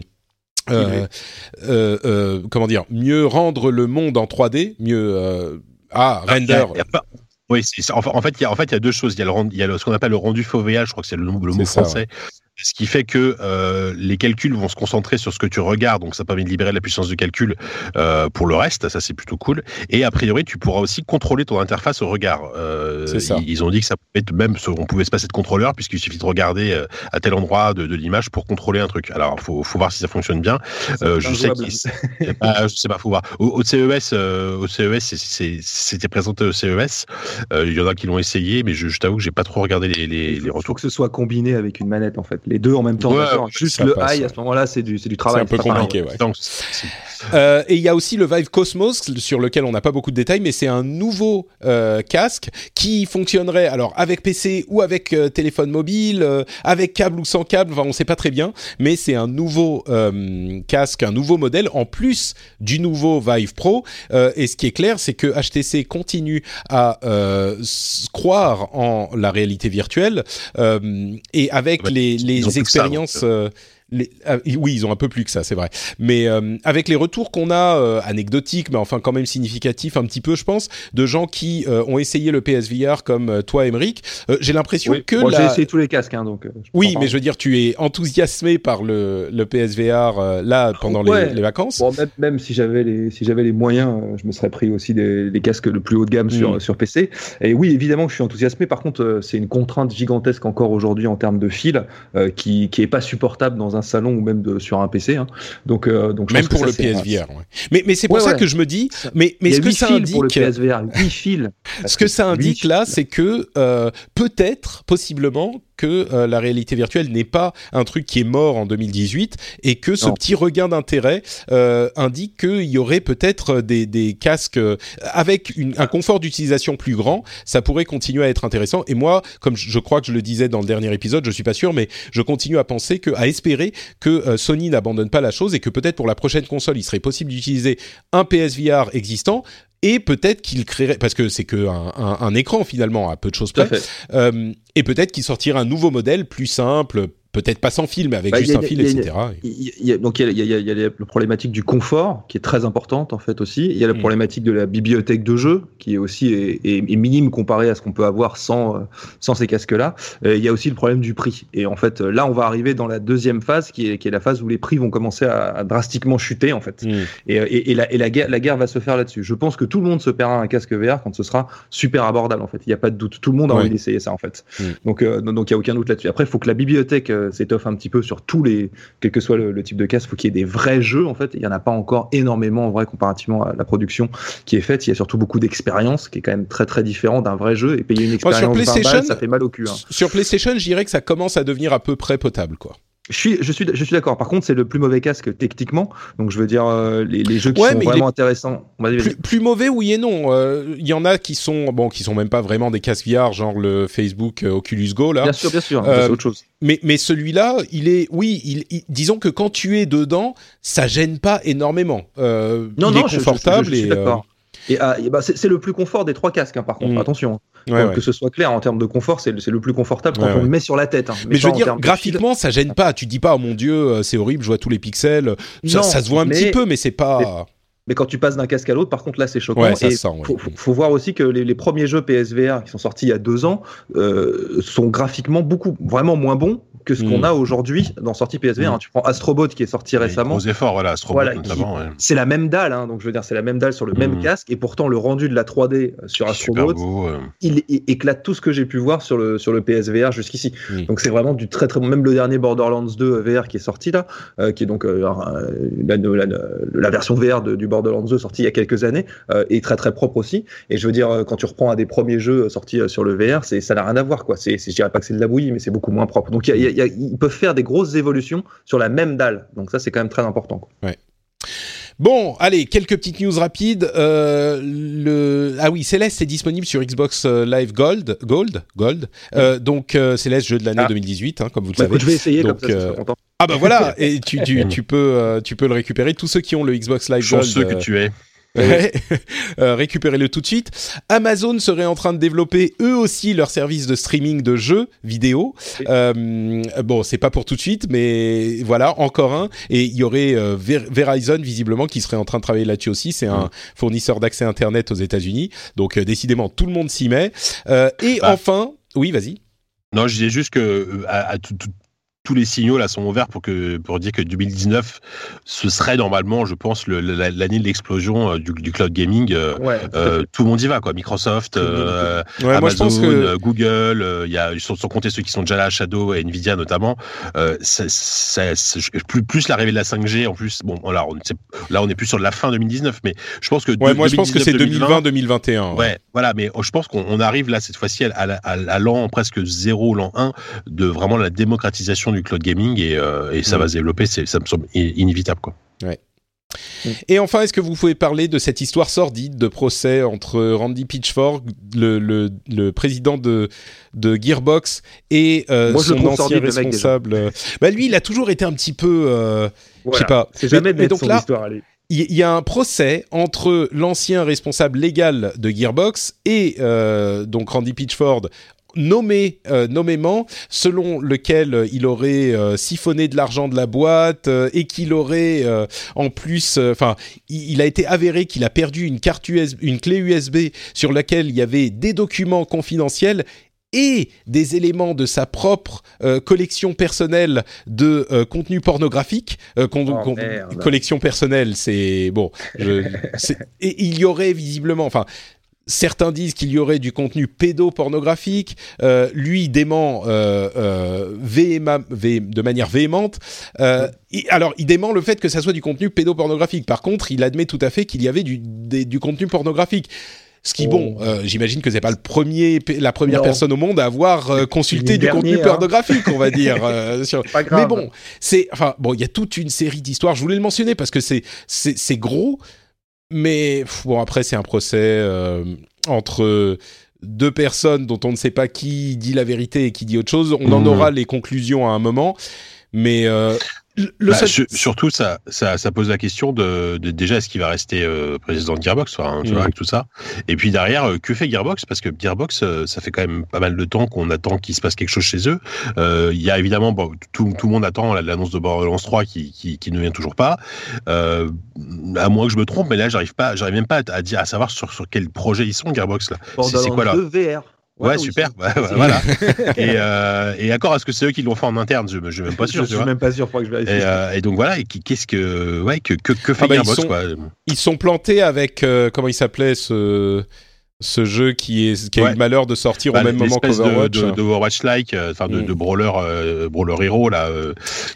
euh, comment dire, mieux rendre le monde en 3D, mieux ah render. Oui, en, fait, il y a en fait il y a deux choses. Il y a, le, il y a ce qu'on appelle le rendu FOVA, je crois que c'est le, le mot français. Ce qui fait que euh, les calculs vont se concentrer sur ce que tu regardes, donc ça permet de libérer la puissance de calcul euh, pour le reste, ça c'est plutôt cool. Et a priori, tu pourras aussi contrôler ton interface au regard. Euh, ça. Ils, ont dit que ça pouvait être même, on pouvait se passer de contrôleur puisqu'il suffit de regarder euh, à tel endroit de, de l'image pour contrôler un truc. Alors, faut, faut voir si ça fonctionne bien. Euh, je sais qu'il, bah, je sais pas, faut voir. Au, au CES, euh, au CES, c'était présenté au CES. Euh, il y en a qui l'ont essayé, mais je, je t'avoue que j'ai pas trop regardé les, les, les Il retours. faut que ce soit combiné avec une manette en fait. Les deux en même temps. Ouais, Juste le passe, high à ce moment-là, c'est du, du C'est travail. un peu pareil. compliqué, ouais. Donc, c'est- Euh, et il y a aussi le Vive Cosmos sur lequel on n'a pas beaucoup de détails, mais c'est un nouveau euh, casque qui fonctionnerait alors avec PC ou avec euh, téléphone mobile, euh, avec câble ou sans câble. Enfin, on sait pas très bien, mais c'est un nouveau euh, casque, un nouveau modèle en plus du nouveau Vive Pro. Euh, et ce qui est clair, c'est que HTC continue à euh, croire en la réalité virtuelle euh, et avec Ouais, les, ils ont les ça, expériences. donc, euh, les- ah, oui, ils ont un peu plus que ça, c'est vrai. Mais euh, avec les retours qu'on a euh, anecdotiques, mais enfin quand même significatifs, un petit peu, je pense, de gens qui euh, ont essayé le PSVR comme euh, toi, Emeric, euh, j'ai l'impression Oui. que Bon, la- J'ai essayé tous les casques, hein, donc. je oui, mais je veux dire, tu es enthousiasmé par le, le PSVR euh, là pendant les- Ouais. les, vacances. Bon, même, même si j'avais les si j'avais les moyens, je me serais pris aussi des, des casques le plus haut de gamme sur Mm. sur PC. Et oui, évidemment, je suis enthousiasmé. Par contre, euh, c'est une contrainte gigantesque encore aujourd'hui en termes de fil, euh, qui qui est pas supportable dans un salon ou même de, sur un PC. hein. Donc euh, donc je Même pense que pour ça, le PSVR. ouais. Mais, mais c'est pour Ouais, ça ouais. que je me dis, mais, ce que ça fils pour le indique, PSVR, 8 fils. ce que ça indique là, c'est que euh, peut-être, possiblement, que euh, la réalité virtuelle n'est pas un truc qui est mort en 2018 et que ce Non. petit regain d'intérêt euh, indique qu'il y aurait peut-être des, des casques euh, avec une- un confort d'utilisation plus grand. Ça pourrait continuer à être intéressant. Et moi, comme je je crois que je le disais dans le dernier épisode, je suis pas sûr, mais je continue à penser que, à espérer que euh, Sony n'abandonne pas la chose et que peut-être pour la prochaine console, il serait possible d'utiliser un PSVR existant et peut-être qu'il créerait parce que c'est que un, un- un écran finalement à peu de choses près. euh, et peut-être qu'il sortira un nouveau modèle plus simple peut-être pas sans fil mais avec Bah, juste a- un fil etc donc il y a, y la problématique du confort qui est très importante en fait aussi. Il y a la Mm. problématique de la bibliothèque de jeux qui est aussi est, est- est minime comparée à ce qu'on peut avoir sans euh, sans ces casques-là. Euh, il y a aussi le problème du prix. Et en fait là on va arriver dans la deuxième phase qui est qui est la phase où les prix vont commencer à, à drastiquement chuter en fait. Mm. Et, euh, et, et la, et la, guerre, la guerre va se faire là-dessus. Je pense que tout le monde se paiera un casque VR quand ce sera super abordable en fait. Il n'y a pas de doute. Tout le monde a envie d'essayer ça en fait. Mm. Donc euh, donc il y a aucun doute là-dessus. Après il faut que la bibliothèque s'étoffe un petit peu sur tous les quel que soit le, le type de casque. Il faut qu'il y ait des vrais jeux en fait. Il y en a pas encore énormément en vrai comparativement à la production qui est faite. Il y a surtout beaucoup d'expérience qui est quand même très très différent d'un vrai jeu et payer une expérience sur 20 PlayStation balles, ça fait mal au cul. hein. sur PlayStation je dirais que ça commence à devenir à peu près potable quoi Je suis, je suis, je suis d'accord. Par contre, c'est le plus mauvais casque techniquement. Donc, je veux dire, euh, les, les jeux qui Ouais, sont vraiment est intéressants. Vas-y, vas-y. plus, plus mauvais oui et non Euh, il y en a qui sont bon qui sont même pas vraiment des casques VR genre le Facebook euh, Oculus Go là Bien sûr, bien sûr. Euh, c'est autre chose. Mais, mais celui-là, il est, oui, il, il- disons que quand tu es dedans, ça gêne pas énormément. Euh, il est je- je- confortable je, je suis d'accord. Et, ah, et bah, c'est le plus confort des trois casques, hein, par contre. Mm. Attention, ouais, Faut ouais. que ce soit clair en termes de confort, c'est le, plus confortable quand Ouais, on le met sur la tête. hein. Mais je veux dire, graphiquement, ça gêne pas. Tu dis pas, oh mon dieu, euh, c'est horrible, je vois tous les pixels. Ça, Non, ça se voit un petit peu, mais c'est pas. Mais quand tu passes d'un casque à l'autre, par contre, là, c'est choquant. Ouais, ça et se sent, ouais. faut, faut, faut voir aussi que les, les premiers jeux PSVR qui sont sortis il y a deux ans euh, sont graphiquement beaucoup, vraiment moins bons que ce qu'on a aujourd'hui dans sortie PSVR. Mm. hein. Tu prends Astrobot qui est sorti récemment. Gros efforts, voilà, Astrobot Voilà, notamment. ouais. C'est la même dalle, hein, donc je veux dire, c'est la même dalle sur le même Mm. casque, et pourtant le rendu de la 3D sur Super Astrobot, beau. euh. il, il éclate tout ce que j'ai pu voir sur le, sur le PSVR jusqu'ici. Donc c'est vraiment du très très bon. Même le dernier Borderlands 2 VR qui est sorti là, euh, qui est donc euh, la, la, la- la version VR de- du Borderlands 2 sortie il y a quelques années, euh, est très très propre aussi. Et je veux dire, euh, quand tu reprends un des premiers jeux sortis euh, sur le VR, c'est ça n'a rien à voir quoi. C'est, je dirais pas que c'est de la bouillie, mais c'est beaucoup moins propre. Donc ils peuvent faire des grosses évolutions sur la même dalle. Donc ça c'est quand même très important. Bon, allez, quelques petites news rapides. Euh, le... Ah oui, Céleste est disponible sur Xbox euh, Live Gold. Gold Gold. Euh, donc, euh, Céleste, jeu de l'année Ah. 2018, hein, comme vous le Bah, savez. je vais essayer Donc, comme ça, je serai content. Ah bah voilà, et tu, tu, tu, peux, tu peux le récupérer. Tous ceux qui ont le Xbox Live Gold... Chanceux que euh, tu es. Ouais. Euh, récupérez-le tout de suite. Amazon serait en train de développer eux aussi leur service de streaming de jeux vidéo. Oui. Euh, bon, c'est pas pour tout de suite, mais voilà, encore un. Et il y aurait euh, Ver- Verizon visiblement qui serait en train de travailler là-dessus aussi. C'est un fournisseur d'accès internet aux États-Unis, donc décidément tout le monde s'y met. Et Bah. enfin, oui, vas-y. Non, je disais juste que à, à tout- tout- tous les signaux là sont ouverts pour que pour dire que 2019 ce serait normalement je pense l'année de l'explosion euh, du, cloud gaming euh, euh, tout le monde y va quoi. Microsoft Amazon Google il y a sans, compter ceux qui sont déjà là Shadow et Nvidia notamment. Plus plus l'arrivée de la 5G en plus bon là on là on est plus sur la fin 2019 mais je pense que moi je pense que c'est 2020 2021 ouais. voilà mais je pense qu'on arrive là cette fois-ci à, à l'an presque 0 l'an 1 de vraiment la démocratisation du cloud gaming et, euh, et ça va mm. se développer, ça me semble inévitable. Quoi. Ouais. Et enfin, est-ce que vous pouvez parler de cette histoire sordide de procès entre Randy Pitchford, le, le, le président de, de Gearbox, et euh, son ancien responsable? Bah, Lui, il a toujours été un petit peu... Euh, Je sais pas. C'est jamais mais, donc là, il y a un procès entre l'ancien responsable légal de Gearbox et euh, donc Randy Pitchford nommé euh, nommément selon lequel euh, il aurait euh, siphonné de l'argent de la boîte et qu'il aurait en plus enfin il, a été avéré qu'il a perdu une carte USB une clé USB sur laquelle il y avait des documents confidentiels et des éléments de sa propre collection personnelle de contenu pornographique. Oh, collection personnelle, c'est bon. Je, et il y aurait visiblement, enfin, Certains disent qu'il y aurait du contenu pédopornographique. Euh, lui dément euh, euh, de manière véhémente. alors, il dément le fait que ça soit du contenu pédopornographique. Par contre, il admet tout à fait qu'il y avait du, du contenu pornographique. Ce qui, bon, oh. j'imagine que c'est pas le premier, la première personne au monde à avoir consulté du contenu hein. pornographique, on va dire. Mais bon, c'est, enfin, bon, il y a toute une série d'histoires. Je voulais le mentionner parce que c'est, c'est gros. Mais bon, après, c'est un procès euh, entre deux personnes dont on ne sait pas qui dit la vérité et qui dit autre chose. On en mmh. aura les conclusions à un moment. Mais euh, bah, surtout, ça, ça, ça, pose la question de, de déjà est-ce qu'il va rester euh, président de Gearbox, hein, tu vois, mm. avec tout ça. Et puis derrière, euh, que fait Gearbox? Parce que Gearbox, euh, ça fait quand même pas mal de temps qu'on attend qu'il se passe quelque chose chez eux. Il y a évidemment, bon, tout, tout, le monde attend l'annonce de Borderlands 3 qui, qui, qui, ne vient toujours pas. à moins que je me trompe, mais là, j'arrive pas, j'arrive même pas à, dire, à savoir sur, sur quel projet ils sont Gearbox là. C'est quoi là? VR. Ouais, super. voilà. et, euh, et accord, est-ce que c'est eux qui l'ont fait en interne Je ne suis même pas sûr. Je suis même pas sûr. Pour que je vérifie. Et, euh, et, donc voilà. Et qu'est-ce que, ouais, que, que, que fait ah bah, Gearbox, ils sont, quoi. Ils sont plantés avec euh, comment il s'appelait ce ce jeu qui, est, qui a eu le malheur de sortir au bah, même moment qu'Overwatch. De, de, de Overwatch-like, euh, enfin de, mm. de, brawler, euh, brawler hero là, euh,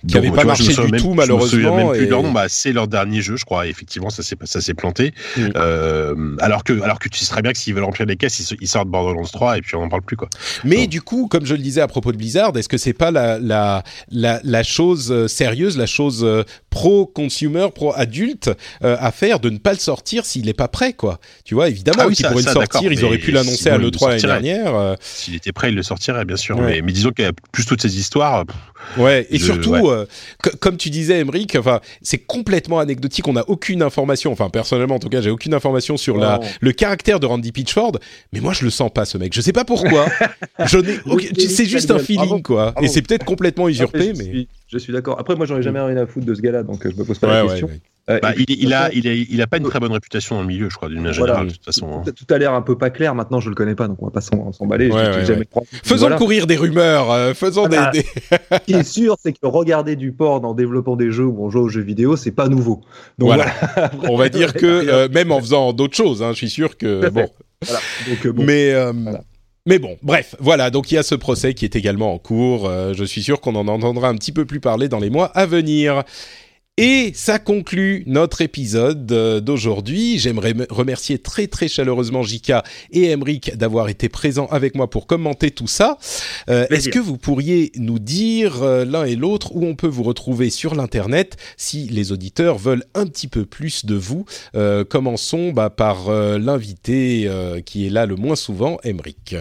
qui n'avait pas marché du tout malheureusement. même plus leur nom. Bah, c'est leur dernier jeu, je crois. effectivement, ça s'est ça s'est planté. Mm. Euh, alors que alors que tu sais très bien que s'ils veulent remplir les caisses, ils, sortent Borderlands 3 et puis on n'en parle plus quoi. Mais du coup, comme je le disais à propos de Blizzard, est-ce que c'est pas la la la, la chose sérieuse, la chose euh, pro consumer, pro adulte à faire de ne pas le sortir s'il n'est pas prêt quoi? Tu vois, évidemment ah qu'ils pourraient le sortir ils auraient pu l'annoncer à l'E3 l'année dernière. Euh. S'il était prêt, il le sortirait, bien sûr. Mais, disons qu'il y a plus toutes ces histoires. ouais, et surtout, euh, comme tu disais, Emric, enfin, c'est complètement anecdotique. On n'a aucune information. Enfin, personnellement, en tout cas, j'ai aucune information sur la, le caractère de Randy Pitchford. Mais moi, je le sens pas, ce mec. Je sais pas pourquoi. je c'est juste un feeling, quoi. Et c'est peut-être complètement usurpé, mais. Je suis d'accord. Après, moi, j'aurais jamais rien à foutre de ce gars-là, donc euh, je me pose pas la question. Euh, bah, il, il, a, il, a, il a pas une très bonne réputation dans le milieu, je crois, d'une manière générale, de toute façon. Hein. Tout, a l'air un peu pas clair. Maintenant, je le connais pas, donc on va pas s'emballer. faisons courir des rumeurs. Euh, faisons des, des... Ce qui est sûr, c'est que regarder du porn en développant des jeux ou en jouant aux jeux vidéo, c'est pas nouveau. Donc voilà. on va dire que même en faisant d'autres choses, hein, je suis sûr que bon. Donc, bon. Mais mais bon, bref, voilà, donc il y a ce procès qui est également en cours. Euh, je suis sûr qu'on en entendra un petit peu plus parler dans les mois à venir. Et ça conclut notre épisode euh, d'aujourd'hui. J'aimerais remercier très très chaleureusement Jika et Emric d'avoir été présents avec moi pour commenter tout ça. Euh, est-ce que vous pourriez nous dire euh, l'un et l'autre où on peut vous retrouver sur l'internet si les auditeurs veulent un petit peu plus de vous? Commençons bah, par l'invité qui est là le moins souvent, Emric.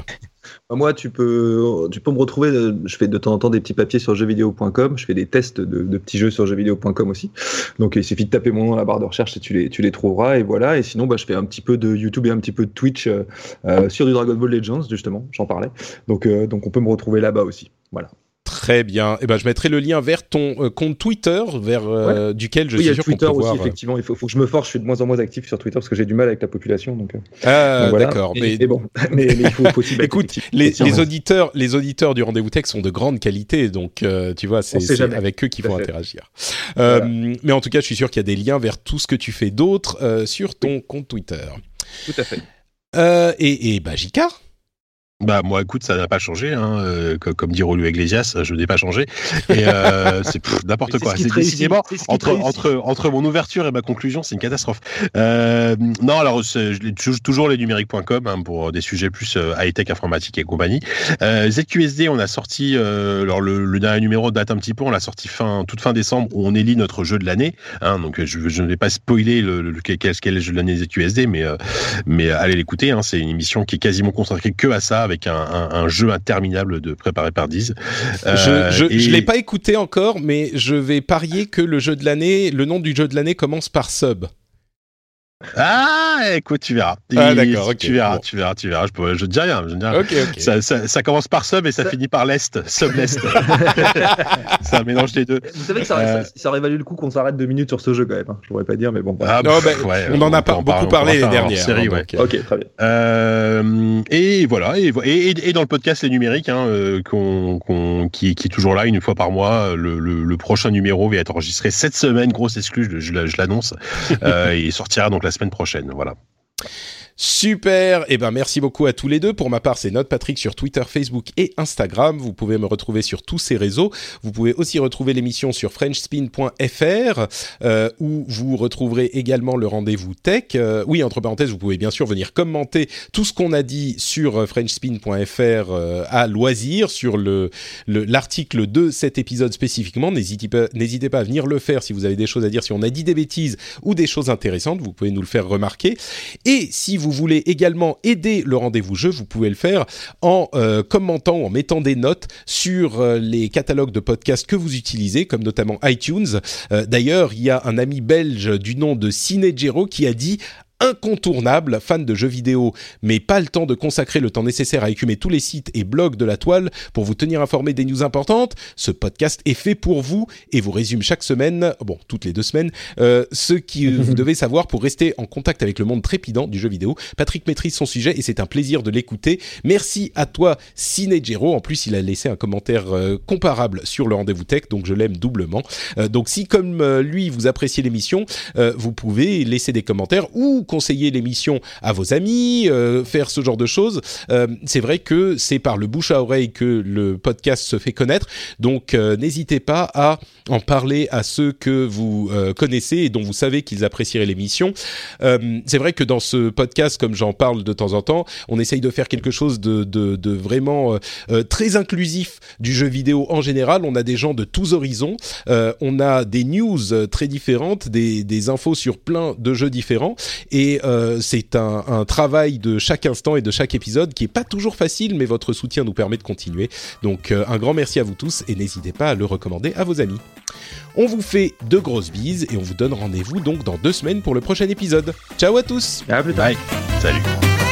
Bah, moi, tu peux, tu peux me retrouver. Euh, je fais de temps en temps des petits papiers sur jeuxvideo.com. Je fais des tests de, petits jeux sur jeuxvideo.com aussi. Donc, il suffit de taper mon nom dans la barre de recherche et tu les, tu les trouveras. Et voilà. Et sinon, bah, je fais un petit peu de YouTube et un petit peu de Twitch euh, euh, sur du Dragon Ball Legends, justement. J'en parlais. Donc, donc, on peut me retrouver là-bas aussi. Voilà. Très bien. Eh ben, je mettrai le lien vers ton euh, compte Twitter, vers euh, duquel je suis sûr qu'on peut aussi, voir. effectivement. Il faut, faut, que je me force. Je suis de moins en moins actif sur Twitter parce que j'ai du mal avec la population. Donc, ah, donc d'accord. Mais... mais, bon, mais, mais, il faut, faut aussi. Écoute, les, les auditeurs, les auditeurs du rendez-vous tech sont de grande qualité, donc euh, tu vois, c'est avec eux qu'il faut interagir. Voilà. mais en tout cas, je suis sûr qu'il y a des liens vers tout ce que tu fais d'autre sur ton compte Twitter. Tout à fait. et, et bah, Jicard bah moi, écoute, ça n'a pas changé. Hein. Euh, comme dit Rolou Iglesias, je n'ai pas changé. Et euh, c'est n'importe quoi. C'est décidément entre entre entre mon ouverture et ma conclusion, c'est une catastrophe. Euh, non, alors toujours les numériques.com hein, pour des sujets plus euh, high tech, informatique et compagnie. Euh, ZQSD, on a sorti. Euh, alors le, le, dernier numéro date un petit peu. On l'a sorti fin toute fin décembre où on élit notre jeu de l'année. Hein, donc je, je, ne vais pas spoiler le, le, quel, quel est le jeu de l'année ZQSD, mais mais allez l'écouter. Hein, c'est une émission qui est quasiment consacrée que à ça avec un, un, un, jeu interminable de préparé par Diz. Euh, je et... je l'ai pas écouté encore, mais je vais parier que le jeu de l'année, le nom du jeu de l'année commence par Sub. Ah, écoute, tu verras. Ah, d'accord, okay, tu verras, bon. tu verras, tu verras. Je, je te dis rien. Je dis rien. Okay, okay. Ça, ça, ça, commence par sub et ça, ça... finit par l'est. Sub l'est. c'est un mélange des deux. Vous savez que ça, euh... ça, aurait valu le coup qu'on s'arrête deux minutes sur ce jeu quand même. Hein. Je pourrais pas dire, mais bon. Ah, non, bah, ouais, on, on en a pas beaucoup parlé les dernières. Série, ouais. donc, ok, très bien. Euh, et voilà, et, et, et, dans le podcast les numériques, hein, euh, qu qu qui, qui, est toujours là une fois par mois. Le, le, le, prochain numéro va être enregistré cette semaine, grosse exclue, je, je, je l'annonce. euh, et il sortira donc la semaine prochaine. Voilà. Super, eh ben merci beaucoup à tous les deux. Pour ma part, c'est Note Patrick sur Twitter, Facebook et Instagram. Vous pouvez me retrouver sur tous ces réseaux. Vous pouvez aussi retrouver l'émission sur FrenchSpin.fr euh, où vous retrouverez également le rendez-vous tech. Euh, oui, entre parenthèses, vous pouvez bien sûr venir commenter tout ce qu'on a dit sur FrenchSpin.fr euh, à loisir sur le l'article de cet épisode spécifiquement. N'hésitez pas, à venir le faire si vous avez des choses à dire, si on a dit des bêtises ou des choses intéressantes. Vous pouvez nous le faire remarquer. Et si voulez également aider le rendez-vous jeu, vous pouvez le faire en euh, commentant en mettant des notes sur euh, les catalogues de podcasts que vous utilisez, comme notamment iTunes. Euh, D'ailleurs, il y a un ami belge du nom de Cinegero qui a dit incontournable, fan de jeux vidéo, mais pas le temps de consacrer le temps nécessaire à écumer tous les sites et blogs de la toile pour vous tenir informé des news importantes, ce podcast est fait pour vous et vous résume chaque semaine, bon, toutes les deux semaines, euh, ce que vous devez savoir pour rester en contact avec le monde trépidant du jeu vidéo. Patrick maîtrise son sujet et c'est un plaisir de l'écouter. Merci à toi, Cinegero. En plus, il a laissé un commentaire euh, comparable sur le rendez-vous tech, donc je l'aime doublement. Euh, donc si, comme euh, lui, vous appréciez l'émission, euh, vous pouvez laisser des commentaires ou conseiller l'émission à vos amis, euh, faire ce genre de choses. Euh, c'est vrai que c'est par le bouche à oreille que le podcast se fait connaître, donc euh, n'hésitez pas à en parler à ceux que vous connaissez et dont vous savez qu'ils apprécieraient l'émission. C'est vrai que dans ce podcast, comme j'en parle de temps en temps, on essaye de faire quelque chose de, vraiment très inclusif du jeu vidéo en général. On a des gens de tous horizons, on a des news très différentes, des, des infos sur plein de jeux différents et euh, c'est un, un, travail de chaque instant et de chaque épisode qui est pas toujours facile, mais votre soutien nous permet de continuer. Donc euh, un grand merci à vous tous et n'hésitez pas à le recommander à vos amis. On vous fait de grosses bises et on vous donne rendez-vous donc dans deux semaines pour le prochain épisode. Ciao à tous. À plus tard. Bye. Salut.